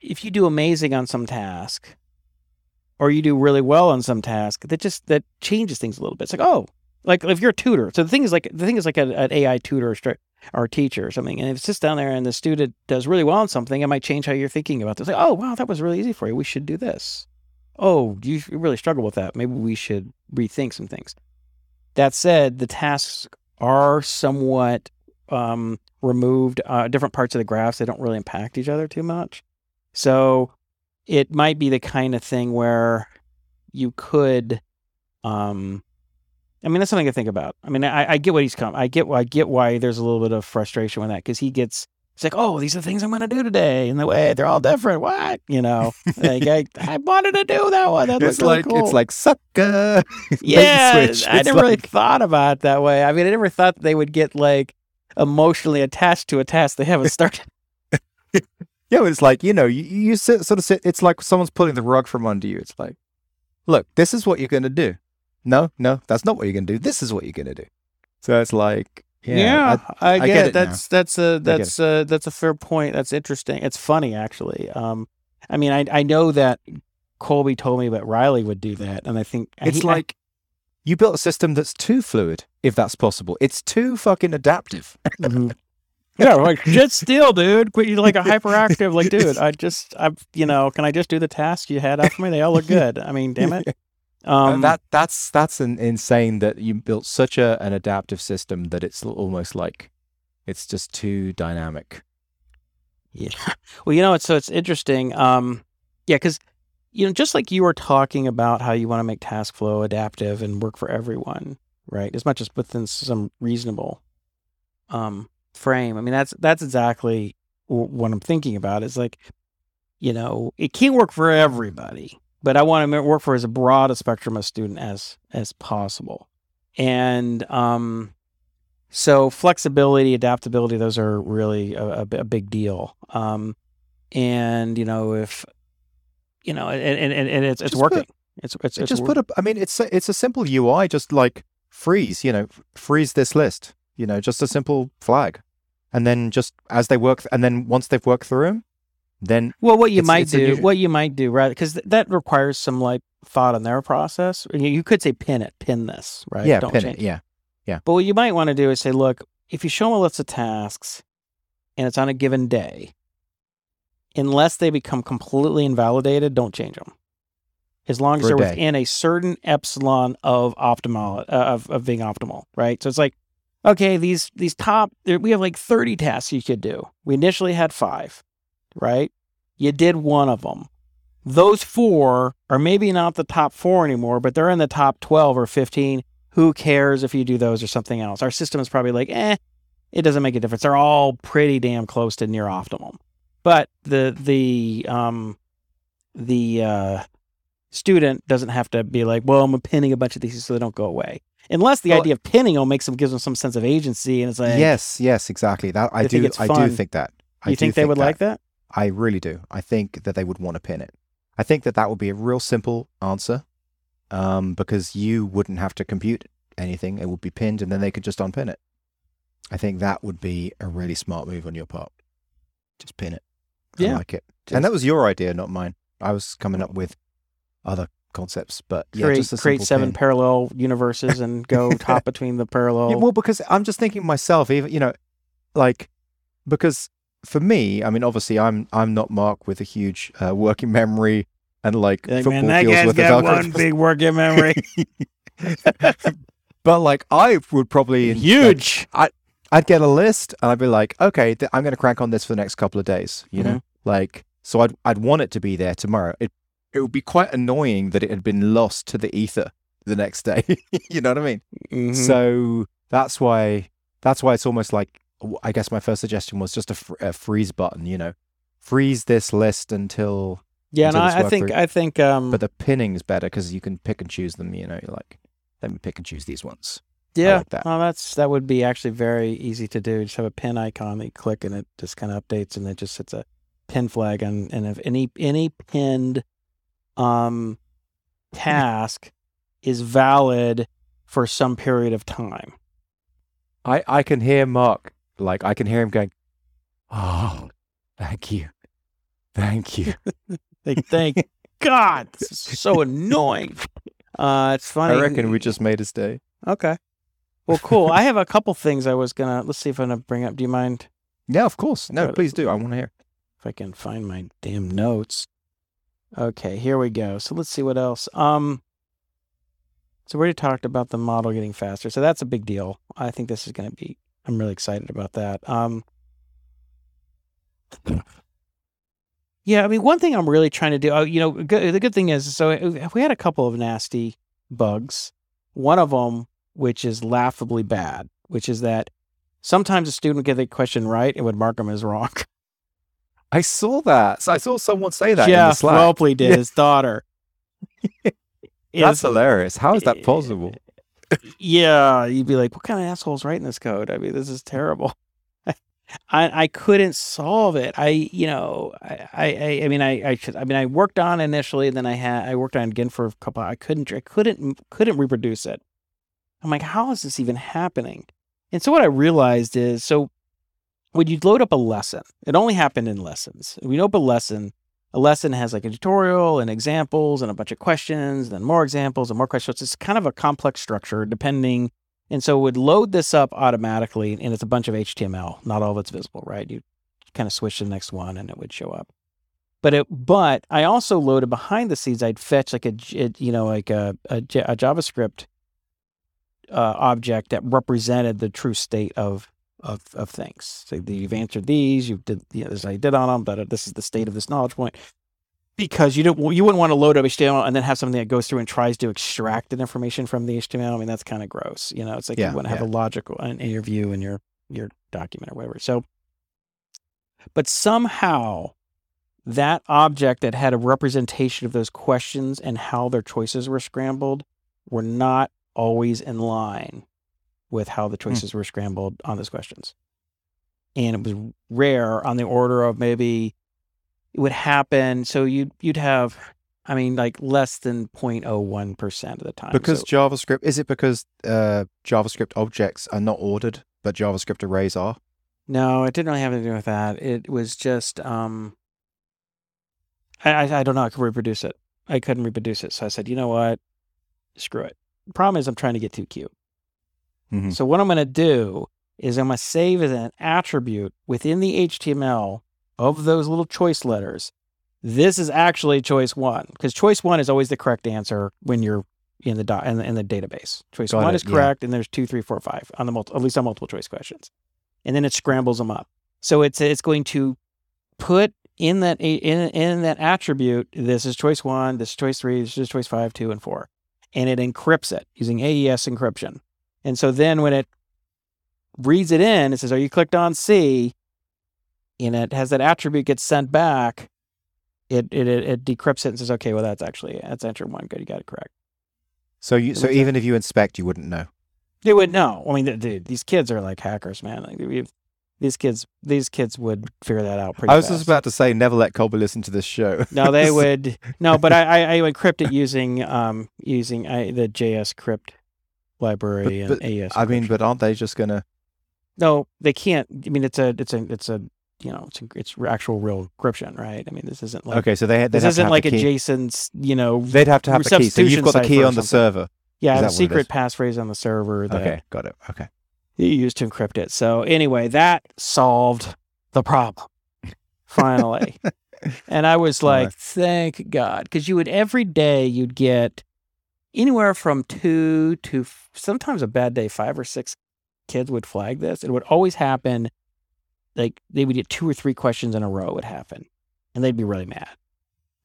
if you do amazing on some task or you do really well on some task, that just that changes things a little bit. It's like, oh, like if you're a tutor. So the thing is like the thing is like an AI tutor or teacher or something, and if it sits down there and the student does really well on something, it might change how you're thinking about this. Like, oh wow, that was really easy for you. We should do this. Oh, you really struggle with that. Maybe we should rethink some things. That said, the tasks are somewhat um, removed. Uh, different parts of the graphs they don't really impact each other too much. So it might be the kind of thing where you could um I mean that's something to think about. I mean I, I get what he's come I get I get why there's a little bit of frustration with that because he gets it's like, oh, these are the things I'm gonna do today. And the way they're all different. What? You know. like I, I wanted to do that one. That it's looked really like cool. it's like sucker. Yeah. I never really thought about it that way. I mean, I never thought they would get like emotionally attached to a task they haven't started. Yeah, but it's like you know, you, you sit, sort of sit. It's like someone's pulling the rug from under you. It's like, look, this is what you're gonna do. No, no, that's not what you're gonna do. This is what you're gonna do. So it's like, yeah, I, I get, get it. it now. That's that's a that's a that's a fair point. That's interesting. It's funny actually. Um, I mean, I I know that Colby told me that Riley would do that, and I think it's he- like you built a system that's too fluid, if that's possible. It's too fucking adaptive. Mhm. yeah, like shit still, dude. Quit you like a hyperactive, like, dude. I just, I, you know, can I just do the tasks you had out for me? They all look good. I mean, damn it. Um, and that that's that's an insane that you built such a an adaptive system that it's almost like it's just too dynamic. Yeah. Well, you know, it's so it's interesting. Um, yeah, because you know, just like you were talking about how you want to make TaskFlow adaptive and work for everyone, right? As much as within some reasonable um frame. I mean, that's that's exactly what I'm thinking about. It's like, you know, it can't work for everybody, but I want to work for as broad a spectrum of student as as possible. and um, so flexibility, adaptability, those are really a, a, a big deal. Um, and you know if you know and and, and it's it's Just working. put- it's it's, it's just wor- put a. I mean, it's a, it's a simple UI. Just like freeze. You know, freeze this list. You know, just a simple flag, and then just as they work, and then once they've worked through them, then Well, what you It's- might it's do, what you might do, right? Because th- that requires some like thought in their process. You, you could say pin it, pin this, right? yeah, Don't pin change it. Yeah, yeah. But what you might want to do is say, look, if you show them a list of tasks and it's on a given day, unless they become completely invalidated, don't change them. As long as they're day. within a certain epsilon of optimal uh, of, of being optimal, right? So it's like, okay, these these top we have like 30 tasks you could do. We initially had five, right? You did one of them. Those four are maybe not the top four anymore, but they're in the top 12 or 15 who cares if you do those or something else? Our system is probably like, eh, it doesn't make a difference. They're all pretty damn close to near optimum. But the the um the uh student doesn't have to be like, well, I'm pinning a bunch of these so they don't go away. Unless the Well- idea of pinning them makes them gives them some sense of agency and it's like yes, yes, exactly. That I do. I do think that. I you think they would that. like that? I really do. I think that they would want to pin it. I think that that would be a real simple answer, um, because you wouldn't have to compute anything. It would be pinned, and then they could just unpin it. I think that would be a really smart move on your part. Just pin it. I Yeah. like it. Just- and that was your idea, not mine. I was coming up with other concepts, but yeah, create just create seven pin. parallel universes and go top between the parallel Yeah, well, because I'm just thinking myself, even you know, like because for me, I mean, obviously, I'm I'm not Mark with a huge uh, working memory and like Like, football man, that feels guy's with got one big working memory. but like, I would probably like, Huge. I'd get a list and I'd be like, okay, th- I'm going to crank on this for the next couple of days. You Mm-hmm. know, like so I'd I'd want it to be there tomorrow. It it would be quite annoying that it had been lost to the ether the next day. you know what I mean? Mhm. So that's why that's why it's almost like I guess my first suggestion was just a, fr- a freeze button. You know, freeze this list until. yeah, until it's I, I think through. I think um But the pinning's better because you can pick and choose them. You know, you're like let me pick and choose these ones. Yeah, like that. well, that's that would be actually very easy to do. Just have a pin icon that you click, and it just kind of updates, and it just sets a pin flag. And and if any any pinned um task is valid for some period of time. I I can hear Mark like I can hear him going, oh, thank you, thank you. Like, thank God, this is so annoying. Uh, it's funny. I reckon we just made his day. okay. Well, cool. I have a couple things I was gonna. Let's see if I'm gonna bring up. Do you mind? Yeah, of course. No, please do. I want to hear. if I can find my damn notes. Okay, here we go. So let's see what else. Um so we already talked about the model getting faster. So that's a big deal. I think this is going to be I'm really excited about that. Um Yeah, I mean one thing I'm really trying to do, oh, you know, good, the good thing is so we had a couple of nasty bugs. One of them which is laughably bad, which is that sometimes a student would get the question right and would mark them as wrong. I saw that. So I saw someone say that in the Jeff. Ropley did Yeah. his daughter. That's Is- hilarious. How is that possible? yeah, you'd be like, "What kind of assholes writing this code?" I mean, this is terrible. I I couldn't solve it. I you know I I I mean I I should I mean I worked on initially, and then I had I worked on it again for a couple. I couldn't I couldn't couldn't reproduce it. I'm like, how is this even happening? And so what I realized is so when you load up a lesson, it only happened in lessons. We know up a lesson, a lesson has like a tutorial and examples and a bunch of questions, then more examples and more questions. It's kind of a complex structure depending. And so it would load this up automatically and it's a bunch of HTML. Not all of it's visible, right? You kind of switch to the next one and it would show up. But it, but I also loaded behind the scenes. I'd fetch like a, you know, like a a JavaScript uh, object that represented the true state of of, of things. So you've answered these, you did you know, this I did on them, but uh, this is the state of this knowledge point. Because you don't, you wouldn't want to load up HTML and then have something that goes through and tries to extract that information from the HTML. I mean, that's kind of gross. You know, it's like Yeah, you want to have yeah. a logical in, in your view in your your document or whatever. So, but somehow that object that had a representation of those questions and how their choices were scrambled were not always in line with how the choices were scrambled on those questions. And it was rare on the order of maybe it would happen. So you'd you'd have, I mean, like less than 0.01 percent of the time. Because So- JavaScript is it because uh, JavaScript objects are not ordered, but JavaScript arrays are? no, it didn't really have anything to do with that. It was just, um, I, I I don't know. I could reproduce it. I couldn't reproduce it. So I said, you know what? Screw it. The problem is I'm trying to get too cute. Mhm. So what I'm going to do is I'm going to save as an attribute within the HTML of those little choice letters. This is actually choice one because choice one is always the correct answer when you're in the dot in the, in the database. Choice Got one it, is yeah. correct, and there's two, three, four, five on the multi, at least on multiple choice questions, and then it scrambles them up. So it's it's going to put in that in in that attribute. This is choice one. This is choice three. This is choice five, two, and four, and it encrypts it using AES encryption. And so then when it reads it in, it says, Are you clicked on C? And it has that attribute gets sent back. It, it it it decrypts it and says, Okay, well that's actually that's entry one. Good, you got it correct. So you so even if you inspect, you wouldn't know. They would know. I mean, dude, these kids are like hackers, man. Like we these kids these kids would figure that out pretty I was fast. just about to say, never let Colby listen to this show. no, they would no, but I, I I would it using um using I, the JS crypt library But- and AES. I mean, but aren't they just gonna? No, they can't. I mean, it's a, it's a, it's a, you know, it's a, it's actual real encryption, right? I mean, this isn't like Okay, so they they'd this isn't like a. Jason's, you know, They'd have to have the key. So you've got the key on the server. yeah, the that what it secret passphrase on the server that Okay, got it. Okay. you use to encrypt it. So anyway, that solved the problem finally, and I was like, right. thank God, because you would every day you'd get anywhere from two to f- sometimes a bad day, five or six kids would flag this. It would always happen. Like they would get two or three questions in a row would happen, and they'd be really mad.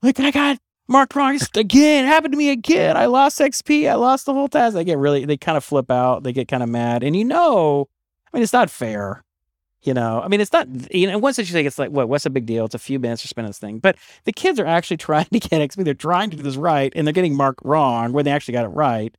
Like I got marked wrong again. Happened to me again. I lost XP. I lost the whole task. They get really. They kind of flip out. They get kind of mad, and you know, I mean, it's not fair. You know, I mean, it's not. You know, once that you think it's like, what? What's a big deal? It's a few minutes to spend this thing, but the kids are actually trying to get XP. They're trying to do this right, and they're getting marked wrong when they actually got it right.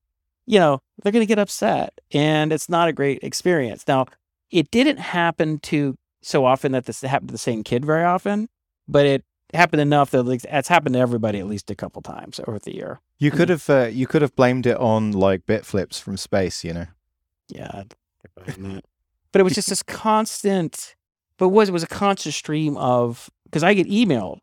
You know, they're going to get upset, and it's not a great experience. Now, it didn't happen to so often that this happened to the same kid very often, but it happened enough that like, it's happened to everybody at least a couple times over the year. You Hmm. could have uh, you could have blamed it on like bit flips from space. You know. Yeah. But it was just this constant, but was it was a constant stream of, because I get emailed.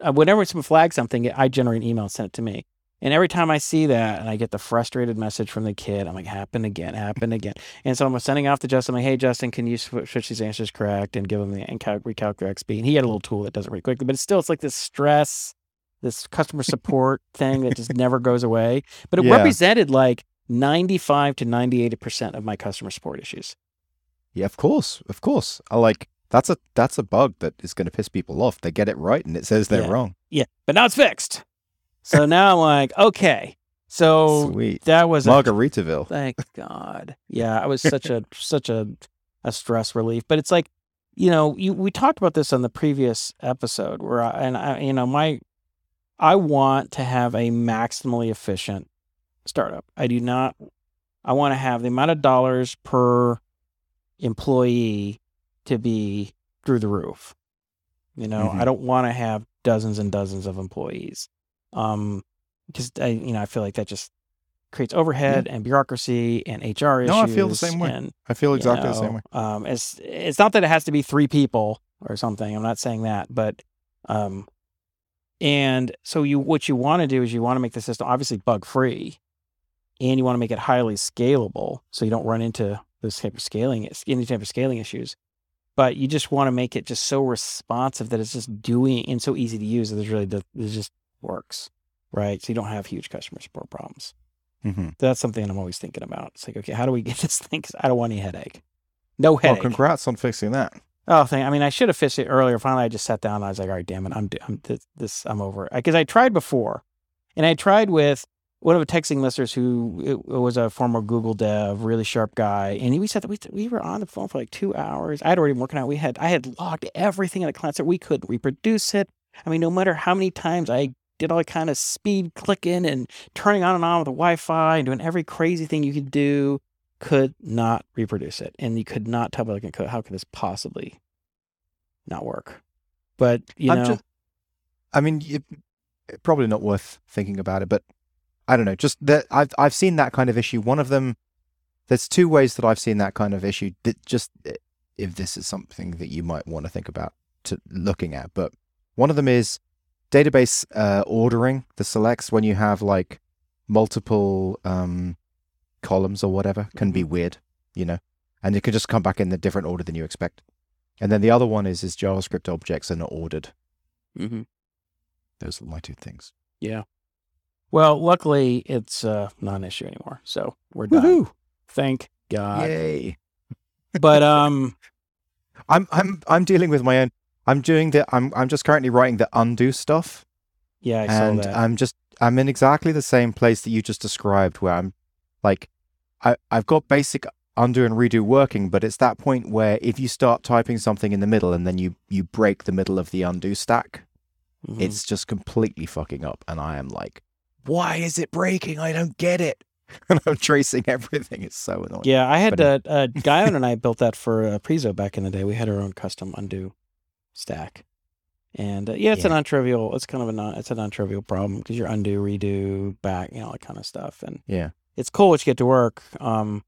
Uh, whenever someone flags something, I generate an email and send it to me. And every time I see that and I get the frustrated message from the kid, I'm like, happen again, happen again. And so I'm sending off to Justin, like, hey, Justin, can you sw- switch these answers correct and give him the and cal- recalculate XP? And he had a little tool that does it really quickly, but it's still, it's like this stress, this customer support thing that just never goes away. But it Yeah. represented like 95 to 98% of my customer support issues. Yeah, of course, of course. I like that's a that's a bug that is going to piss people off. They get it right, and it says they're Yeah. wrong. Yeah, but now it's fixed. So now I'm like, okay. So Sweet, that was a, Margaritaville. thank God. Yeah, I was such a such a a stress relief. But it's like, you know, you we talked about this on the previous episode where I, and I, you know, my I want to have a maximally efficient startup. I do not. I want to have the amount of dollars per employee to be through the roof. You know, Mhm. I don't want to have dozens and dozens of employees. Um, because I, you know, I feel like that just creates overhead and bureaucracy and HR issues. No, I feel the same way. And, I feel you exactly the same way. Um, it's it's not that it has to be three people or something. I'm not saying that, but um, and so you what you want to do is you want to make the system obviously bug free, and you want to make it highly scalable so you don't run into those type of scaling any type of scaling issues. But you just want to make it just so responsive that it's just doing and so easy to use that there's really it just works, right? So you don't have huge customer support problems. hmm That's something I'm always thinking about. It's like, okay, how do we get this thing? 'Cause I don't want any headache. No headache. Well, congrats on fixing that. Oh, thank. I mean, I should have fixed it earlier. Finally, I just sat down. and I was like, all right, damn it, I'm, I'm this, this I'm over. Because I tried before, and I tried with one of the Techzing listeners who it, it was a former Google dev, really sharp guy, and we said that we we were on the phone for like two hours. I'd already been working out. We had I had logged everything in the client, so we could reproduce it. I mean, no matter how many times I did all the kind of speed clicking and turning on and on with the Wi-Fi and doing every crazy thing you could do. Could not reproduce it, and you could not tell like how could this possibly not work? But you I'm know, just- I mean, you, probably not worth thinking about it, but I don't know. Just that I've I've seen that kind of issue. One of them, there's two ways that I've seen that kind of issue. That just eh, if this is something that you might want to think about to looking at, but one of them is database uh, ordering the selects when you have like multiple um, columns or whatever can be weird, you know, and it can just come back in a different order than you expect. And then the other one is is JavaScript objects are not ordered. Mhm. Those are my two things. yeah. Well, luckily it's uh, not an issue anymore, so we're done. Woohoo! Thank God. Yay! But um, I'm I'm I'm dealing with my own. I'm doing the. I'm I'm just currently writing the undo stuff, yeah, I saw and that. I'm just I'm in exactly the same place that you just described, where I'm like, I I've got basic undo and redo working, but it's that point where if you start typing something in the middle and then you you break the middle of the undo stack, Mhm. it's just completely fucking up, and I am like, why is it breaking? I don't get it. And I'm tracing everything. It's so annoying. Yeah, I had But- uh, uh, Guyon and I built that for uh, Preezo back in the day. We had our own custom undo stack, and uh, yeah, it's a non-trivial. It's kind of a non. It's a non-trivial problem because you're undo, redo, back, you know, all that kind of stuff, and Yeah. it's cool once you get to work. Um,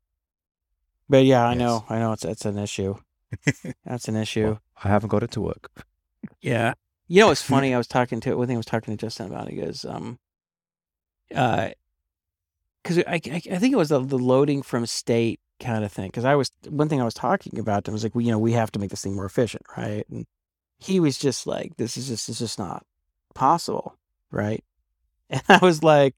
but yeah, I Yes. know, I know, it's it's an issue. That's an issue. Well, I haven't got it to work. Yeah. You know, it's funny. I was talking to one thing I was talking to Justin about. He goes, um, because I, I I think it was the, the loading from state kind of thing. Because I was one thing I was talking about. I was like, well, you know, we have to make this thing more efficient, right? And he was just like, this is just it's just not possible, right? And I was like.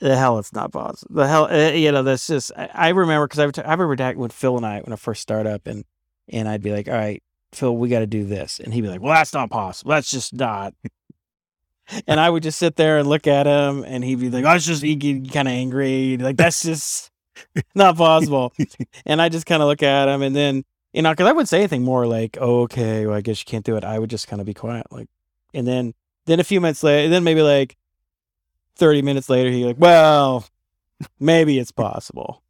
The hell, it's not possible. The hell, uh, you know, that's just. I, I remember because I remember back when Phil and I, when I first started up, and and I'd be like, all right, Phil, we got to do this. And he'd be like, well, that's not possible. That's just not. And I would just sit there and look at him and he'd be like, oh, it's just, he'd get kind of angry. Like, that's just not possible. and I just kind of look at him and then, you know, cause I wouldn't say anything more like, oh, okay, well, I guess you can't do it. I would just kind of be quiet. Like, and then, then a few minutes later, then maybe like 30 minutes later, he'd like, well, maybe it's possible,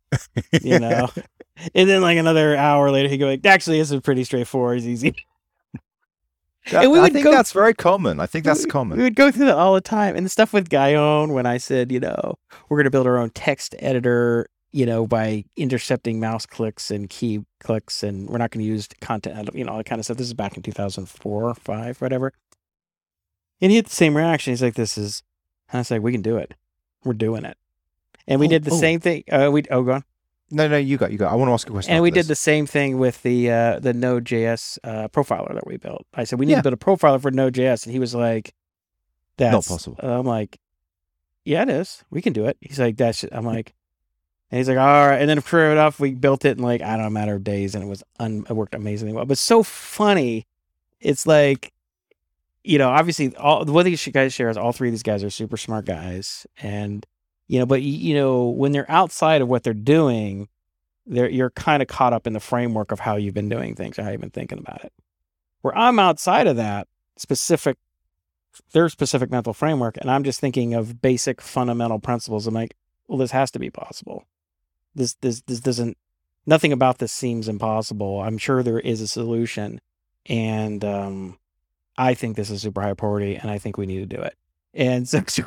you know? and then like another hour later, he'd go like, actually, this is pretty straightforward. It's easy. That- And we I think go- that's very common. I think that's we, common. We would go through that all the time. And the stuff with Guyon when I said, you know, we're going to build our own text editor, you know, by intercepting mouse clicks and key clicks, and we're not going to use content, you know, all that kind of stuff. This is back in 2004, five, whatever. And he had the same reaction. He's like, this is, and I was like, we can do it. We're doing it. And we Oh, did the oh. same thing. Uh, we, oh, go on. No, no, you got, you got. I want to ask a question. And we did the same thing with the uh, the Node.js uh, profiler that we built. I said we need Yeah. to build a profiler for Node.js, and he was like, "That's not possible." I'm like, "Yeah, it is. We can do it." He's like, "That's." I'm like, and he's like, "All right." And then sure enough, we built it in like I don't know, a matter of days, and it was un- it worked amazingly well. But so funny, it's like, you know, obviously, all the one thing you guys share is all three of these guys are super smart guys, and you know, but you know, when they're outside of what they're doing they're, you're kind of caught up in the framework of how you've been doing things or how you've been thinking about it. Where I'm outside of that specific, their specific mental framework, and I'm just thinking of basic fundamental principles. I'm like, well, this has to be possible. This, this, this doesn't. Nothing about this seems impossible. I'm sure there is a solution, and um, I think this is super high priority, and I think we need to do it. And so,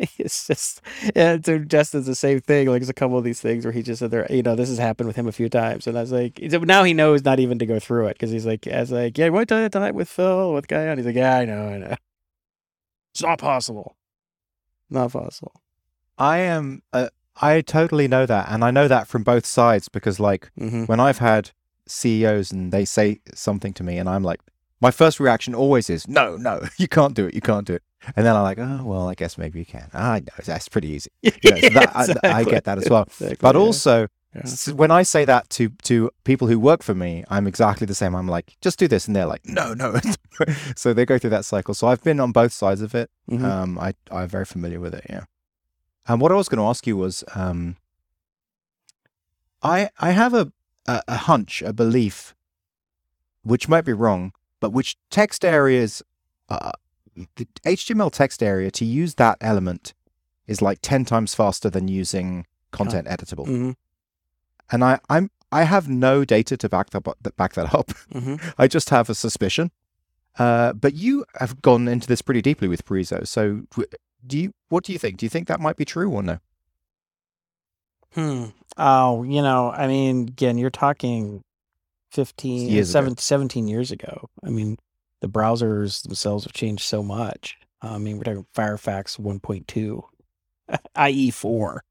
it's just and so Justin's the same thing. Like there's a couple of these things where he just said there, you know, this has happened with him a few times, and I was like, now he knows not even to go through it because he's like, as like, yeah, what time time with Phil with Guyon? He's like, yeah, I know, I know. It's not possible. Not possible. I am. Uh, I totally know that, and I know that from both sides because, like, Mm-hmm. when I've had CEOs and they say something to me, and I'm like, my first reaction always is, "No, no, you can't do it. You can't do it." And then I'm like, "Oh, well, I guess maybe you can." Ah, I know that's pretty easy. You know, so that, I, I get that as well. Exactly, But yeah. also, Yeah. s- when I say that to to people who work for me, I'm exactly the same. I'm like, "Just do this," and they're like, "No, no." so they go through that cycle. So I've been on both sides of it. Mhm. Um, I I'm very familiar with it. Yeah. And what I was going to ask you was, um, I I have a, a a hunch, a belief, which might be wrong, but which text areas uh, the HTML text area to use that element is like 10 times faster than using content editable. hmm And I, I'm I have no data to back that back that up. hmm I just have a suspicion. Uh, but you have gone into this pretty deeply with Preezo. So do you what do you think? Do you think that might be true or no? Hmm. Oh, you know, I mean, again, you're talking 15, Years ago. 17 years ago. I mean, the browsers themselves have changed so much. I mean, we're talking Firefox 1.2, IE 4.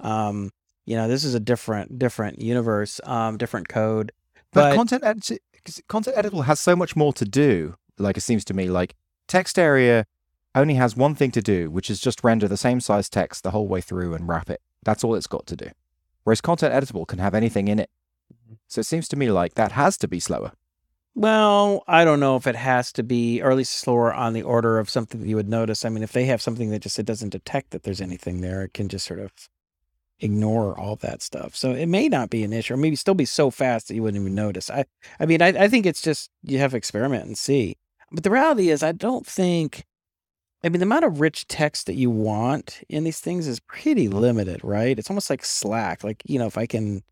Um, you know, this is a different, different universe, um, different code. But, But- content edit- content editable has so much more to do. Like it seems to me, like text area only has one thing to do, which is just render the same size text the whole way through and wrap it. That's all it's got to do. Whereas content editable can have anything in it. So it seems to me like that has to be slower. Well, I don't know if it has to be, or at least slower on the order of something that you would notice. I mean, if they have something that just it doesn't detect that there's anything there, it can just sort of ignore all that stuff. So it may not be an issue, or maybe still be so fast that you wouldn't even notice. I, I mean, I, I think it's just you have to experiment and see. But the reality is, I don't think. I mean, the amount of rich text that you want in these things is pretty limited, right? It's almost like Slack. Like you know, if I can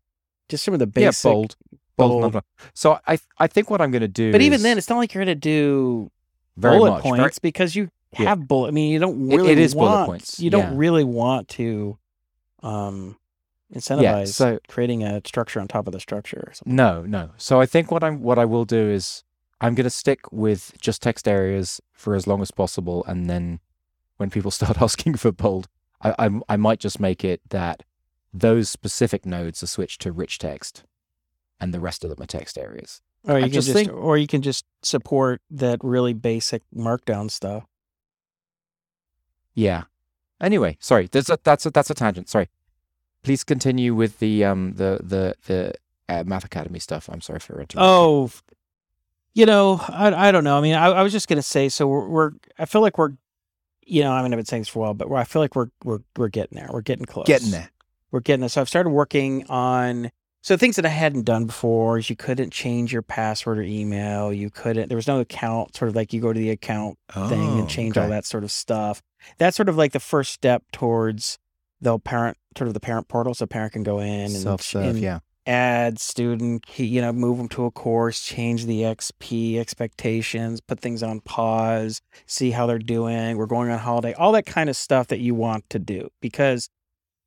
just some of the basic. yeah, bold, bold, bold. So I I think what I'm going to do. But even then, it's not like you're going to do very bullet much, very- points because you Yeah. have bullet. I mean, you don't It- really. it is bullet want, points, You don't yeah. really want to um, incentivize so- creating a structure on top of the structure. Or something. No, no. So I think what I'm what I will do is I'm going to stick with just text areas for as long as possible, and then when people start asking for bold, I I, I might just make it that those specific nodes are switched to rich text, and the rest of them are text areas. Or you I can just think- or you can just support that really basic markdown stuff. Yeah. Anyway, sorry. There's a, that's a, that's a tangent. Sorry. Please continue with the um the the the uh, Math Academy stuff. I'm sorry for interrupting. Oh, you know, I, I don't know. I mean, I, I was just gonna say. So we're, we're I feel like we're, you know, I mean, I've been saying this for a while, but I feel like we're we're we're getting there. We're getting close. getting there. We're getting this. So I've started working on so things that I hadn't done before is you couldn't change your password or email. You couldn't. There was no account. Sort of like you go to the account thing Oh, and change all that sort of stuff. That's sort of like the first step towards the parent, sort of the parent portal, so parent can go in and, and Yeah. add student, you know, move them to a course, change the XP expectations, put things on pause, see how they're doing. We're going on holiday, all that kind of stuff that you want to do because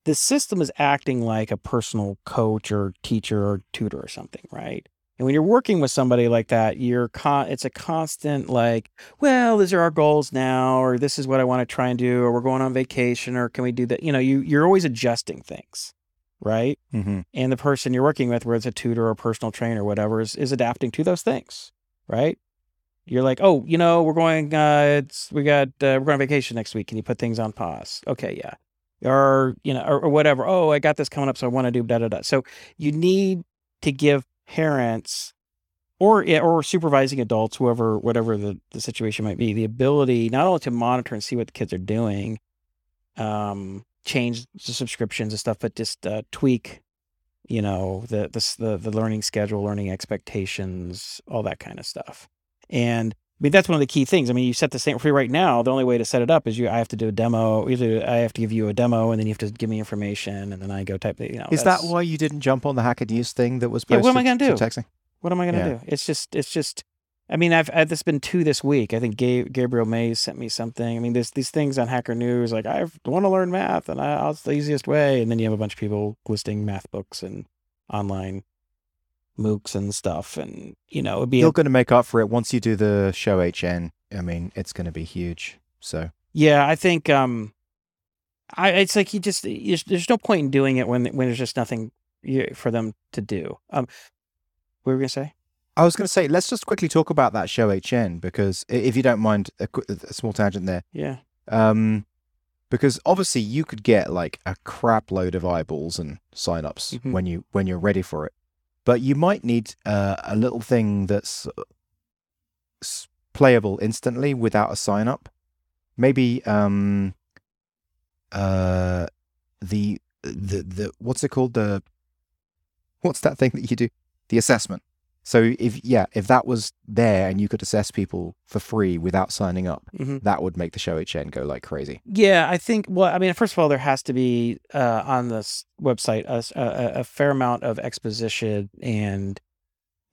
the system is acting like a personal coach or teacher or tutor or something, right? And when you're working with somebody like that, you're con- it's a constant like, well, these are our goals now, or this is what I want to try and do, or we're going on vacation, or can we do that? You know, you you're always adjusting things, right? Mm-hmm. and the person you're working with, whether it's a tutor or a personal trainer or whatever, is, is adapting to those things, right? You're like, oh, you know, we're going, uh, it's we got uh, we're going on vacation next week. Can you put things on pause? Okay, yeah, or you know, or, or whatever. Oh, I got this coming up, so I want to do da da da. So you need to give parents or or supervising adults, whoever, whatever the, the situation might be, the ability not only to monitor and see what the kids are doing, um, change the subscriptions and stuff, but just uh, tweak, you know, the, the the the learning schedule, learning expectations, all that kind of stuff. And mean, that's one of the key things. I mean, you set the same free right now. The only way to set it up is you. I have to do a demo. Either I have to give you a demo, and then you have to give me information, and then I go type. the- You know, Is that why you didn't jump on the Hacker News thing that was Yeah, what am I gonna do? texting? What am I gonna Yeah. do? It's just, it's just. I mean, I've, I've this been two this week. I think Ga- Gabriel Mays sent me something. I mean, there's these things on Hacker News like I want to learn math, and I, it's the easiest way. And then you have a bunch of people listing math books and online MOOCs and stuff, and you know, it'd be a, You're going to make up for it once you do the show HN. I mean, it's going to be huge. So yeah. I think um, I it's like you just there's no point in doing it when when there's just nothing for them to do. Um, what were we gonna say? I was going to say, let's just quickly talk about that show HN because if you don't mind, a, a small tangent there. Yeah. Um, because obviously you could get like a crap load of eyeballs and signups Mhm. when you when you're ready for it, but you might need uh, a little thing that's playable instantly without a sign up. Maybe um, uh, the the the what's it called the what's that thing that you do the assessment. So if yeah, if that was there and you could assess people for free without signing up, Mhm. that would make the show HN go like crazy. Yeah, I think. Well, I mean, first of all, there has to be uh, on this website a fair amount of exposition and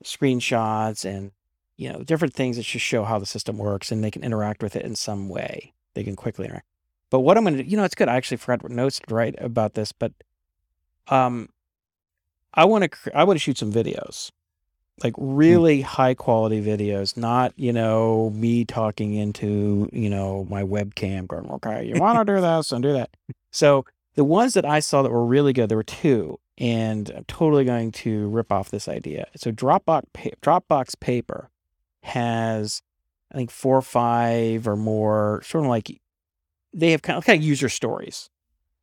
screenshots and you know different things that should show how the system works and they can interact with it in some way. They can quickly interact. But what I'm going to, you know, it's good. I actually forgot what notes to write about this, but um, I want to, cr- I want to shoot some videos, like really high quality videos, not you know me talking into you know my webcam, going, okay, you want to do this and do that. So the ones that I saw that were really good, there were two, and I'm totally going to rip off this idea. So Dropbox, Dropbox Paper has, I think, four or five or more, sort of like they have kind of, kind of user stories,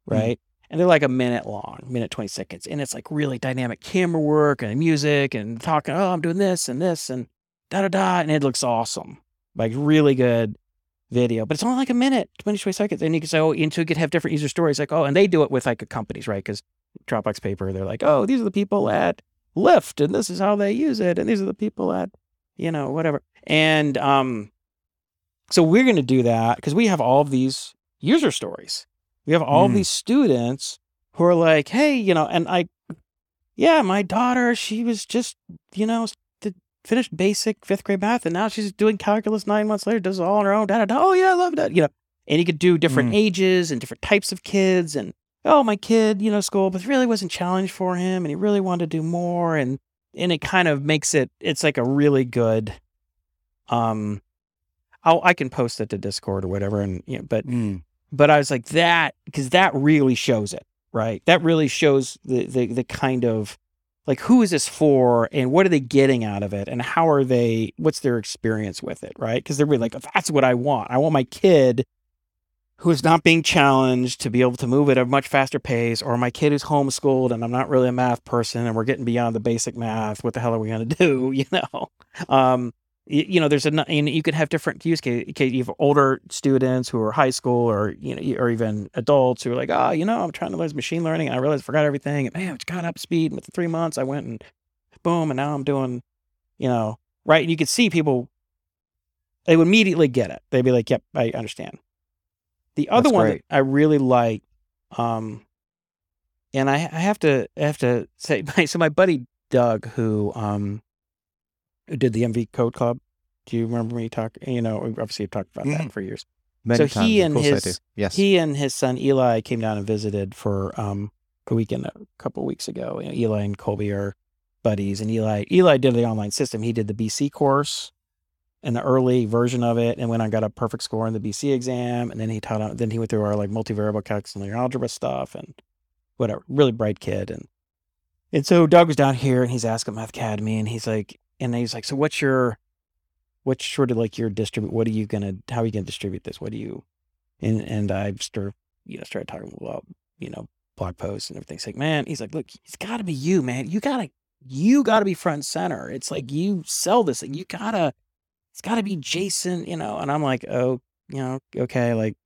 Hmm. right? And they're like a minute long, minute 20 seconds. And it's like really dynamic camera work and music and talking, oh, I'm doing this and this and da da da. And it looks awesome. Like really good video. But it's only like a minute, 20, 20 seconds. And you can say, oh, and so you could have different user stories. Like, oh, and they do it with like companies, right? Because Dropbox Paper, they're like, oh, these are the people at Lyft and this is how they use it. And these are the people at, you know, whatever. And um, so we're going to do that because we have all of these user stories. We have all Mm. these students who are like, hey, you know, and I, yeah, my daughter, she was just, you know, finished basic fifth grade math and now she's doing calculus nine months later, does it all on her own. Da, da, da. Oh, yeah, I love that. You know, and you could do different Mm. ages and different types of kids. And, oh, my kid, you know, school, but really wasn't challenged for him and he really wanted to do more. And, and it kind of makes it, it's like a really good, um, I'll, I can post it to Discord or whatever. And, you know, but but I was like that because that really shows it, right? That really shows the, the the kind of like who is this for and what are they getting out of it and how are they what's their experience with it, right? Because they're really like that's what I want. I want my kid who is not being challenged to be able to move at a much faster pace, or my kid who's homeschooled and I'm not really a math person and we're getting beyond the basic math. What the hell are we going to do? You know, um, you, know, there's a and you could have different use case. You have older students who are high school, or you know, or even adults who are like, oh, you know, I'm trying to learn machine learning. And I realized I forgot everything, and man, it's got up speed. And with the three months, I went and boom, and now I'm doing, you know, right. And you could see people, they would immediately get it. They'd be like, yep, I understand. The other That's one great. that I really like, um, and I, I have to I have to say, my, so my buddy Doug, who um, did the MV Code Club. Do you remember me talking? You know, we obviously have talked about that Mhm. for years. Many So times, he and his- Yes. He and his son Eli came down and visited for um, a weekend a couple of weeks ago. You know, Eli and Colby are buddies, and Eli Eli did the online system. He did the BC course and the early version of it, and went on got a perfect score in the BC exam. And then he taught. on- Then he went through our like multivariable calculus and linear algebra stuff, and whatever. Really bright kid, and and so Doug was down here, and he's asking Math Academy, and he's like, and he's like, so what's your what's sort of like your distribute what are you gonna how are you gonna distribute this what do you and and i started you know started talking about you know blog posts and everything. He's like, man, he's like, look, it's got to be you, man. You gotta, you gotta be front and center. It's like you sell this thing. You gotta, it's got to be Jason, you know. And I'm like, oh, you know, okay, like,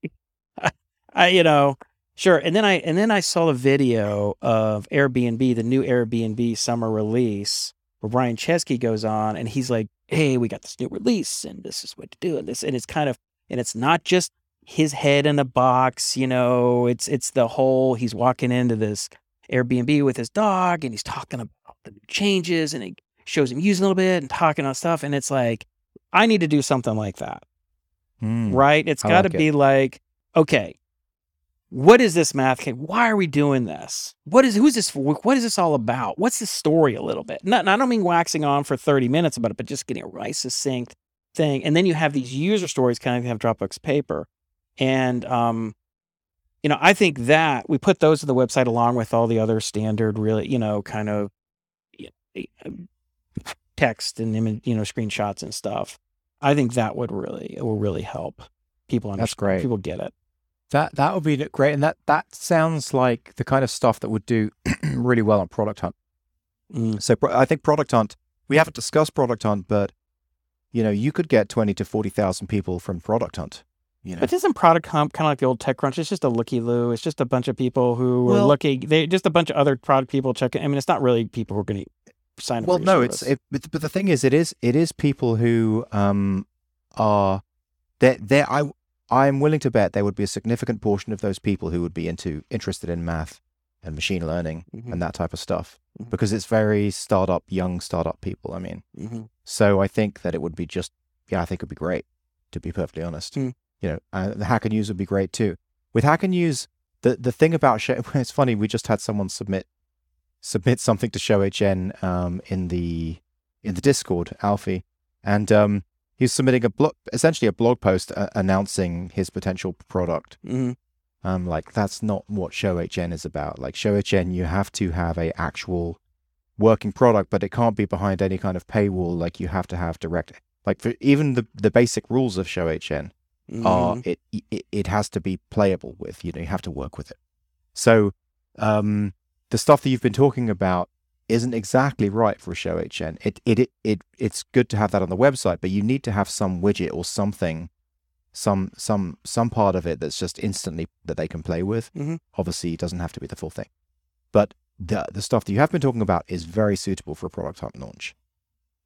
I, you know, sure. And then I, and then I saw a video of Airbnb, the new Airbnb summer release, where Brian Chesky goes on, and he's like, hey, we got this new release, and this is what to do, and this, and it's kind of, and it's not just his head in a box, you know, it's it's the whole he's walking into this Airbnb with his dog and he's talking about the new changes and it shows him using a little bit and talking on stuff and it's like I need to do something like that. Hmm. Right? It's got to like it. be like okay, what is this math? Why are we doing this? What is who's this for? What is this all about? What's the story a little bit? Not, I don't mean waxing on for 30 minutes about it, but just getting a nice succinct thing. And then you have these user stories kind of have Dropbox paper. And um, you know, I think that we put those on the website along with all the other standard, really, you know, kind of y- y- text and image, you know, screenshots and stuff. I think that would really it will really help people understand. That's great. People get it. That that would be great, and that that sounds like the kind of stuff that would do really well on Product Hunt. Mm. So I think Product Hunt. We haven't discussed Product Hunt, but you know, you could get twenty to forty thousand people from Product Hunt. You know, But isn't Product Hunt kind of like the old TechCrunch? It's just a looky loo. It's just a bunch of people who are looking. They just a bunch of other product people checking. I mean, it's not really people who are going to sign up. well no it's it, but, the thing is it is it is people who um are they they i i'm willing to bet there would be a significant portion of those people who would be into interested in math and machine learning Mhm. and that type of stuff Mhm. because it's very startup young startup people i mean Mhm. so i think that it would be just yeah i think it would be great to be perfectly honest Hmm. you know uh, the hacker news would be great too with hacker news the the thing about show it's funny we just had someone submit submit something to show hn um in the in the discord alfie and um he was submitting a blog essentially a blog post uh, announcing his potential product. Mhm. um like that's not what show hn is about. Like show hn you have to have a actual working product but it can't be behind any kind of paywall. Like you have to have direct like for even the the basic rules of show hn are it, it it has to be playable with you know you have to work with it. So um the stuff that you've been talking about isn't exactly right for a show hn it, it it it it's good to have that on the website but you need to have some widget or something some some some part of it that's just instantly that they can play with. Mhm. obviously it doesn't have to be the full thing. But the the stuff that you have been talking about is very suitable for a product hunt launch.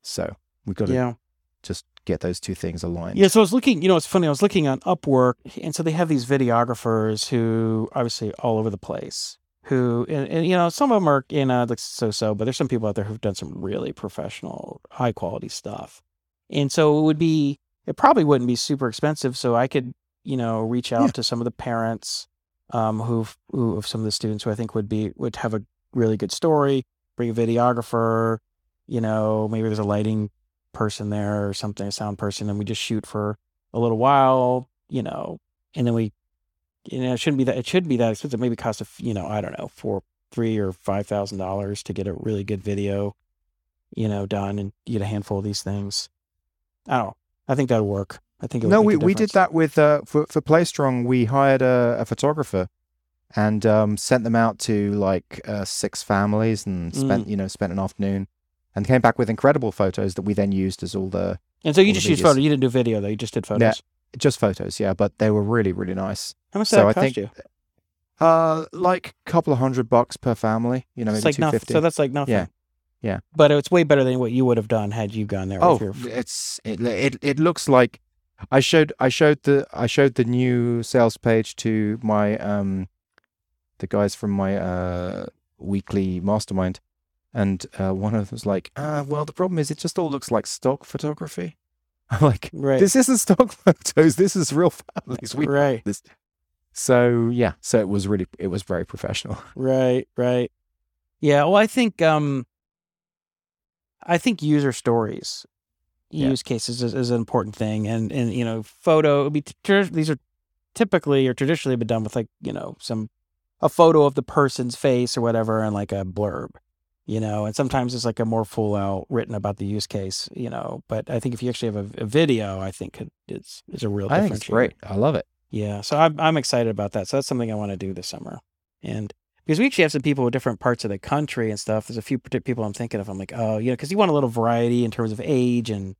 So we've got to yeah. just get those two things aligned. Yeah, so I was looking, you know, it's funny, I was looking on Upwork, and so they have these videographers who obviously all over the place, who, and, and you know, some of them are you know like so so, but there's some people out there who've done some really professional, high quality stuff. And so it would be, it probably wouldn't be super expensive. So I could, you know, reach out Yeah. to some of the parents um, who've, who, of some of the students who I think would be, would have a really good story, bring a videographer, you know, maybe there's a lighting person there or something, a sound person, and we just shoot for a little while, you know, and then we, you know, it shouldn't be that, it should be that expensive. Maybe cost a, f- you know, I don't know, four, three or five thousand dollars to get a really good video, you know, done and get a handful of these things. I don't know. I think that'd work. I think it would no, we, we did that with uh, for for PlayStrong. We hired a, a photographer and um, sent them out to like uh, six families and spent you know spent an afternoon and came back with incredible photos that we then used as all the And so you just used medias. photo. You didn't do video though. You just did photos. just photos, yeah, but they were really really nice. How much So I cost think you? Uh, like a couple of hundred bucks per family, you know, It's maybe like two nothing. So that's like nothing. Yeah. Yeah. But it's way better than what you would have done had you gone there. Oh, with your, it's it, it it looks like I showed I showed the I showed the new sales page to my um the guys from my uh weekly mastermind and uh, one of them was like, uh, well the problem is it just all looks like stock photography. I'm like, right. this isn't stock photos, this is real families. We right. So yeah, so it was really it was very professional. Right, right. Yeah, well I think um I think user stories Yeah. use cases is, is an important thing and and you know photo be tr- these are typically or traditionally been done with like you know some a photo of the person's face or whatever and like a blurb you know and sometimes it's like a more full out written about the use case you know but i think if you actually have a, a video i think it, it's is a real I think it's great. I love it. Yeah, so I'm I'm excited about that. So that's something I want to do this summer, and because we actually have some people with different parts of the country and stuff. There's a few people I'm thinking of. I'm like, oh, you know, because you want a little variety in terms of age and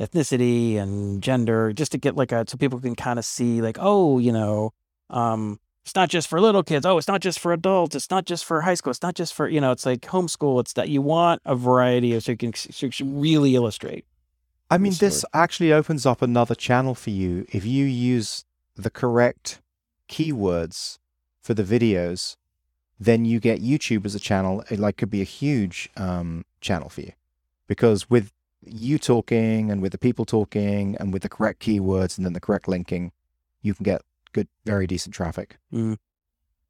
ethnicity and gender, just to get like a so people can kind of see like, oh, you know, um, it's not just for little kids. Oh, it's not just for adults. It's not just for high school. It's not just for you know. It's like homeschool. It's that you want a variety of so you can so you can really illustrate. I mean, Yes, this actually opens up another channel for you if you use the correct keywords for the videos. Then you get YouTube as a channel. It like could be a huge um, channel for you, because with you talking and with the people talking and with the correct keywords and then the correct linking, you can get good, very decent traffic.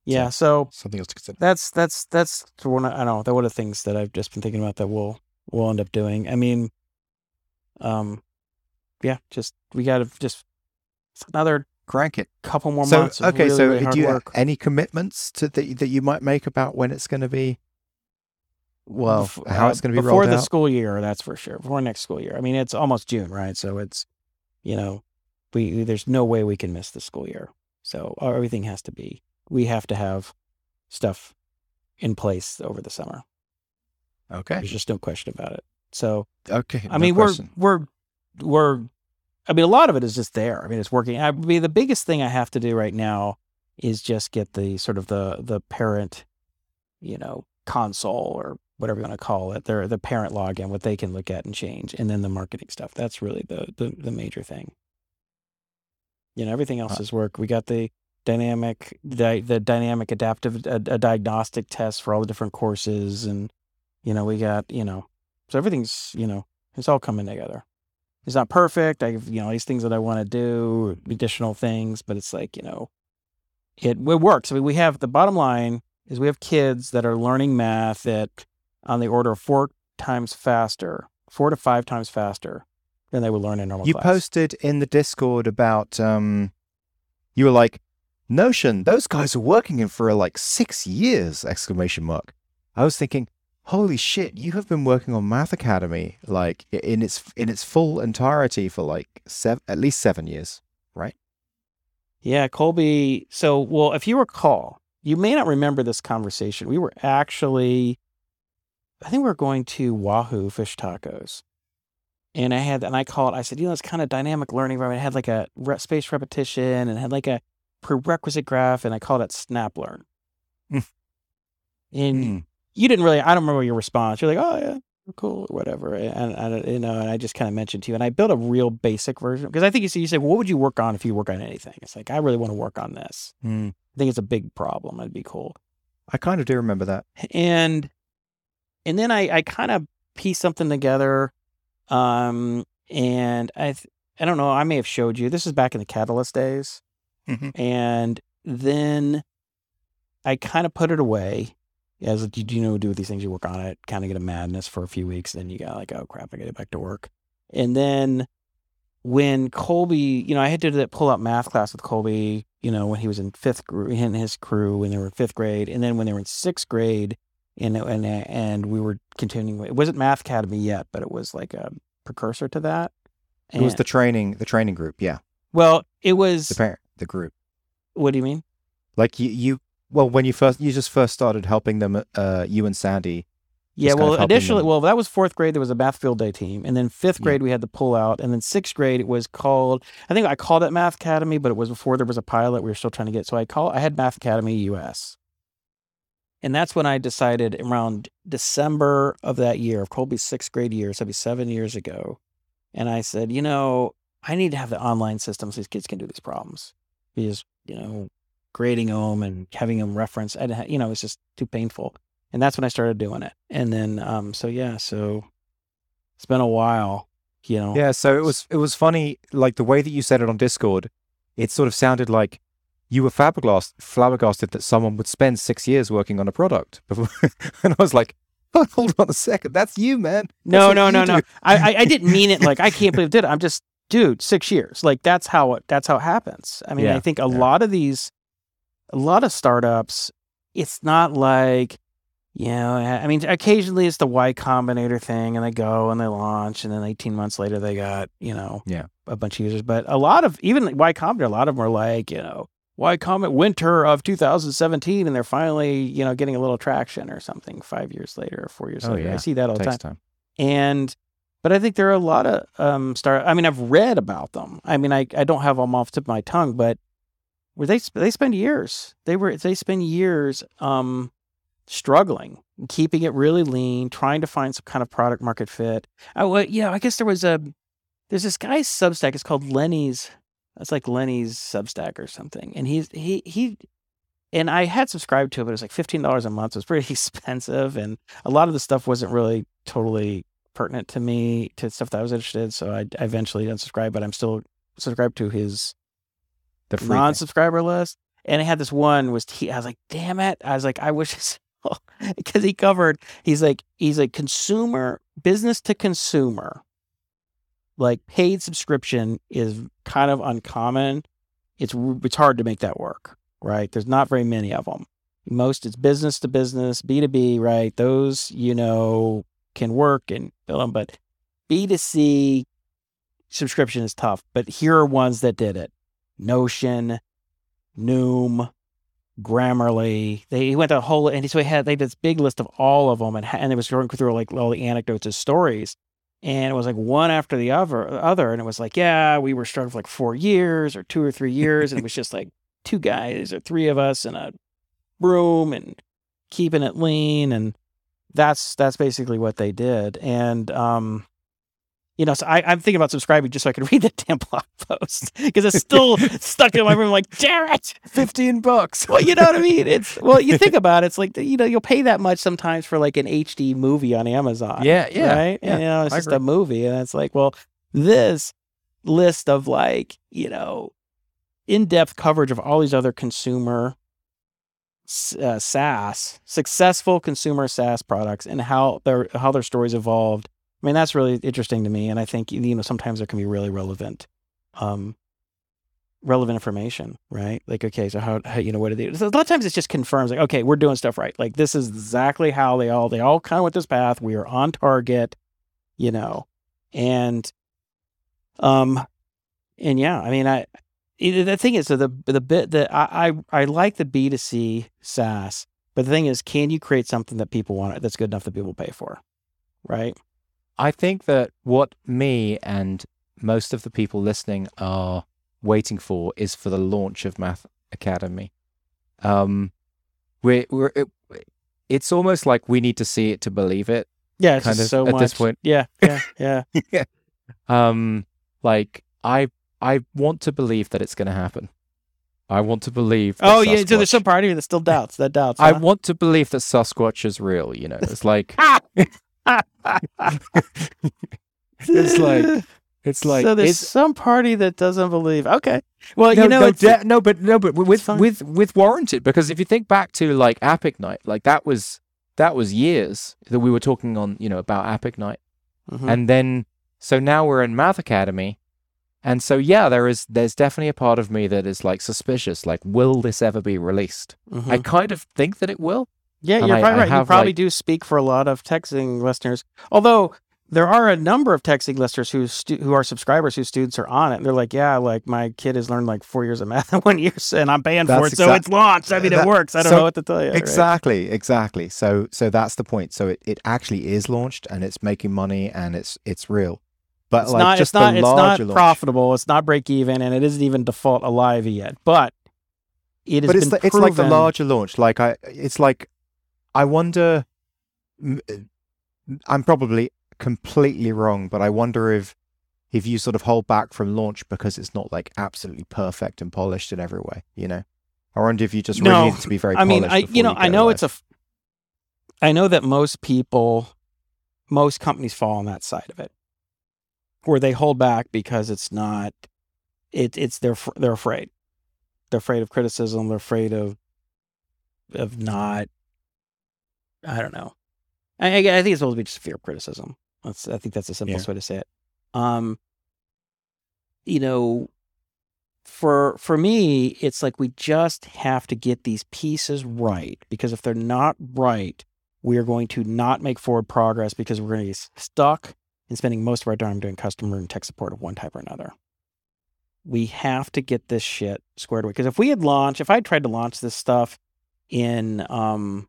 Yeah, so Something else to consider. that's that's that's one of, I don't know that one of the things that I've just been thinking about that we'll we'll end up doing. I mean, um, yeah, just we got to just another Crank it. couple more So months. okay, really, so really do you have any commitments to that that you might make about when it's going to be? Well, Bef- how uh, it's going to be before the out? school year? That's for sure. Before next school year. I mean, it's almost June, right? So it's you know, we there's no way we can miss the school year. So uh, everything has to be. We have to have stuff in place over the summer. Okay. There's just no question about it. So Okay. I no mean, question. we're we're we're. I mean, a lot of it is just there. I mean, it's working. I mean, the biggest thing I have to do right now is just get the sort of the the parent, you know, console or whatever you want to call it, their the parent login, what they can look at and change, and then the marketing stuff. That's really the the, the major thing. You know, everything else Uh, is work. We got the dynamic di- the dynamic adaptive a, a diagnostic test for all the different courses, and you know we got you know so everything's you know it's all coming together. It's not perfect. I have you know these things that I want to do, additional things, but it's like you know it it works. I mean, we have the bottom line is we have kids that are learning math at on the order of four times faster, four to five times faster than they would learn in normal You class. posted in the Discord about um, you were like, Notion. Those guys are working in for like six years! Exclamation mark. I was thinking, holy shit! You have been working on Math Academy like in its in its full entirety for like seven, at least seven years, right? Yeah, Colby. So, well, if you recall, you may not remember this conversation. We were actually, I think we were going to Wahoo Fish Tacos. And I had, and I called, I said, you know, it's kind of dynamic learning. Right? It had like a re- space repetition and had like a prerequisite graph, and I called it Snap Learn. and Mm. You didn't really, I don't remember your response. You're like, oh, yeah, cool, or whatever. And, and you know, and I just kind of mentioned to you, and I built a real basic version because I think you said, you said, well, what would you work on if you work on anything? It's like, I really want to work on this. Mm. I think it's a big problem. It'd be cool. I kind of do remember that. And and then I I kind of pieced something together. Um and I th- I don't know, I may have showed you. This is back in the Catalyst days. Mhm. And then I kind of put it away. As you you know do with these things, you work on it, kind of get a madness for a few weeks, then you got like, oh crap, I gotta get back to work. And then when Colby, you know, I had to do that pull out math class with Colby, you know, when he was in fifth grade, and his crew when they were in fifth grade, and then when they were in sixth grade, and and and we were continuing. It wasn't Math Academy yet, but it was like a precursor to that. It was the training, the training group. Yeah, well, it was. the parent, the group. What do you mean? Like you, you. Well, when you first, you just first started helping them. Uh, you and Sandy. Yeah, Just kind of well, initially, well, that was fourth grade. There was a math field day team, and then fifth Yeah. grade we had the pull out, and then sixth grade it was called. I think I called it Math Academy, but it was before there was a pilot. We were still trying to get. So I call. I had Math Academy US, and that's when I decided around December of that year of Colby's sixth grade year, so that'd be seven years ago, and I said, you know, I need to have the online system so these kids can do these problems because you know, grading them and having them reference, I, you know, it's just too painful and that's when I started doing it. And then, um, so yeah, so it's been a while, you know. Yeah, so it was it was funny, like the way that you said it on Discord. It sort of sounded like you were flabbergasted, flabbergasted that someone would spend six years working on a product. Before, and I was like, oh, hold on a second, that's you, man. No, That's no, no, no. do. I, I, I didn't mean it like I can't believe I did it. I'm just, dude, six years. Like that's how it, that's how it happens. I mean, Yeah, I think a yeah. lot of these, a lot of startups, it's not like, you know, I mean, occasionally it's the Y Combinator thing, and they go and they launch, and then 18 months later they got, you know, Yeah. a bunch of users. But a lot of even Y Combinator, a lot of them are like, you know, Y Combinator winter of 2017, and they're finally, you know, getting a little traction or something five years later or four years Oh, later. I see that all the time. time. And but I think there are a lot of um start. I mean, I've read about them. I mean, I I don't have them off the tip of my tongue, but where they they spend years. They were they spend years um struggling, keeping it really lean, trying to find some kind of product market fit. I well, you know, I guess there was a there's this guy's Substack. It's called Lenny's. That's like Lenny's Substack or something. And he's he he and I had subscribed to it, but it was like fifteen dollars a month. It was pretty expensive, and a lot of the stuff wasn't really totally pertinent to me to stuff that I was interested. in. So I, I eventually unsubscribed, but I'm still subscribed to his The non-subscriber list. And I had this one was he, I was like, damn it! I was like, I wish because he covered. He's like he's like consumer business to consumer. Like paid subscription is kind of uncommon. It's it's hard to make that work, right? There's not very many of them. Most it's business to business, B two B, right? Those you know can work and bill them, but B two C subscription is tough. But here are ones that did it: Notion, Noom, Grammarly. They he went the whole and so he had they had this big list of all of them and and it was going through like all the anecdotes and stories. And it was like one after the other, other, and it was like, yeah, we were struggling for like four years or two or three years, and it was just like two guys or three of us in a room and keeping it lean, and that's that's basically what they did. And um, you know, so I, I'm thinking about subscribing just so I could read the damn blog post because it's still stuck in my room. Like, Jarrett, Fifteen bucks. well, you know what I mean? It's well, you think about it, it's like you know, you'll pay that much sometimes for like an HD movie on Amazon. Yeah, yeah, right. yeah, and, you know, it's I just agree. a movie, and it's like, well, this list of like you know, in-depth coverage of all these other consumer uh, SaaS, successful consumer SaaS products, and how their how their stories evolved. I mean, that's really interesting to me, and I think you know sometimes there can be really relevant, um, relevant information, right? Like, okay, so how, how you know what do they? So a lot of times it just confirms, like, okay, we're doing stuff right. Like, this is exactly how they all they all kind of went this path. We are on target, you know, and, um, and yeah, I mean, I the thing is, so the the bit that I I, I like the B two C SaaS, but the thing is, can you create something that people want that's good enough that people pay for, right? I think that what me and most of the people listening are waiting for is for the launch of Math Academy. Um, we're, we're it, it's almost like we need to see it to believe it. Yeah, Kind of so at much. this point. Yeah, yeah, yeah. Um, like I I want to believe that it's going to happen. I want to believe. that oh yeah, so there's some part of you that still doubts. That doubts. I want to believe that Sasquatch is real. You know, it's like it's like it's like so there's it's, some party that doesn't believe. Okay, well no, you know no, de- no, but no, but with with with warranted because if you think back to like App Ignite, like that was that was years that we were talking on, you know, about App Ignite, Mhm. and then so now we're in Math Academy, and so yeah, there is there's definitely a part of me that is like suspicious, like will this ever be released? Mhm. I kind of think that it will. Yeah, And you're I- probably right. You probably like- do speak for a lot of Techzing listeners. Although there are a number of Techzing listeners who stu- who are subscribers whose students are on it. And they're like, yeah, like my kid has learned like four years of math in one year, and I'm paying for it, so it's launched. I mean, it works. I don't so- know what to tell you. right? Exactly, exactly. So so that's the point. So it, it actually is launched and it's making money and it's it's real. But It's like not. just It's not. the It's not launch. profitable. It's not break even, and it isn't even default alive yet. But it but it's the, it's like the larger launch. Like I, it's like I wonder. Uh, I'm probably completely wrong, but I wonder if if you sort of hold back from launch because it's not like absolutely perfect and polished in every way. You know, I wonder if you just really need to be very. I mean, I you know, I know live. it's a. I know that most people, most companies fall on that side of it, where they hold back because it's not. It it's they're they're afraid, they're afraid of criticism. They're afraid of, of not. I don't know. I, I think it's supposed to be just fear of criticism. That's I think that's the simplest way to say it. Um. You know, for for me it's like we just have to get these pieces right because if they're not right we are going to not make forward progress because we're going to get stuck in spending most of our time doing customer and tech support of one type or another we have to get this shit squared away because if we had launched if i tried to launch this stuff in um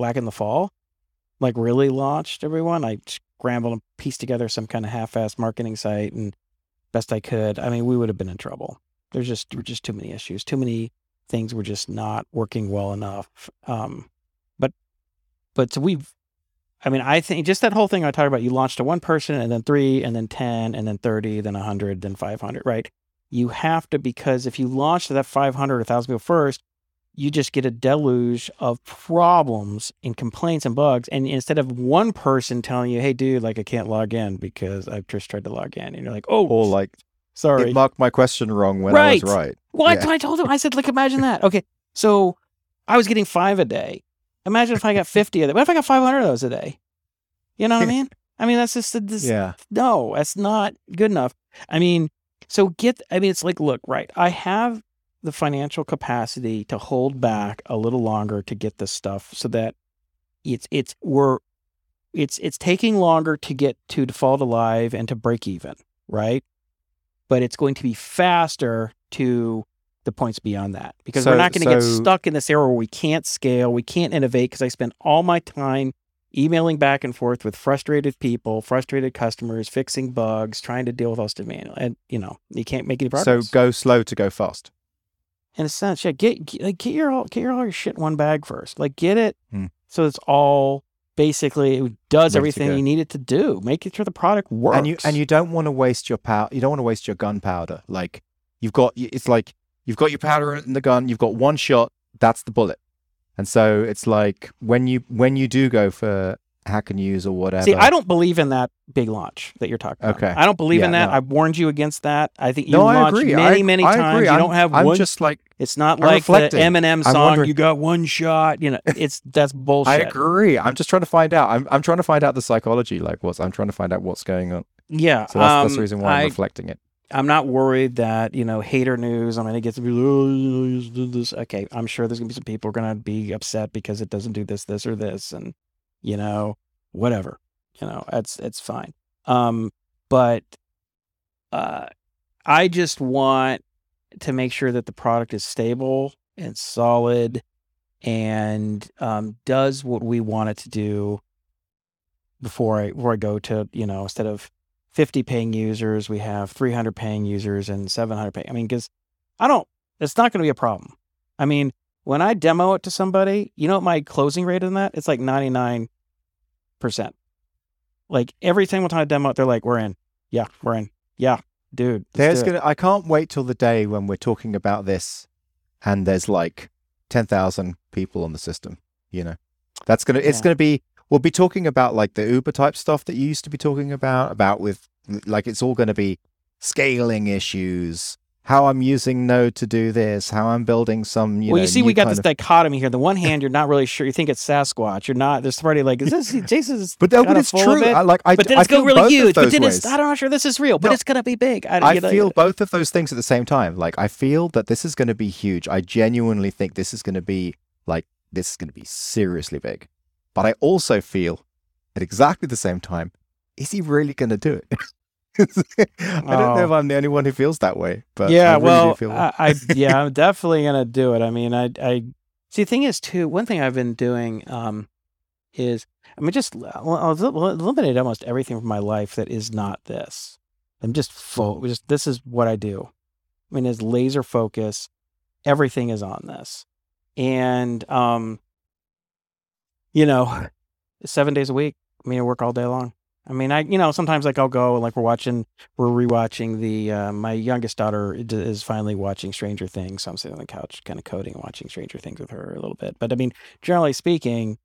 black in the fall like really launched everyone i scrambled and pieced together some kind of half-assed marketing site and best I could. I mean, we would have been in trouble. There's just there just too many issues. Too many things were just not working well enough. Um, but but so we've. I mean, I think just that whole thing I talked about. You launched to one person, and then three, and then ten, and then thirty, then hundred, then five hundred. Right? You have to because if you launch to that five hundred or thousand people first, you just get a deluge of problems and complaints and bugs. And instead of one person telling you, "Hey, dude, like I can't log in because I've just tried to log in," and you're like, "Oh, or like sorry." it marked my question wrong when Right. I was right. Well, I, Yeah. I told him, I said, like, imagine that. Okay. So I was getting five a day. Imagine if I got 50 of them. What if I got 500 of those a day? You know what I mean? I mean, that's just, this, Yeah, no, that's not good enough. I mean, so get, I mean, it's like, look, right. I have the financial capacity to hold back a little longer to get this stuff so that it's, it's, we're, it's, it's taking longer to get to default alive and to break even, right? But it's going to be faster to the points beyond that because we're not going to get stuck in this era where we can't scale, we can't innovate because I spend all my time emailing back and forth with frustrated people, frustrated customers, fixing bugs, trying to deal with all demand, and you know you can't make any progress. so go slow to go fast. In a sense, yeah, get get, like, get your all get your all your shit in one bag first. Like get it Hmm. so it's all basically it does to everything go. you need it to do. Make it sure the product works. and you and you don't want to waste your power. You don't want to waste your gunpowder. Like you've got, it's like you've got your powder in the gun. You've got one shot. That's the bullet. And so it's like when you when you do go for Hacker News or whatever. See, I don't believe in that big launch that you're talking about. Okay. I don't believe in that. no. I warned you against that. I think you no, I agree. many, I, many I times. agree. You I'm, don't have I'm one. just like it's not I'm like the. Eminem song. You got one shot. You know, it's that's bullshit. I agree. I'm just trying to find out. I'm I'm trying to find out the psychology. Like what's I'm trying to find out what's going on. Yeah. So that's, that's um, the reason why I'm I, reflecting it. I'm not worried that you know hater news. I'm gonna get to be oh, you just did this. Okay, I'm sure there's gonna be some people who are gonna be upset because it doesn't do this, this, or this, and you know whatever. You know, it's it's fine. Um, but uh, I just want to make sure that the product is stable and solid and um, does what we want it to do before I before I go to you know instead of 50 paying users we have 300 paying users and 700 paying I mean because I don't it's not going to be a problem I mean when I demo it to somebody you know what my closing rate on that it's like 99 percent like every single time I demo it they're like we're in yeah we're in yeah dude There's gonna. I can't wait till the day when we're talking about this, and there's like ten thousand people on the system. You know, that's gonna. It's Yeah. gonna be. We'll be talking about like the Uber type stuff that you used to be talking about. About with like it's all gonna be scaling issues. How I'm using Node to do this. How I'm building some. You well, know, you see, we got this of- dichotomy here. The one hand, you're not really sure. You think it's Sasquatch. You're not. There's already like, is this Jason's? But, no, but it's true. it? I like. I, but then I it's going really huge. But then ways. it's. I'm not know, sure this is real. But No. it's gonna be big. I, I know, feel both of those things at the same time. Like I feel that this is going to be huge. I genuinely think this is going to be like this is going to be seriously big. But I also feel at exactly the same time, is he really going to do it? I don't know if Oh. I'm the only one who feels that way, but yeah. I really well, I, I yeah, I'm definitely gonna do it. I mean, I I see. The thing is, too. One thing I've been doing um is I mean, just well, I've el- eliminated almost everything from my life that is not this. I'm just full. Just this is what I do. I mean, it's laser focus. Everything is on this, and um, you know, seven days a week. I mean, I work all day long. I mean, I you know sometimes like I'll go like we're watching we're rewatching the uh, my youngest daughter is finally watching Stranger Things, so I'm sitting on the couch kind of coding and watching Stranger Things with her a little bit. But I mean, generally speaking,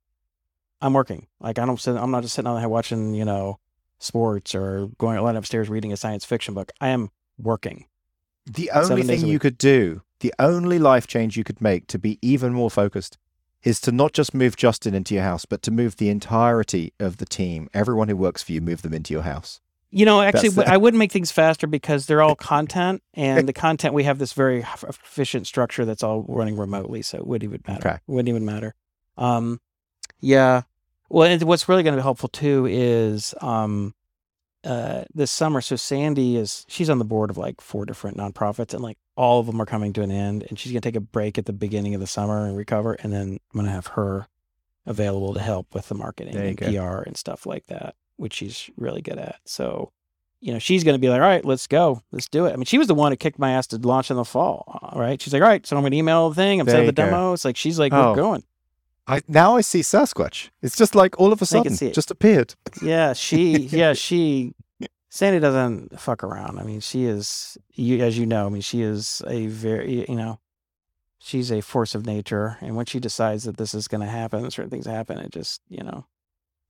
I'm working. Like I don't sit, I'm not just sitting on there watching you know sports or going lying upstairs reading a science fiction book. I am working. the only thing you could do, the only life change you could make to be even more focused is to not just move Justin into your house, but to move the entirety of the team, everyone who works for you, move them into your house. You know, actually, the- I wouldn't make things faster because they're all content, and the content we have this very efficient structure that's all running remotely, so it wouldn't even matter. Okay. Wouldn't even matter. Um, yeah. Well, and what's really going to be helpful too is um, uh, this summer. So Sandy is she's on the board of like four different nonprofits, and like all of them are coming to an end, and she's going to take a break at the beginning of the summer and recover, and then I'm going to have her available to help with the marketing and go. PR and stuff like that, which she's really good at. So you know, she's going to be like, all right, let's go. Let's do it. I mean, she was the one who kicked my ass to launch in the fall, uh, right? She's like, all right, so I'm going to email the thing. I'm setting the go. demo. It's like, she's like, Oh. we're going. I now I see Sasquatch. It's just like all of a sudden just appeared. Yeah, she, yeah, she, Sandy doesn't fuck around. I mean, she is, you, as you know, I mean, she is a very, you know, she's a force of nature. And when she decides that this is going to happen, certain things happen, it just, you know,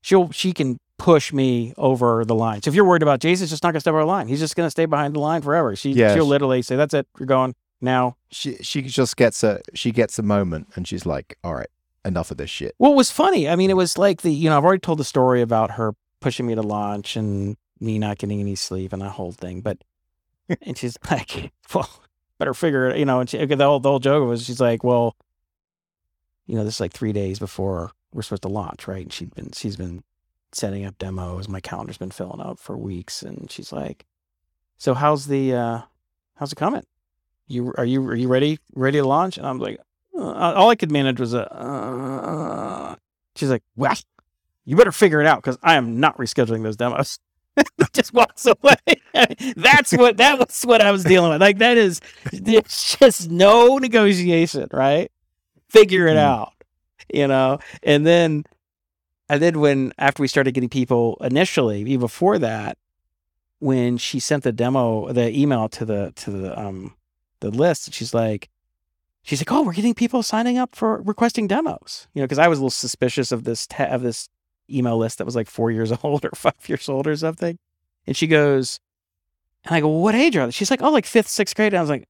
she'll, she can push me over the line. So if you're worried about Jason's just not going to step over the line, he's just going to stay behind the line forever. She, Yeah, she'll she- literally say, that's it, you're going now. She she just gets a she gets a moment and she's like, all right, enough of this shit. Well, it was funny. I mean, it was like the, you know, I've already told the story about her pushing me to launch and me not getting any sleep and that whole thing. But, and she's like, well, better figure it, you know, and she, the whole, the whole joke was, she's like, well, you know, this is like three days before we're supposed to launch, right? And she'd been, she's been setting up demos. My calendar's been filling up for weeks. And she's like, so how's the, uh, how's it coming? You, are you, are you ready, ready to launch? And I'm like, uh, all I could manage was a, uh, she's like, well, you better figure it out because I am not rescheduling those demos. just walks away. That's what that was what I was dealing with. Like that is there's just no negotiation, right? Figure it Mm. out. You know? And then and then when after we started getting people initially, even before that, when she sent the demo, the email to the to the um the list, she's like, she's like, oh, we're getting people signing up for requesting demos. You know, because I was a little suspicious of this ta- of this email list that was like four years old or five years old or something. And she goes, and I go, well, what age are they? She's like, oh, like fifth, sixth grade. And I was like,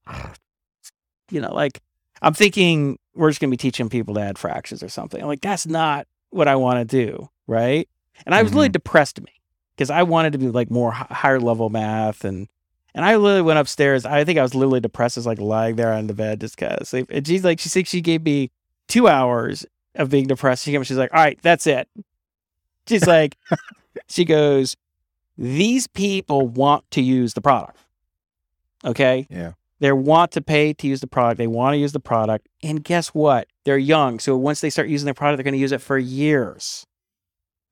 you know, like I'm thinking we're just gonna be teaching people to add fractions or something. I'm like, that's not what I want to do, right? And I was really Mhm. depressed me because I wanted to be like more hi- higher level math and and I literally went upstairs. I think I was literally depressed, as like lying there on the bed, just kind of sleep. And she's like, she said she gave me two hours of being depressed. She came, she's like, all right, that's it. She's like, she goes, these people want to use the product. Okay. Yeah. They want to pay to use the product. They want to use the product. And guess what? They're young. So once they start using their product, they're going to use it for years.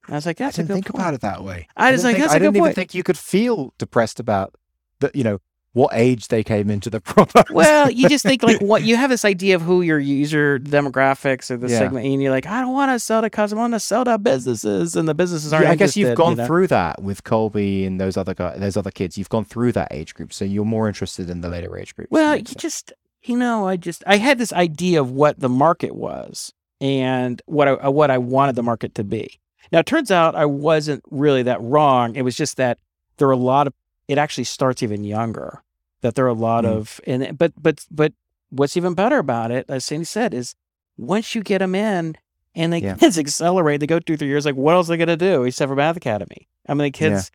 And I was like, I that's a didn't good think point. about it that way. I was like, think- that's I a good point. I didn't even think you could feel depressed about the, you know, what age they came into the product. Well, you just think like what you have this idea of who your user demographics or the Yeah. segment, and you're like, I don't want to sell to customers, I want to sell to businesses, and the businesses aren't. I guess you've gone you know? through that with Colby and those other guys, those other kids. You've gone through that age group, so you're more interested in the later age groups. Well, you sense. just you know, I just I had this idea of what the market was and what I what I wanted the market to be. Now it turns out I wasn't really that wrong. It was just that there were a lot of it actually starts even younger. That there are a lot Mm. of and but but but what's even better about it, as Sandy said, is once you get them in and they Yeah. kids accelerate, they go through three years. Like what else are they gonna do except for Math Academy? I mean, the Yeah. kids.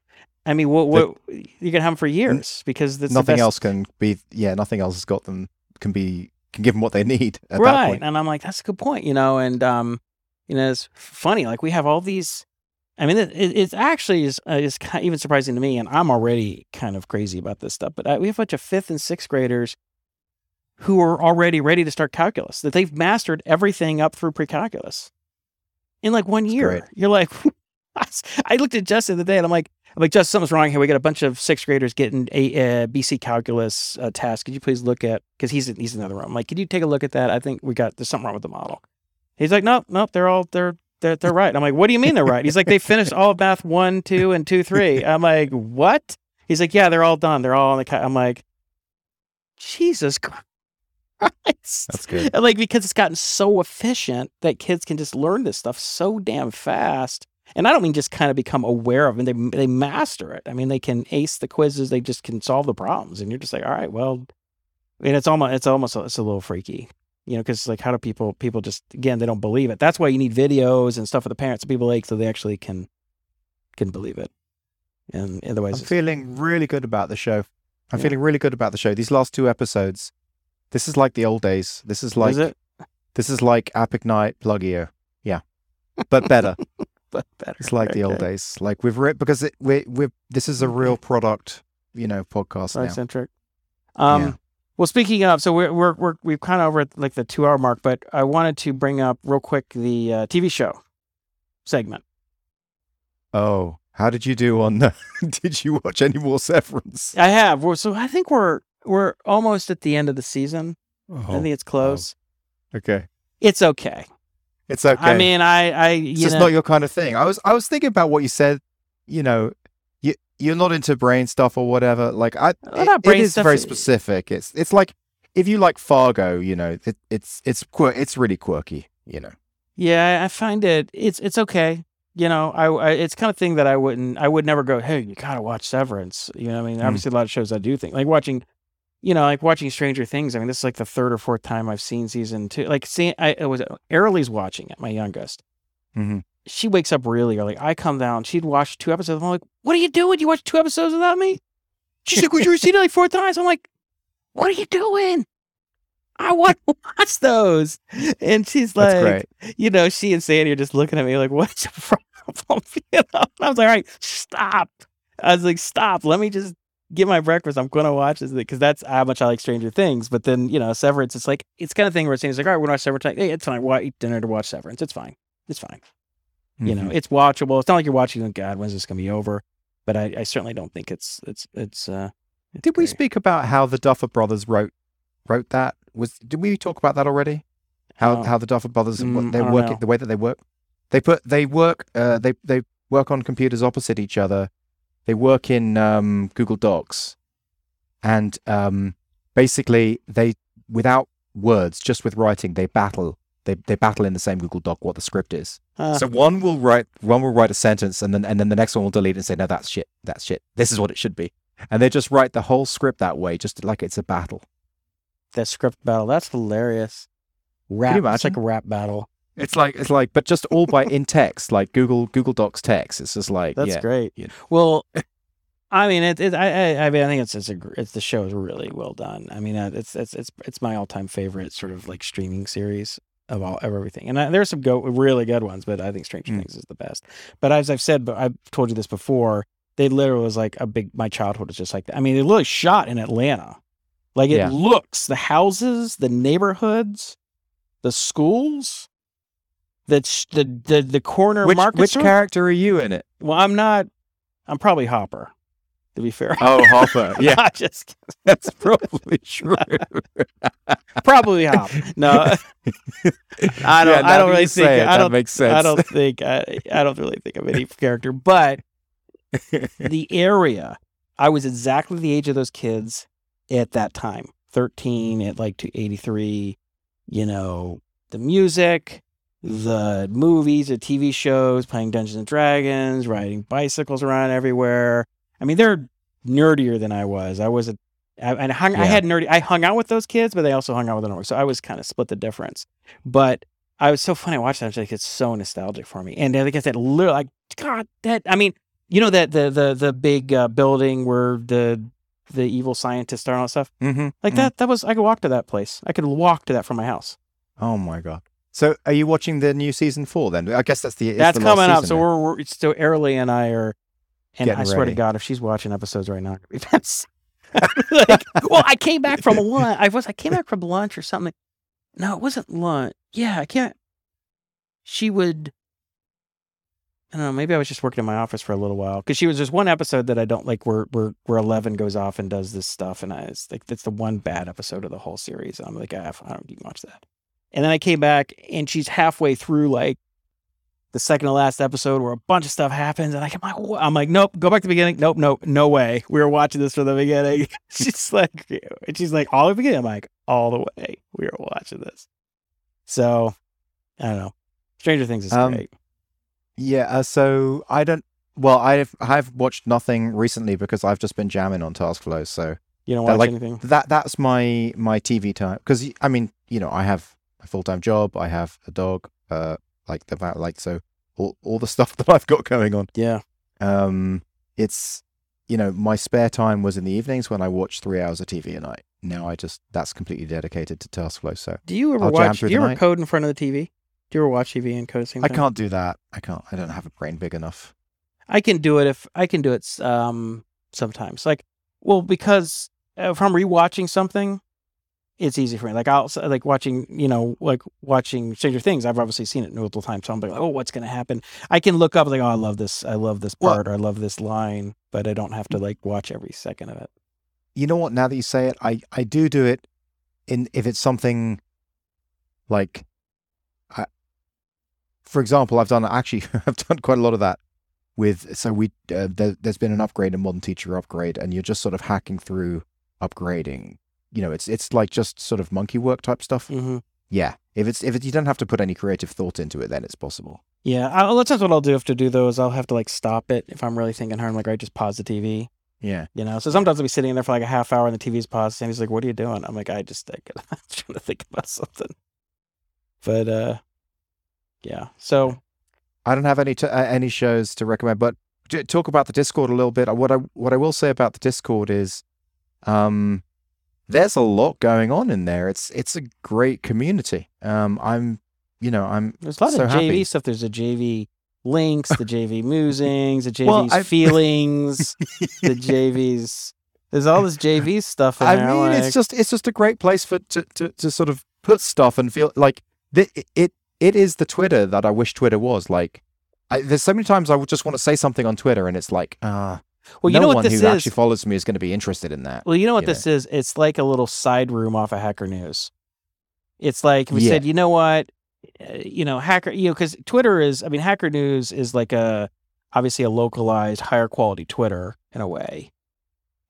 I mean, what what you can have them for years because that's the nothing else can be. Yeah, nothing else has got them. Can be can give them what they need at that right point. and i'm like that's a good point you know and um you know it's funny like we have all these i mean it, it, it's actually is uh, kind even surprising to me and i'm already kind of crazy about this stuff but I, we have a bunch of fifth and sixth graders who are already ready to start calculus that they've mastered everything up through pre-calculus in like one That's year great. you're like i looked at justin the other day and i'm like I'm like, Just something's wrong here. We got a bunch of sixth graders getting a uh, BC calculus uh, task. Could you please look at? Because he's in, he's in the other room. I'm like, could you take a look at that? I think we got there's something wrong with the model. He's like, nope, nope. They're all they're they're they're right. I'm like, what do you mean they're right? He's like, they finished all of math one, two, and two, three. I'm like, what? He's like, yeah, they're all done. They're all on the. Ca-. I'm like, Jesus Christ. That's good. And, like because it's gotten so efficient that kids can just learn this stuff so damn fast. And I don't mean just kind of become aware of it. They they master it. I mean they can ace the quizzes. They just can solve the problems. And you're just like, all right, well, and it's almost it's almost it's a little freaky, you know, because like how do people people just again they don't believe it. That's why you need videos and stuff for the parents, people like so they actually can can believe it. And otherwise, I'm feeling really good about the show. I'm Yeah. feeling really good about the show. These last two episodes, this is like the old days. This is like is it? this is like App Ignite Pluggio. Yeah, but better. But better. It's like the old days. Like we've re- because it, we we this is a real product, you know, podcast centric. Um, Yeah. Well, speaking of, so we're we're, we're we've kind of over at like the two hour mark, but I wanted to bring up real quick the uh, TV show segment. Oh, how did you do on? The, did you watch any more Severance? I have. So I think we're we're almost at the end of the season. I Oh, think it's close. okay. It's okay. It's okay. I mean, I I it's you just know, not your kind of thing. I was I was thinking about what you said. You know, you you're not into brain stuff or whatever. Like I, it- is very specific. It's it's like if you like Fargo, you know, it, it's it's quir- it's really quirky. You know. yeah, I find it it's it's okay. You know, I, I it's kind of thing that I wouldn't I would never go. Hey, you gotta watch Severance. You know, what I mean, Mm. obviously a lot of shows I do think like watching. You know, like watching Stranger Things. I mean, this is like the third or fourth time I've seen season two. Like, see, I it was Ariely's watching it, my youngest. Mhm. She wakes up really early. I come down. She'd watch two episodes. I'm like, "What are you doing? You watch two episodes without me?" She's like, "Well, you seen it like four times." I'm like, "What are you doing?" I want to watch those. And she's like, you know, she and Sandy are just looking at me like, what's your problem? You know? And I was like, all right, stop. I was like, stop. Let me just get my breakfast. I'm going to watch this because that's how much I like Stranger Things. But then, you know, Severance, it's like, it's kind of thing where Sandy's like, all right, we're going to watch Severance. Hey, it's fine. We'll eat dinner to watch Severance. It's fine. It's fine. You know, Mhm. it's watchable. It's not like you're watching, oh, God, when's this going to be over? But I, I certainly don't think it's, it's, it's, uh, it's Did we speak about how the Duffer Brothers wrote wrote that? Was did we talk about that already? How No. how the Duffer Brothers Mm, they're know. the way that they work? They put they work uh, they they work on computers opposite each other. They work in um, Google Docs, and um, basically they without words, just with writing, they battle. They they battle in the same Google Doc what the script is. Uh, So one will write one will write a sentence and then and then the next one will delete it and say, no, that's shit. That's shit. This is what it should be. And they just write the whole script that way, just like it's a battle. that script battle. That's hilarious. Rap. It's like a rap battle. It's like it's like, but just all by in text, like Google Google Docs text. It's just like That's yeah, great. you know. Well, I mean, it, it. I, I. I mean, I think it's. It's a. It's the show is really well done. I mean, uh, it's. It's. It's. It's my all-time favorite sort of like streaming series of all of everything. And I, there's some go really good ones, but I think Stranger Mm. Things is the best. But as I've said, but I've told you this before. They literally was like a big. My childhood is just like that. I mean, they literally shot in Atlanta. Like it Yeah. looks the houses, the neighborhoods, the schools. The, the the the corner Which market which store? character are you in it? Well, I'm not. I'm probably Hopper. To be fair. Oh, Hopper. Yeah, I just that's probably true. probably Hop. No, I don't. Yeah, I don't really think. it, I that don't. makes sense. I don't think. I, I don't really think of any character, but the area. I was exactly the age of those kids at that time. Thirteen at like to eighty three. You know the music, the movies, the TV shows, playing Dungeons and Dragons, riding bicycles around everywhere. I mean, they're nerdier than I was. I was a, I, and I hung, I had nerdy. I hung out with those kids, but they also hung out with the normal. So I was kind of split the difference. But I was so funny watching that. I was like, it's so nostalgic for me. And like I said, literally, like God, that. I mean, you know that the the the big uh, building where the the evil scientists are and all that stuff. hmm Like that. That was I could walk to that place. I could walk to that from my house. Oh my god. So, are you watching the new season four? Then I guess that's the That's the coming up. season So now. we're, we're so and I are, and I swear to. God, if she's watching episodes right now, I'm be like, well, I came back from lunch. I was I came back from lunch or something. No, it wasn't lunch. Yeah, I can't. She would. I don't know. Maybe I was just working in my office for a little while because she was just one episode that I don't like where where where Eleven goes off and does this stuff, and I it's like that's the one bad episode of the whole series. And I'm like, ah, I don't even watch that. And then I came back and she's halfway through like the second to last episode where a bunch of stuff happens, and I am like, I'm like, nope, go back to the beginning. Nope, nope, no way. We were watching this from the beginning. she's like, and she's like, all the beginning. I'm like, all the way. We were watching this. So I don't know. Stranger Things is Um, great. Yeah. Uh, so I don't. Well, I've I've watched nothing recently because I've just been jamming on TaskFlow. So You don't watch like, anything. that that's my my TV time because I mean you know I have a full time job. I have a dog. Uh, like the va- like so all all the stuff that I've got going on. Yeah. Um, it's you know my spare time was in the evenings when I watched three hours of TV a night. Now I just that's completely dedicated to TaskFlow. So Do you ever I'll watch? Do you ever night. code in front of the TV? Do you ever watch TV and code at the same I can't do that. I can't. I don't have a brain big enough. I can do it if I can do it um sometimes. Like, well, because if I'm rewatching something, it's easy for me. Like I'll like watching, you know, like watching Stranger Things. I've obviously seen it multiple times, so I'm like, oh, what's gonna happen? I can look up like, oh, I love this, I love this Well- part, or I love this line, but I don't have to like watch every second of it. you know what now that you say it i i do do it in if it's something like I, for example i've done actually i've done quite a lot of that with so we uh, there, there's been an upgrade a modern teacher upgrade and you're just sort of hacking through upgrading you know it's it's like just sort of monkey work type stuff Mm-hmm. yeah if it's if it, you don't have to put any creative thought into it then it's possible Yeah, I, lots times what I'll do have to do though is I'll have to like stop it if I'm really thinking hard. I'm like, right, just pause the TV. yeah You know, so sometimes I'll be sitting in there for like a half hour and the TV's paused, and he's like, "What are you doing?" I'm like, "I just like, I'm trying to think about something." But uh, yeah. So I don't have any t- uh, any shows to recommend, but talk about the Discord a little bit. What I what I will say about the Discord is, um, there's a lot going on in there. It's it's a great community. Um, I'm, you know, I'm there's a lot so of JV happy. stuff. There's the JV links, the JV musings, the JV's Well, feelings, the JV's. There's all this JV stuff in I there. mean, like, it's just it's just a great place for to to, to sort of put stuff and feel like th- it it is the Twitter that I wish Twitter was. Like, I, there's so many times I would just want to say something on Twitter, and it's like, ah, well, you no know what one this who is. actually follows me is going to be interested in that. Well, you know what you know. this is? It's like a little side room off of Hacker News. It's like we Yeah. said, you know what? uh, you know, hacker, you know, because Twitter is, I mean, Hacker News is like a obviously a localized, higher quality Twitter in a way.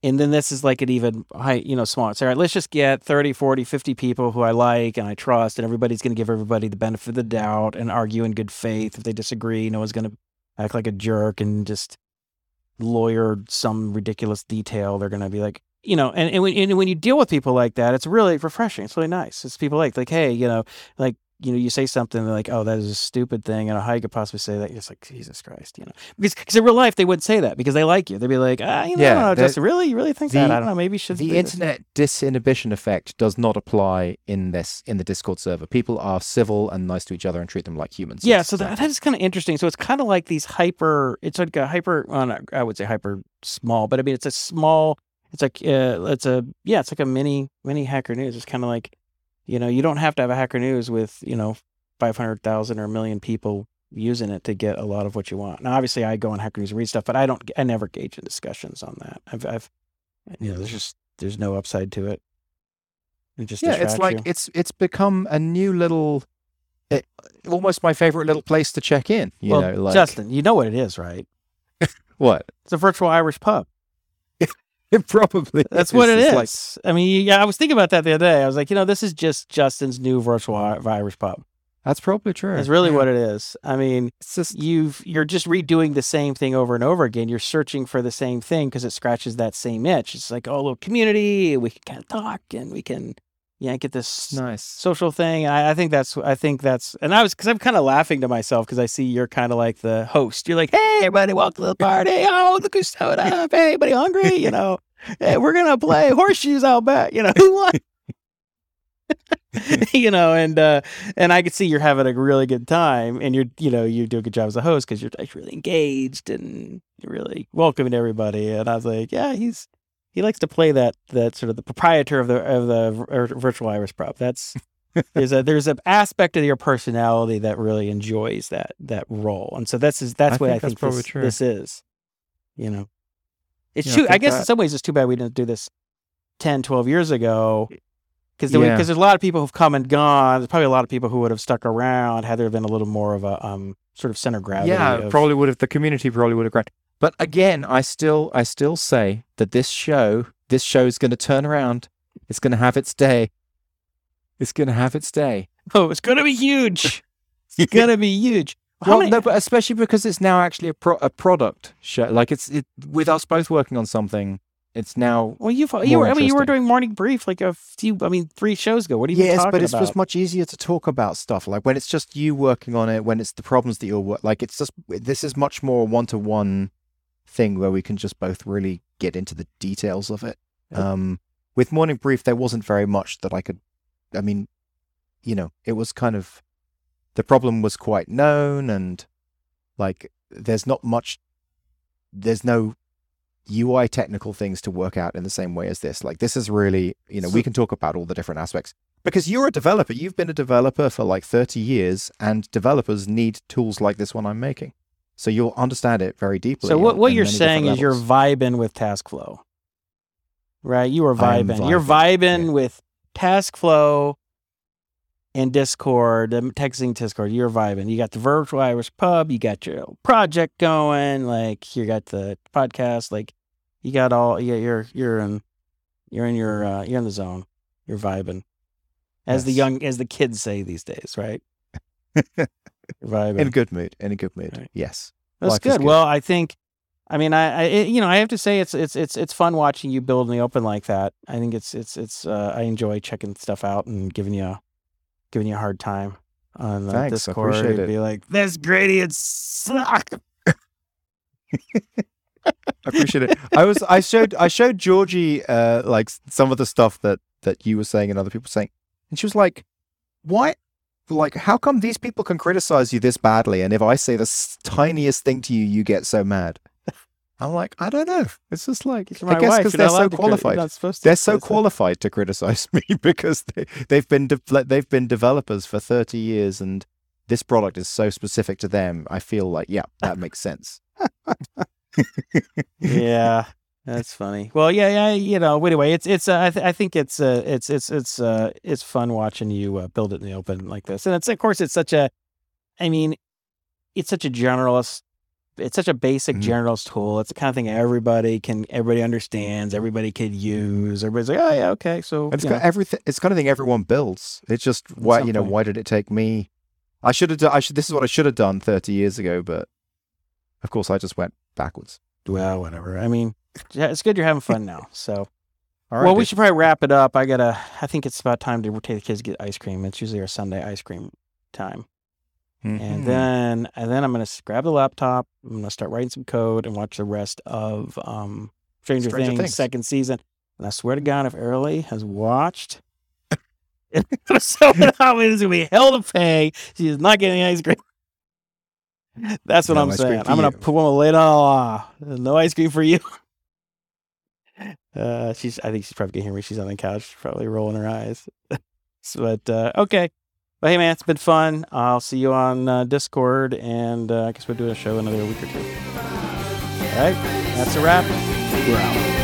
And then this is like an even high, you know, small. So, all right, let's just get 30, 40, 50 people who I like and I trust, and everybody's going to give everybody the benefit of the doubt and argue in good faith. If they disagree, no one's going to act like a jerk and just lawyer some ridiculous detail. They're going to be like, you know, and, and when, and when you deal with people like that, it's really refreshing. It's really nice. It's people like, like, hey, you know, like you know, you say something they're like, "Oh, that is a stupid thing," and how you could possibly say that? It's like Jesus Christ, you know, because because in real life they wouldn't say that because they like you. They'd be like, "Ah, you know, Yeah, no, the- just really, you really think the- that? I don't know. Maybe you should." the do this." internet disinhibition effect does not apply in this in the Discord server. People are civil and nice to each other and treat them like humans. Yeah, so that, that is kind of interesting. So it's kind of like these hyper. It's like a hyper. Well, not, I would say hyper small, but I mean it's a small. It's like uh, it's a yeah, it's like a mini mini hacker news. It's kind of like, you know, you don't have to have a hacker news with you know five hundred thousand or a million people using it to get a lot of what you want. Now, obviously, I go on hacker news and read stuff, but I don't. I never gauge in discussions on that. I've, I've, you know, there's just there's no upside to it. It just yeah, it's like you. it's it's become a new little, it, almost my favorite little place to check in. You well, know, like Justin, you know what it is, right? what? It's a virtual Irish pub. It probably That's what it is. Like- I mean, yeah, I was thinking about that the other day. I was like, you know, this is just Justin's new virtual Irish pub. that's probably true. That's really Yeah. what it is. I mean, It's just you've you're just redoing the same thing over and over again. You're searching for the same thing because it scratches that same itch. It's like, oh, little community. We can kind of talk and we can, yeah, get this nice. social thing. I, I think that's, I think that's, and I was, because I'm kind of laughing to myself because I see you're kind of like the host. You're like, hey, everybody, welcome to the party. Oh, look who's showed up. Hey, anybody hungry? You know, hey, we're gonna play horseshoes out back. You know, who won? you know, and uh, and I could see you're having a really good time, and you're, you know, you do a good job as a host because you're like really engaged and you're really welcoming everybody. And I was like, yeah, he's he likes to play that that sort of the proprietor of the of the vir- virtual Irish pub. That's there's a there's an aspect of your personality that really enjoys that that role, and so that's is that's I what think I think this, true. this is. You know, it's I too. I, think guess in some ways it's too bad we didn't do this 10, 12 years ago. Because Yeah. there's a lot of people who've come and gone. There's probably a lot of people who would have stuck around had there been a little more of a um, sort of center gravity. Yeah, of- probably would have. The community probably would have grown. But again, I still, I still say that this show, this show is going to turn around. It's going to have its day. It's going to have its day. Oh, it's gonna be huge. It's gonna be huge. How Well, many- no, but especially because it's now actually a pro- a product show. Like it's it with us both working on something. It's now well, you you more were I mean you were doing morning brief like a few I mean three shows ago. What are you even yes, talking but it's about? just much easier to talk about stuff. Like when it's just you working on it, when it's the problems that you're wor- like. It's just this is much more one to one thing where we can just both really get into the details of it. Yep. Um, with morning brief, there wasn't very much that I could. I mean, you know, it was kind of the problem was quite known, and like there's not much. There's no UI technical things to work out in the same way as this. Like this is really, you know, we can talk about all the different aspects because you're a developer. You've been a developer for like 30 years, and developers need tools like this one I'm making. So you'll understand it very deeply. So what, what you're saying is you're vibing with TaskFlow, right? You are am vibing. You're vibing, vibing yeah. with TaskFlow and Discord, the texting Discord. You're vibing. You got the virtual Irish pub. You got your project going. Like you got the podcast. Like you got all. Yeah, you're you're in you're in your uh, you're in the zone. You're vibing, as the young as the kids say these days, right? In a good mood. In a good mood. Right. Yes. That's Life good. good. Well, I think, I mean, I, I, it- you know, I have to say it's it's it's it's fun watching you build in the open like that. I think it's it's it's uh, I enjoy checking stuff out and giving you a, giving you a hard time on uh, Thanks, I Discord. appreciate and it. Be like, this gradient suck. I appreciate it. I was I showed I showed Georgie uh like some of the stuff that that you were saying and other people saying, and she was like, "Why? Like, how come these people can criticize you this badly, and if I say the tiniest thing to you, you get so mad?" I'm like, I don't know. It's just like You're I guess because they're so allowed to crit- you're qualified. not supposed to They're so qualified to criticize me because they, they've been de- they've been developers for 30 years, and this product is so specific to them. I feel like, yeah, that makes sense. yeah, That's funny. Well, yeah, yeah. You know. Anyway, it's it's. Uh, I, th- I think it's uh, it's it's it's uh, it's fun watching you uh, build it in the open like this, and it's of course it's such a. I mean, it's such a generalist. It's such a basic Mhm. generalist tool. It's the kind of thing everybody can, everybody understands, everybody could use. Everybody's like, oh yeah, okay. So It's got everything. It's the kind of thing everyone builds. It's just why you know something. why did it take me? I should have done. I should. This is what I should have done thirty years ago, but of course I just went backwards. well, whatever. I mean, it's good you're having fun now. So. All right. well, we should probably wrap it up. I gotta. I think it's about time to take the kids to get ice cream. It's usually our Sunday ice cream time, and Mhm. then and then I'm gonna grab the laptop. I'm gonna start writing some code and watch the rest of um, Stranger, Stranger Things, Things. second season. And I swear to God, if Early has watched, it's gonna it's gonna be hell to pay. She is not getting ice cream. That's what No I'm saying. I'm gonna put one later. on. No ice cream for you. Uh, she's. I think she's probably gonna hear me. She's on the couch, probably rolling her eyes. But uh, okay. But hey, man, it's been fun. I'll see you on uh, Discord, and uh, I guess we'll do a show another week or two. All right, that's a wrap. We're out.